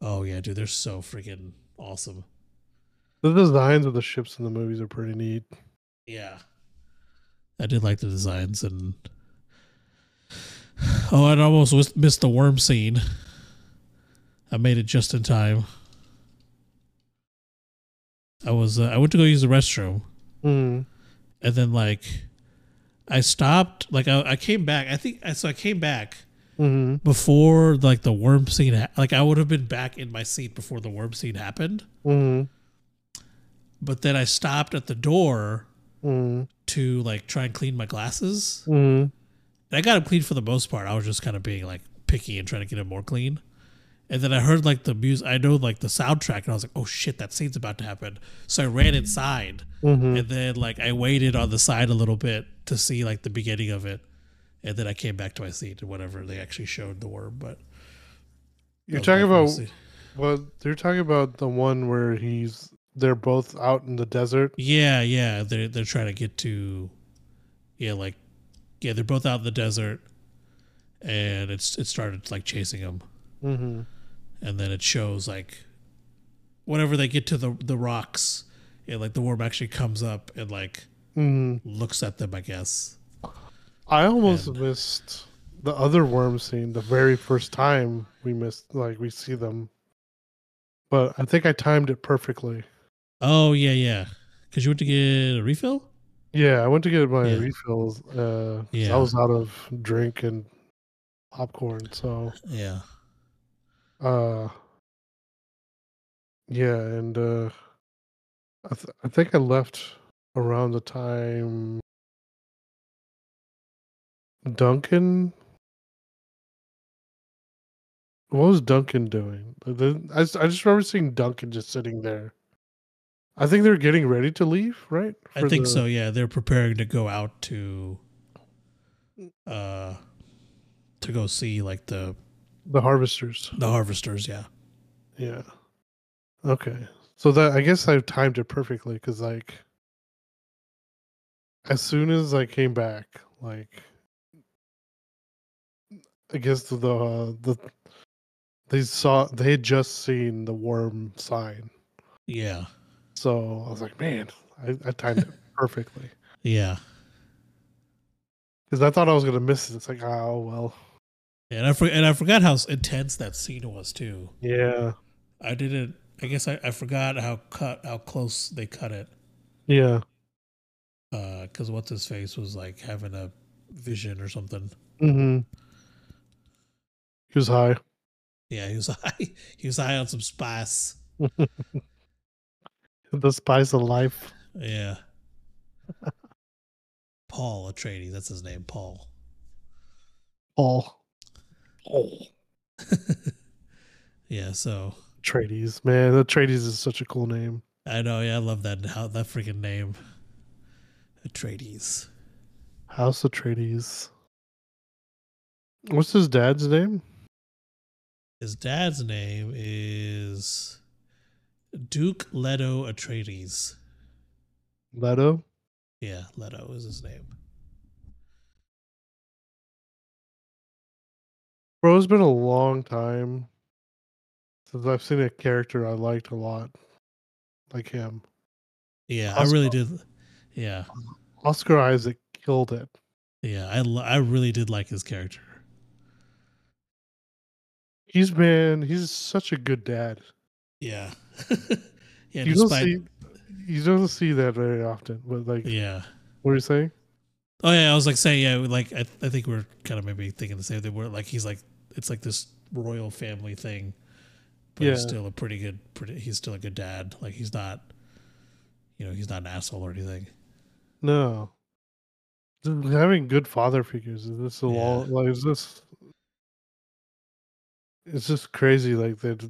oh yeah dude they're so freaking awesome The designs of the ships in the movies are pretty neat. Yeah. I did like the designs and Oh, I almost missed the worm scene. I made it just in time. I was uh, I went to go use the restroom Mm. and then like I stopped like I, I came back. I think I so I came back hmm before like the worm scene ha- like I would have been back in my seat before the worm scene happened. hmm But then I stopped at the door hmm to like try and clean my glasses. And I got them clean for the most part. I was just kind of being like picky and trying to get them more clean. And then I heard like the music, I know like the soundtrack, and I was like, oh shit, that scene's about to happen. So I ran inside, hmm and then like I waited on the side a little bit to see like the beginning of it. And then I came back to my seat and whatever they actually showed the worm. But You're talking about well, they're talking about the one where he's they're both out in the desert. Yeah, yeah. They're they're trying to get to yeah, like yeah, they're both out in the desert and it's it started like chasing them. hmm and then it shows like whenever they get to the the rocks, and like the worm actually comes up and like Mm, looks at them. I guess. I almost And- missed the other worm scene the very first time we missed, like we see them. But I think I timed it perfectly. Oh yeah, yeah. Because you went to get a refill. Yeah, I went to get my Yeah. refills. Uh, Yeah. I was out of drink and popcorn, so Yeah. uh, yeah, and uh, I th- I think I left around the time Duncan. What was Duncan doing? The- the- I, s- I just remember seeing Duncan just sitting there. I think they're getting ready to leave, right? I think the- so. Yeah, they're preparing to go out to, uh, to go see like the The harvesters. the harvesters. Yeah. Yeah. Okay. So that I guess I timed it perfectly because like as soon as I came back, like I guess the the, the they saw they had just seen the worm sign. Yeah. So I was like, man, I, I timed it perfectly. Yeah. Because I thought I was gonna miss it. It's like, oh well. And I for, and I forgot how intense that scene was too. Yeah. I didn't. I guess I, I forgot how cut how close they cut it. Yeah. Because what's his face was like having a vision or something. Mm-hmm. He was high. Yeah, he was high. He was high on some spice. The spice of life. Yeah. Paul Atreides, that's his name, Paul. Paul. Paul. yeah, so Trades, man. The Trades is such a cool name. I know, yeah, I love that how that freaking name. Atreides. House Atreides. What's his dad's name? His dad's name is Duke Leto Atreides. Leto. Yeah, Leto is his name. Bro, it's been a long time since I've seen a character I liked a lot, like him. Yeah, I really did. Yeah, Oscar Isaac killed it. yeah, I I really did like his character. He's been he's such a good dad. Yeah, yeah. you don't see you don't see that very often. But like, yeah. what are you saying? Oh yeah, I was like saying yeah, like I, I think we're kind of maybe thinking the same thing. We're like he's like it's like this royal family thing, but he's still a pretty good. Pretty, he's still a good dad. Like he's not, you know, he's not an asshole or anything. No. Having good father figures is this a Yeah. law? Like, is this? It's just crazy. Like that.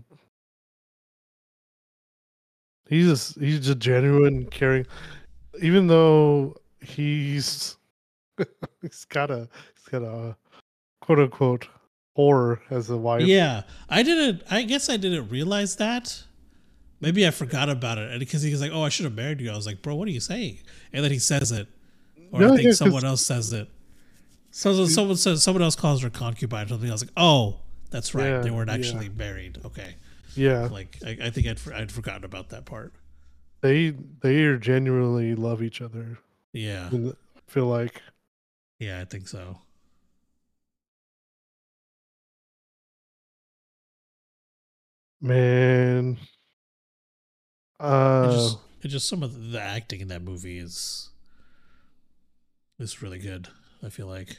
He's just, he's just genuine, caring. Even though he's he's got a he's got a quote unquote whore as a wife. Yeah, I didn't. I guess I didn't realize that. Maybe I forgot about it, and because he was like, "Oh, I should have married you," I was like, "Bro, what are you saying?" And then he says it, or No, I yeah, someone else says it. So someone says someone else calls her concubine or something. I was like, "Oh, that's right. Yeah, they weren't yeah. actually married." Okay, Yeah, like I, I think I'd I'd forgotten about that part. they they are genuinely love each other. Yeah, I feel like yeah, I think so. man. It Uh, just, it just some of the acting in that movie is is really good. I feel like.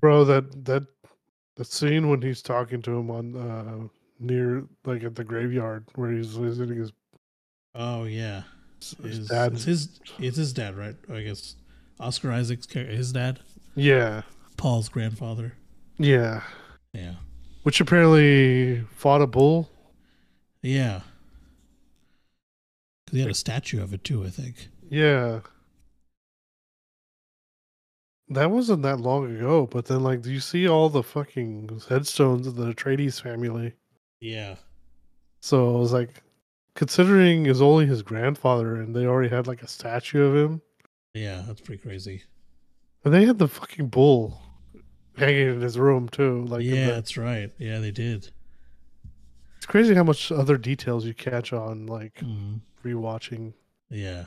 bro, that that the scene when he's talking to him on uh near like at the graveyard where he's visiting his, Oh yeah. his His, dad. it's his it's his dad, right? I guess Oscar Isaac's his dad, Yeah, Paul's grandfather. yeah. Yeah, Which apparently fought a bull. yeah. 'Cause he had a statue of it too, I think. Yeah. That wasn't that long ago, but then like do you see all the fucking headstones of the Atreides family? Yeah, So I was like, considering is only his grandfather and they already had like a statue of him. yeah. That's pretty crazy. And they had the fucking bull hanging in his room too. Like yeah, the- that's right. Yeah, they did. it's crazy how much other details you catch on like Mhm. rewatching. Yeah.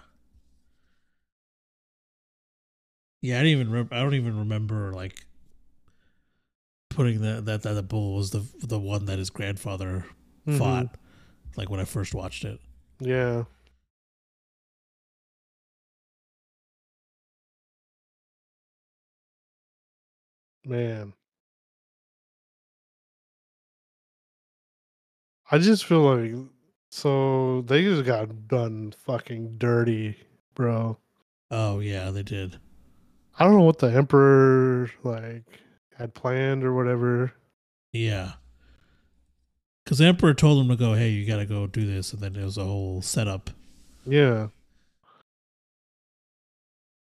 Yeah, I didn't even. Rem- I don't even remember like putting that that that the bull was the the one that his grandfather Mhm. fought. Like when I first watched it. Yeah. Man. I just feel like so they just got done fucking dirty, bro. Oh yeah, they did. I don't know what the emperor like had planned or whatever. Yeah. Because the emperor told him to go. Hey, you got to go do this, and then it was a whole setup. Yeah.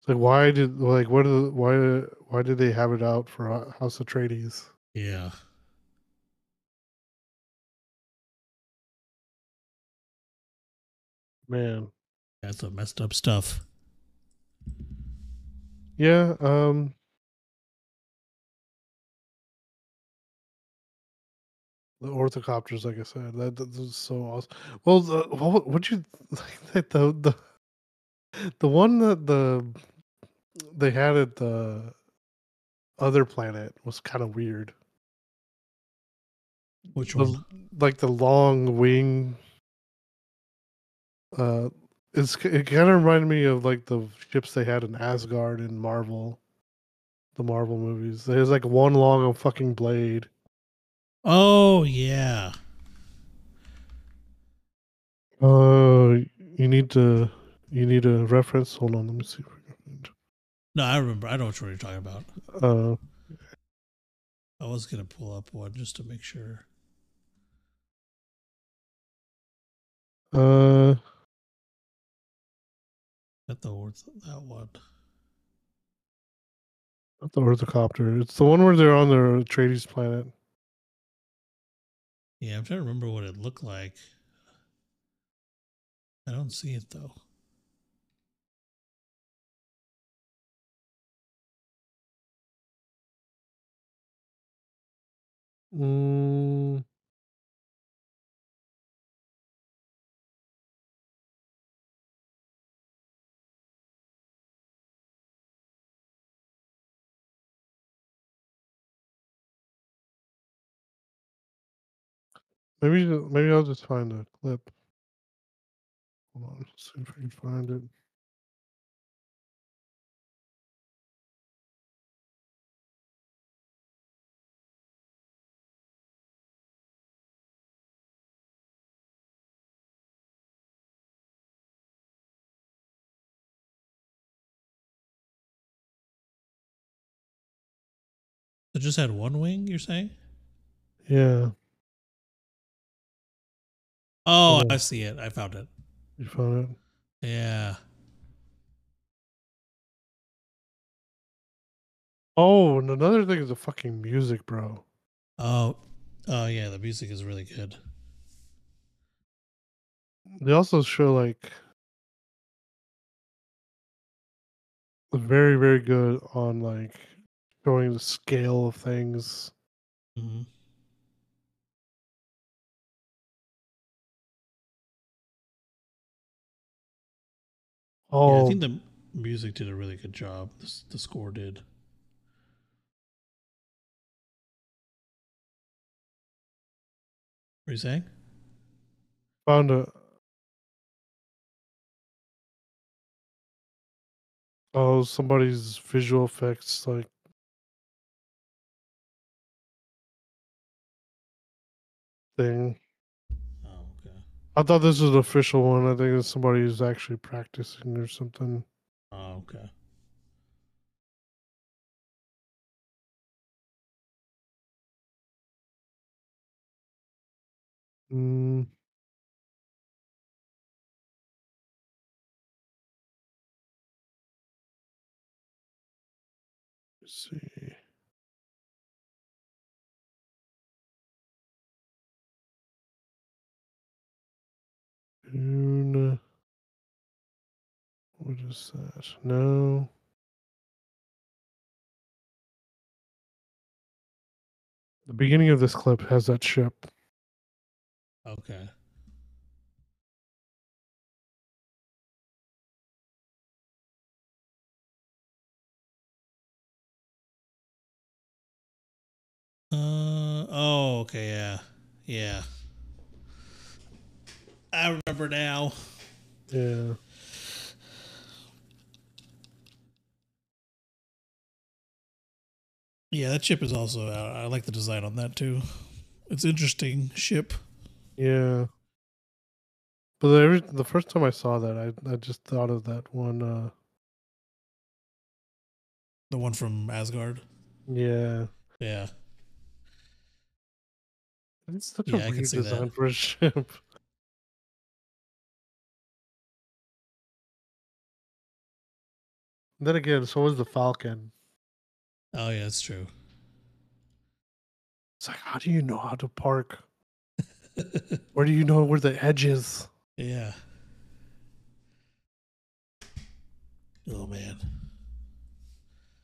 It's like why did like what are the, why why did they have it out for Ho- House Atreides? Yeah. Man. That's some messed up stuff. Yeah, um the orthocopters, like I said, that, that was so awesome. Well, the, what what you like the the the one that the they had at the other planet was kind of weird. Which The- one? like the long wing. Uh, it's it kind of reminded me of like the ships they had in Asgard in Marvel, the Marvel movies. There's like one long fucking blade. Oh yeah. Uh, you need to you need a reference. Hold on, let me see. If I can No, I remember. I don't know what you're talking about. Uh, I was gonna pull up one just to make sure. uh, That the words that one. not the orthocopter. It's the one where they're on the Atreides planet. Yeah, I'm trying to remember what it looked like. I don't see it though. Mm, maybe maybe I'll just find a clip. Hold on, see if I can find it. It just had one wing. You're saying? Yeah, Oh, Oh. I see it. I found it. you found it. Yeah. Oh, and another thing is the fucking music, bro. Oh. Oh yeah. The music is really good. They also show like very very good on like showing the scale of things. Mm-hmm. Hmm Yeah, Oh, I think the music did a really good job. The, the score did. What are you saying? found a. Oh, somebody's visual effects like thing. I thought this was the official one. I think it's somebody who's actually practicing or something. Oh, okay. Mm. Let's see. Dune. What is that? No. The beginning of this clip has that ship. Okay. Uh oh, okay, yeah. Yeah. I remember now. Yeah. Yeah, that ship is also out. I like the design on that too. It's interesting ship. Yeah. But every, the first time I saw that, I I just thought of that one. Uh, The one from Asgard. yeah, Yeah. it's such Yeah, a weird see that. design for a ship. Then again, so was the Falcon. Oh yeah, that's true. It's like, how do you know how to park? Where do you know where the edge is? yeah. Oh man.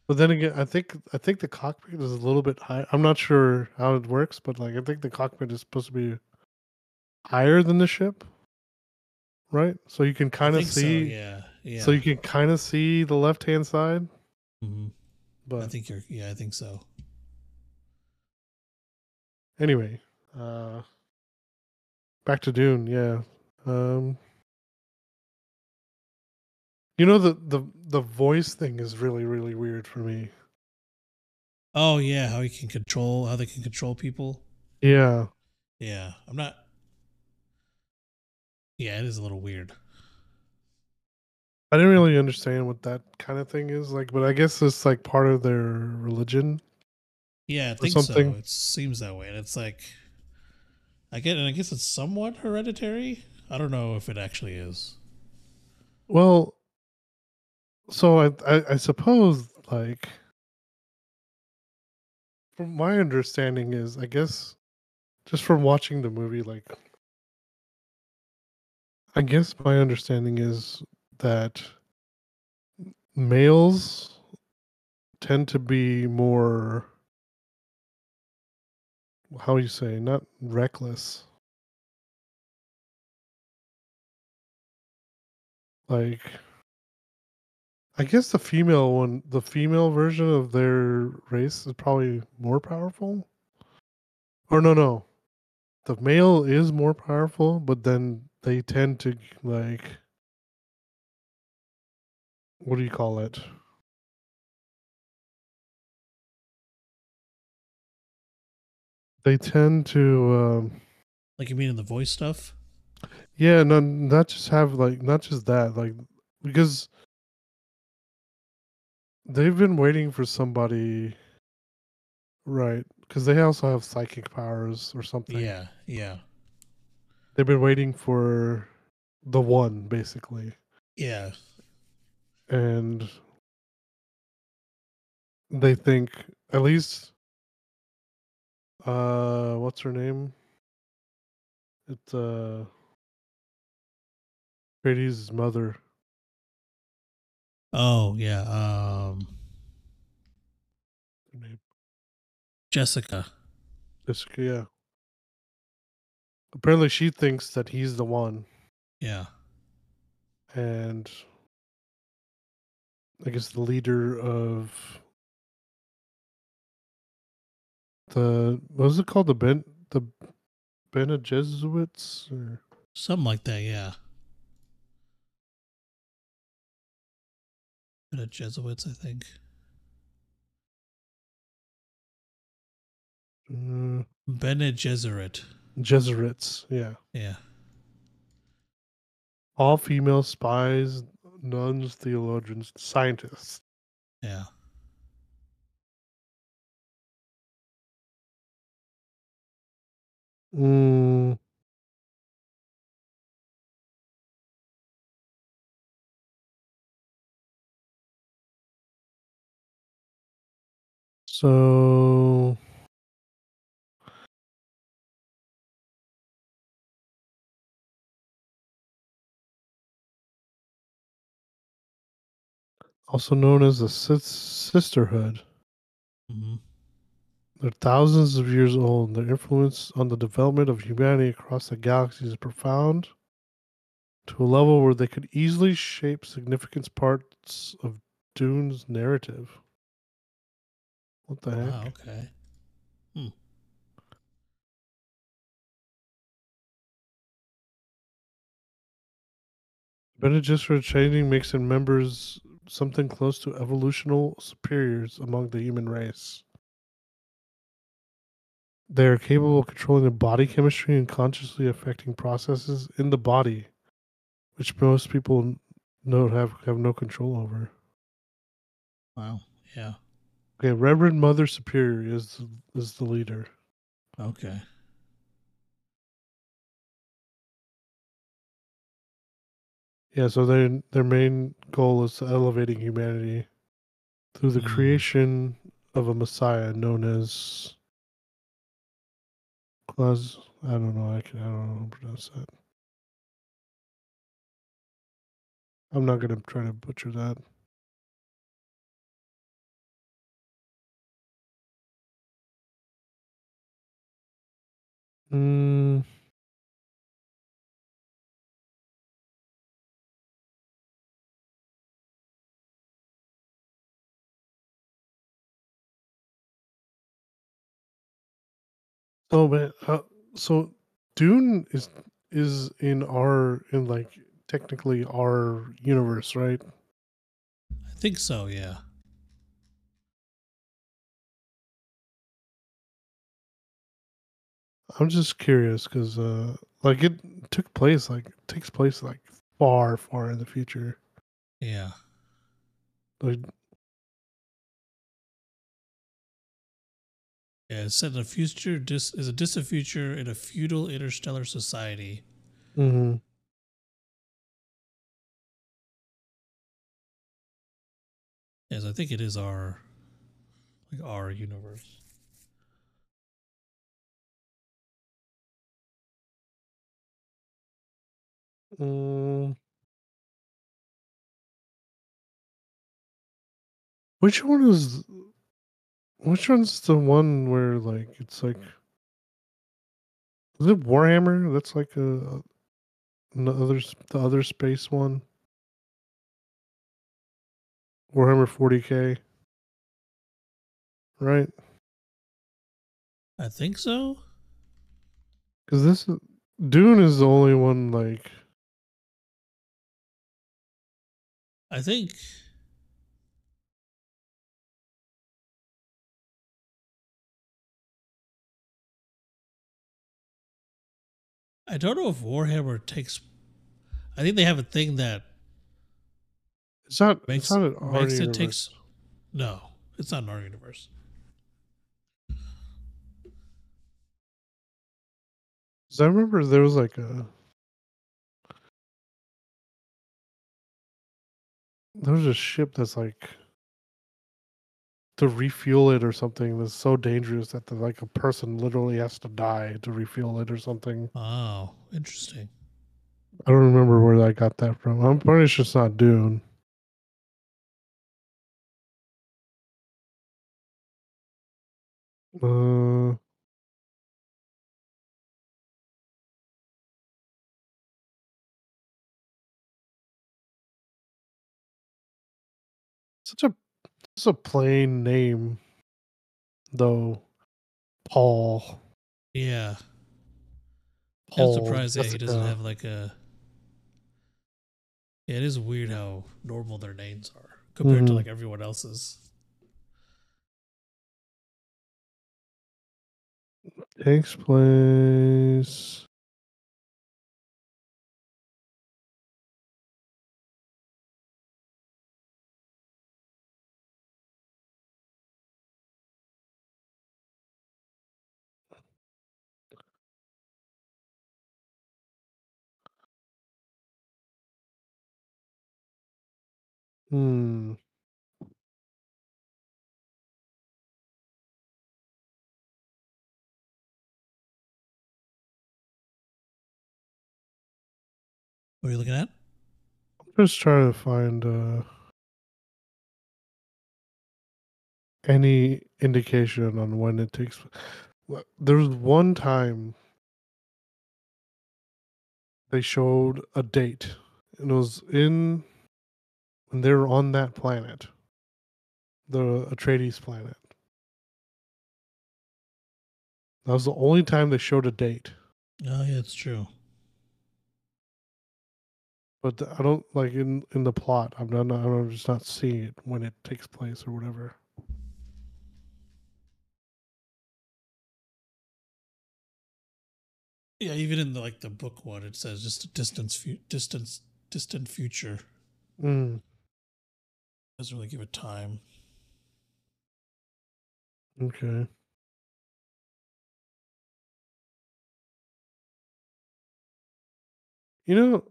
But then again, I think I think the cockpit is a little bit high. I'm not sure how it works, but like I think the cockpit is supposed to be higher than the ship, right? So you can kind of think so, see. yeah. Yeah. So you can kind of see the left hand side, Mm-hmm. But I think you're yeah, I think so. anyway, uh back to Dune, yeah. Um You know the the the voice thing is really really weird for me. Oh yeah, how he can control how they can control people. Yeah. Yeah. I'm not Yeah, it is a little weird. I didn't really understand what that kind of thing is like, but I guess it's like part of their religion. Yeah, I think something. so. It seems that way. And it's like I get and I guess it's somewhat hereditary. I don't know if it actually is. Well, so I I, I suppose like from my understanding is I guess just from watching the movie like I guess my understanding is that males tend to be more how you say not reckless like I guess the female one, the female version of their race is probably more powerful. Or no, no. The male is more powerful, but then they tend to like what do you call it? They tend to um Like you mean in the voice stuff? yeah, no not just have like not just that, like because they've been waiting for somebody right because they also have psychic powers or something Yeah, yeah. they've been waiting for the one basically Yeah. And they think at least uh what's her name it's uh Brady's mother Oh yeah. Um her name Jessica. Jessica, yeah apparently she thinks that he's the one Yeah. and I guess the leader of the what was it called the Ben the Bene Jesuits or Something like that, yeah. Of Jesuits, I think. uh, Bene Gesserit. Jesuits, yeah, Yeah. all female spies, nuns, theologians, scientists. Yeah. Mm. So also known as the sis- sisterhood. hmm They're thousands of years old. Their influence on the development of humanity across the galaxy is profound to a level where they could easily shape significant parts of Dune's narrative. What the heck? Wow, okay. Bene Gesserit training makes them members something close to evolutional superiors among the human race. They are capable of controlling the body chemistry and consciously affecting processes in the body, which most people know have have no control over. Wow. Yeah. Okay, Reverend Mother Superior is is the leader. Okay. Yeah, so their their main goal is elevating humanity through the Mm. creation of a Messiah known as Claus. I don't know. I can. I don't know how to pronounce that. I'm not gonna try to butcher that. Mm, so, man, uh, so Dune is is in our in like technically our universe, right? I think so, yeah. I'm just curious because, uh, like, it took place like takes place like far, far in the future. Yeah. Like, Yeah, it's set in a future dis is a distant future in a feudal interstellar society. mhm. Yes, I think it is our like our universe. Mm. Which one is which one's the one where like it's like is it Warhammer? That's like a another the other space one. Warhammer 40k. Right? I think so. Cuz this Dune is the only one like I think I don't know if Warhammer takes I think they have a thing that it's not makes it's not an our makes it takes no, it's not in our universe. I remember there was like a there was a ship that's like to refuel it or something that's so dangerous that the, like a person literally has to die to refuel it or something. Oh, interesting. I don't remember where I got that from. I'm pretty sure it's not Dune. Uh, such a plain name, though. Paul. Yeah. I'm Paul. surprised that he doesn't have like a Yeah, it is weird how normal their names are compared to Mhm. like everyone else's. takes place. Hmm. What are you looking at? I'm just trying to find. uh any indication on when it takes. There was one time they showed a date, and it was in when they're on that planet, the Atreides planet. That was the only time they showed a date. Oh yeah, it's true. But I don't like in in the plot. I'm not. I'm just not seeing it when it takes place or whatever. Yeah, even in the like the book one, it says just a distance, fu- distance, distant future. Mm, Doesn't really give a time. okay. You know,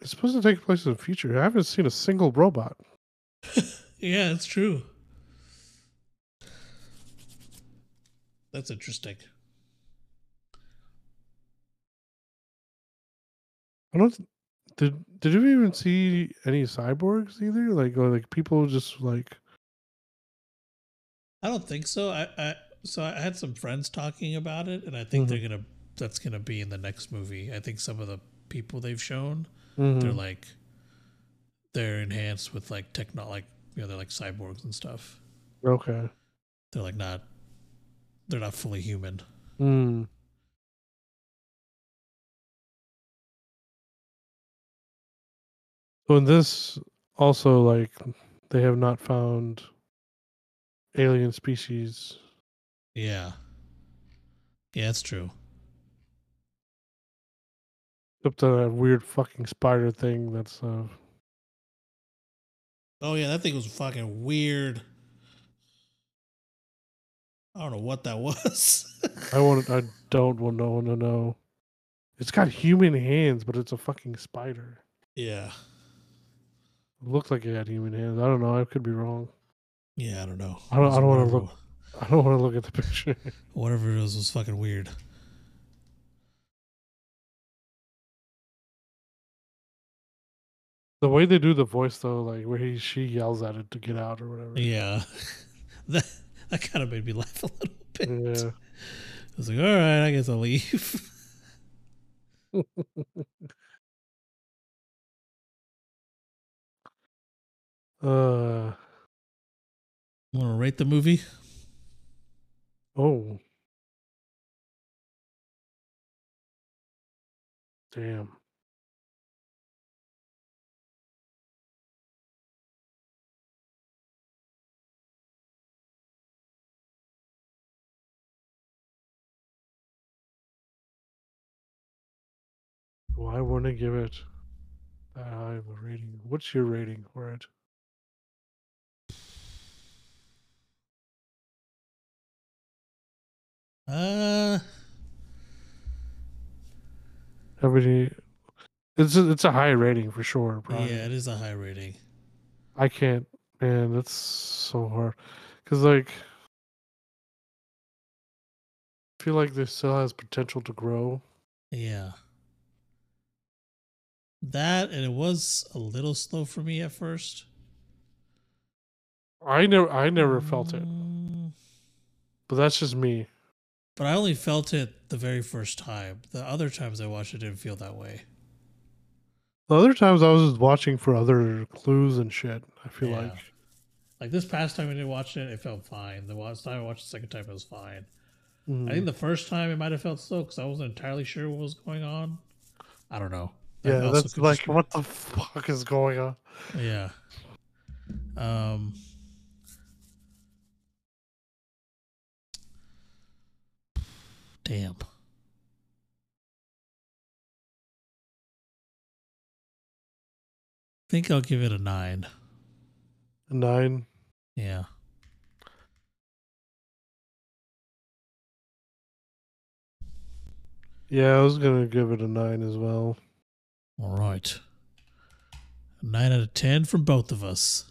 it's supposed to take place in the future. I haven't seen a single robot. Yeah, it's true. That's interesting. I don't. Did Did you even see any cyborgs either? Like, or like people just like. I don't think so. I, I so I had some friends talking about it, and I think Mhm. they're gonna that's gonna be in the next movie. I think some of the people they've shown, Mhm. they're like they're enhanced with like techno, like you know, they're like cyborgs and stuff. Okay. They're like not, they're not fully human. Hmm. So in this, also like they have not found alien species. Yeah, yeah, it's true. Except that weird fucking spider thing. That's uh. Oh yeah, that thing was fucking weird. I don't know what that was. I want. I don't want no one to know. It's got human hands, but it's a fucking spider. yeah, looked like it had human hands. I don't know. I could be wrong. yeah, I don't know. I don't- I don't wanna look- I don't want to look at the picture. Whatever it was was fucking weird. the way they do the voice though, like where he she yells at it to get out or whatever. Yeah, that that kind of made me laugh a little bit. Yeah. I was like, all right, I guess I'll leave. Uh Want to rate the movie? oh. Damn. Wouldn't I give it that high of a rating? What's your rating for it? Uh, Everybody, it's a, it's a high rating for sure. Yeah, it is a high rating. I can't, man. That's so hard. Cause like, I feel like this still has potential to grow. Yeah. That and it was a little slow for me at first. I never, I never felt it, Mm, but that's just me. But I only felt it the very first time. The other times I watched it didn't feel that way. The other times I was just watching for other clues and shit. I feel Yeah. like, Like this past time I didn't watch it, it felt fine. The last time I watched the second time, it was fine. Mm. I think the first time it might have felt slow because I wasn't entirely sure what was going on. I don't know. That yeah, that's like, just- what the fuck is going on? Yeah. Um. Damn. I think I'll give it a nine. A Nine. Yeah. Yeah, I was gonna give it a nine as well. All right. Nine out of ten from both of us.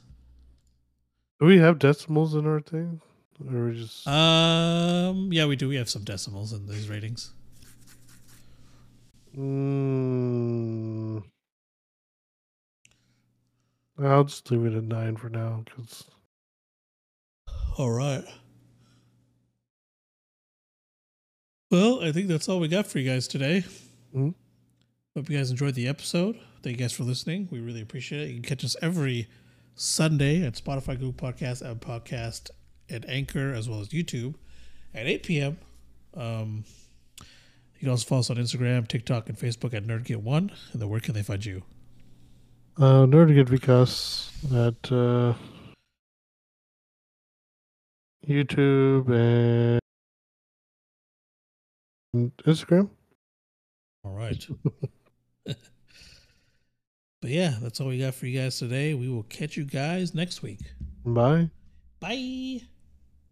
Do we have decimals in our thing, or just? Um. Yeah, we do. We have some decimals in these ratings. Mm, I'll just leave it at nine for now because All right. Well, I think that's all we got for you guys today. Mhm. Hope you guys enjoyed the episode. Thank you guys for listening. We really appreciate it. You can catch us every Sunday at Spotify, Google Podcast, Apple Podcast, and Anchor, as well as YouTube at 8 p.m. Um, you can also follow us on Instagram, TikTok, and Facebook at NerdGet1. And then where can they find you? Uh, Nerdigate Vikas at uh, YouTube and Instagram. All right. but yeah, that's all we got for you guys today. We will catch you guys next week. Bye. Bye.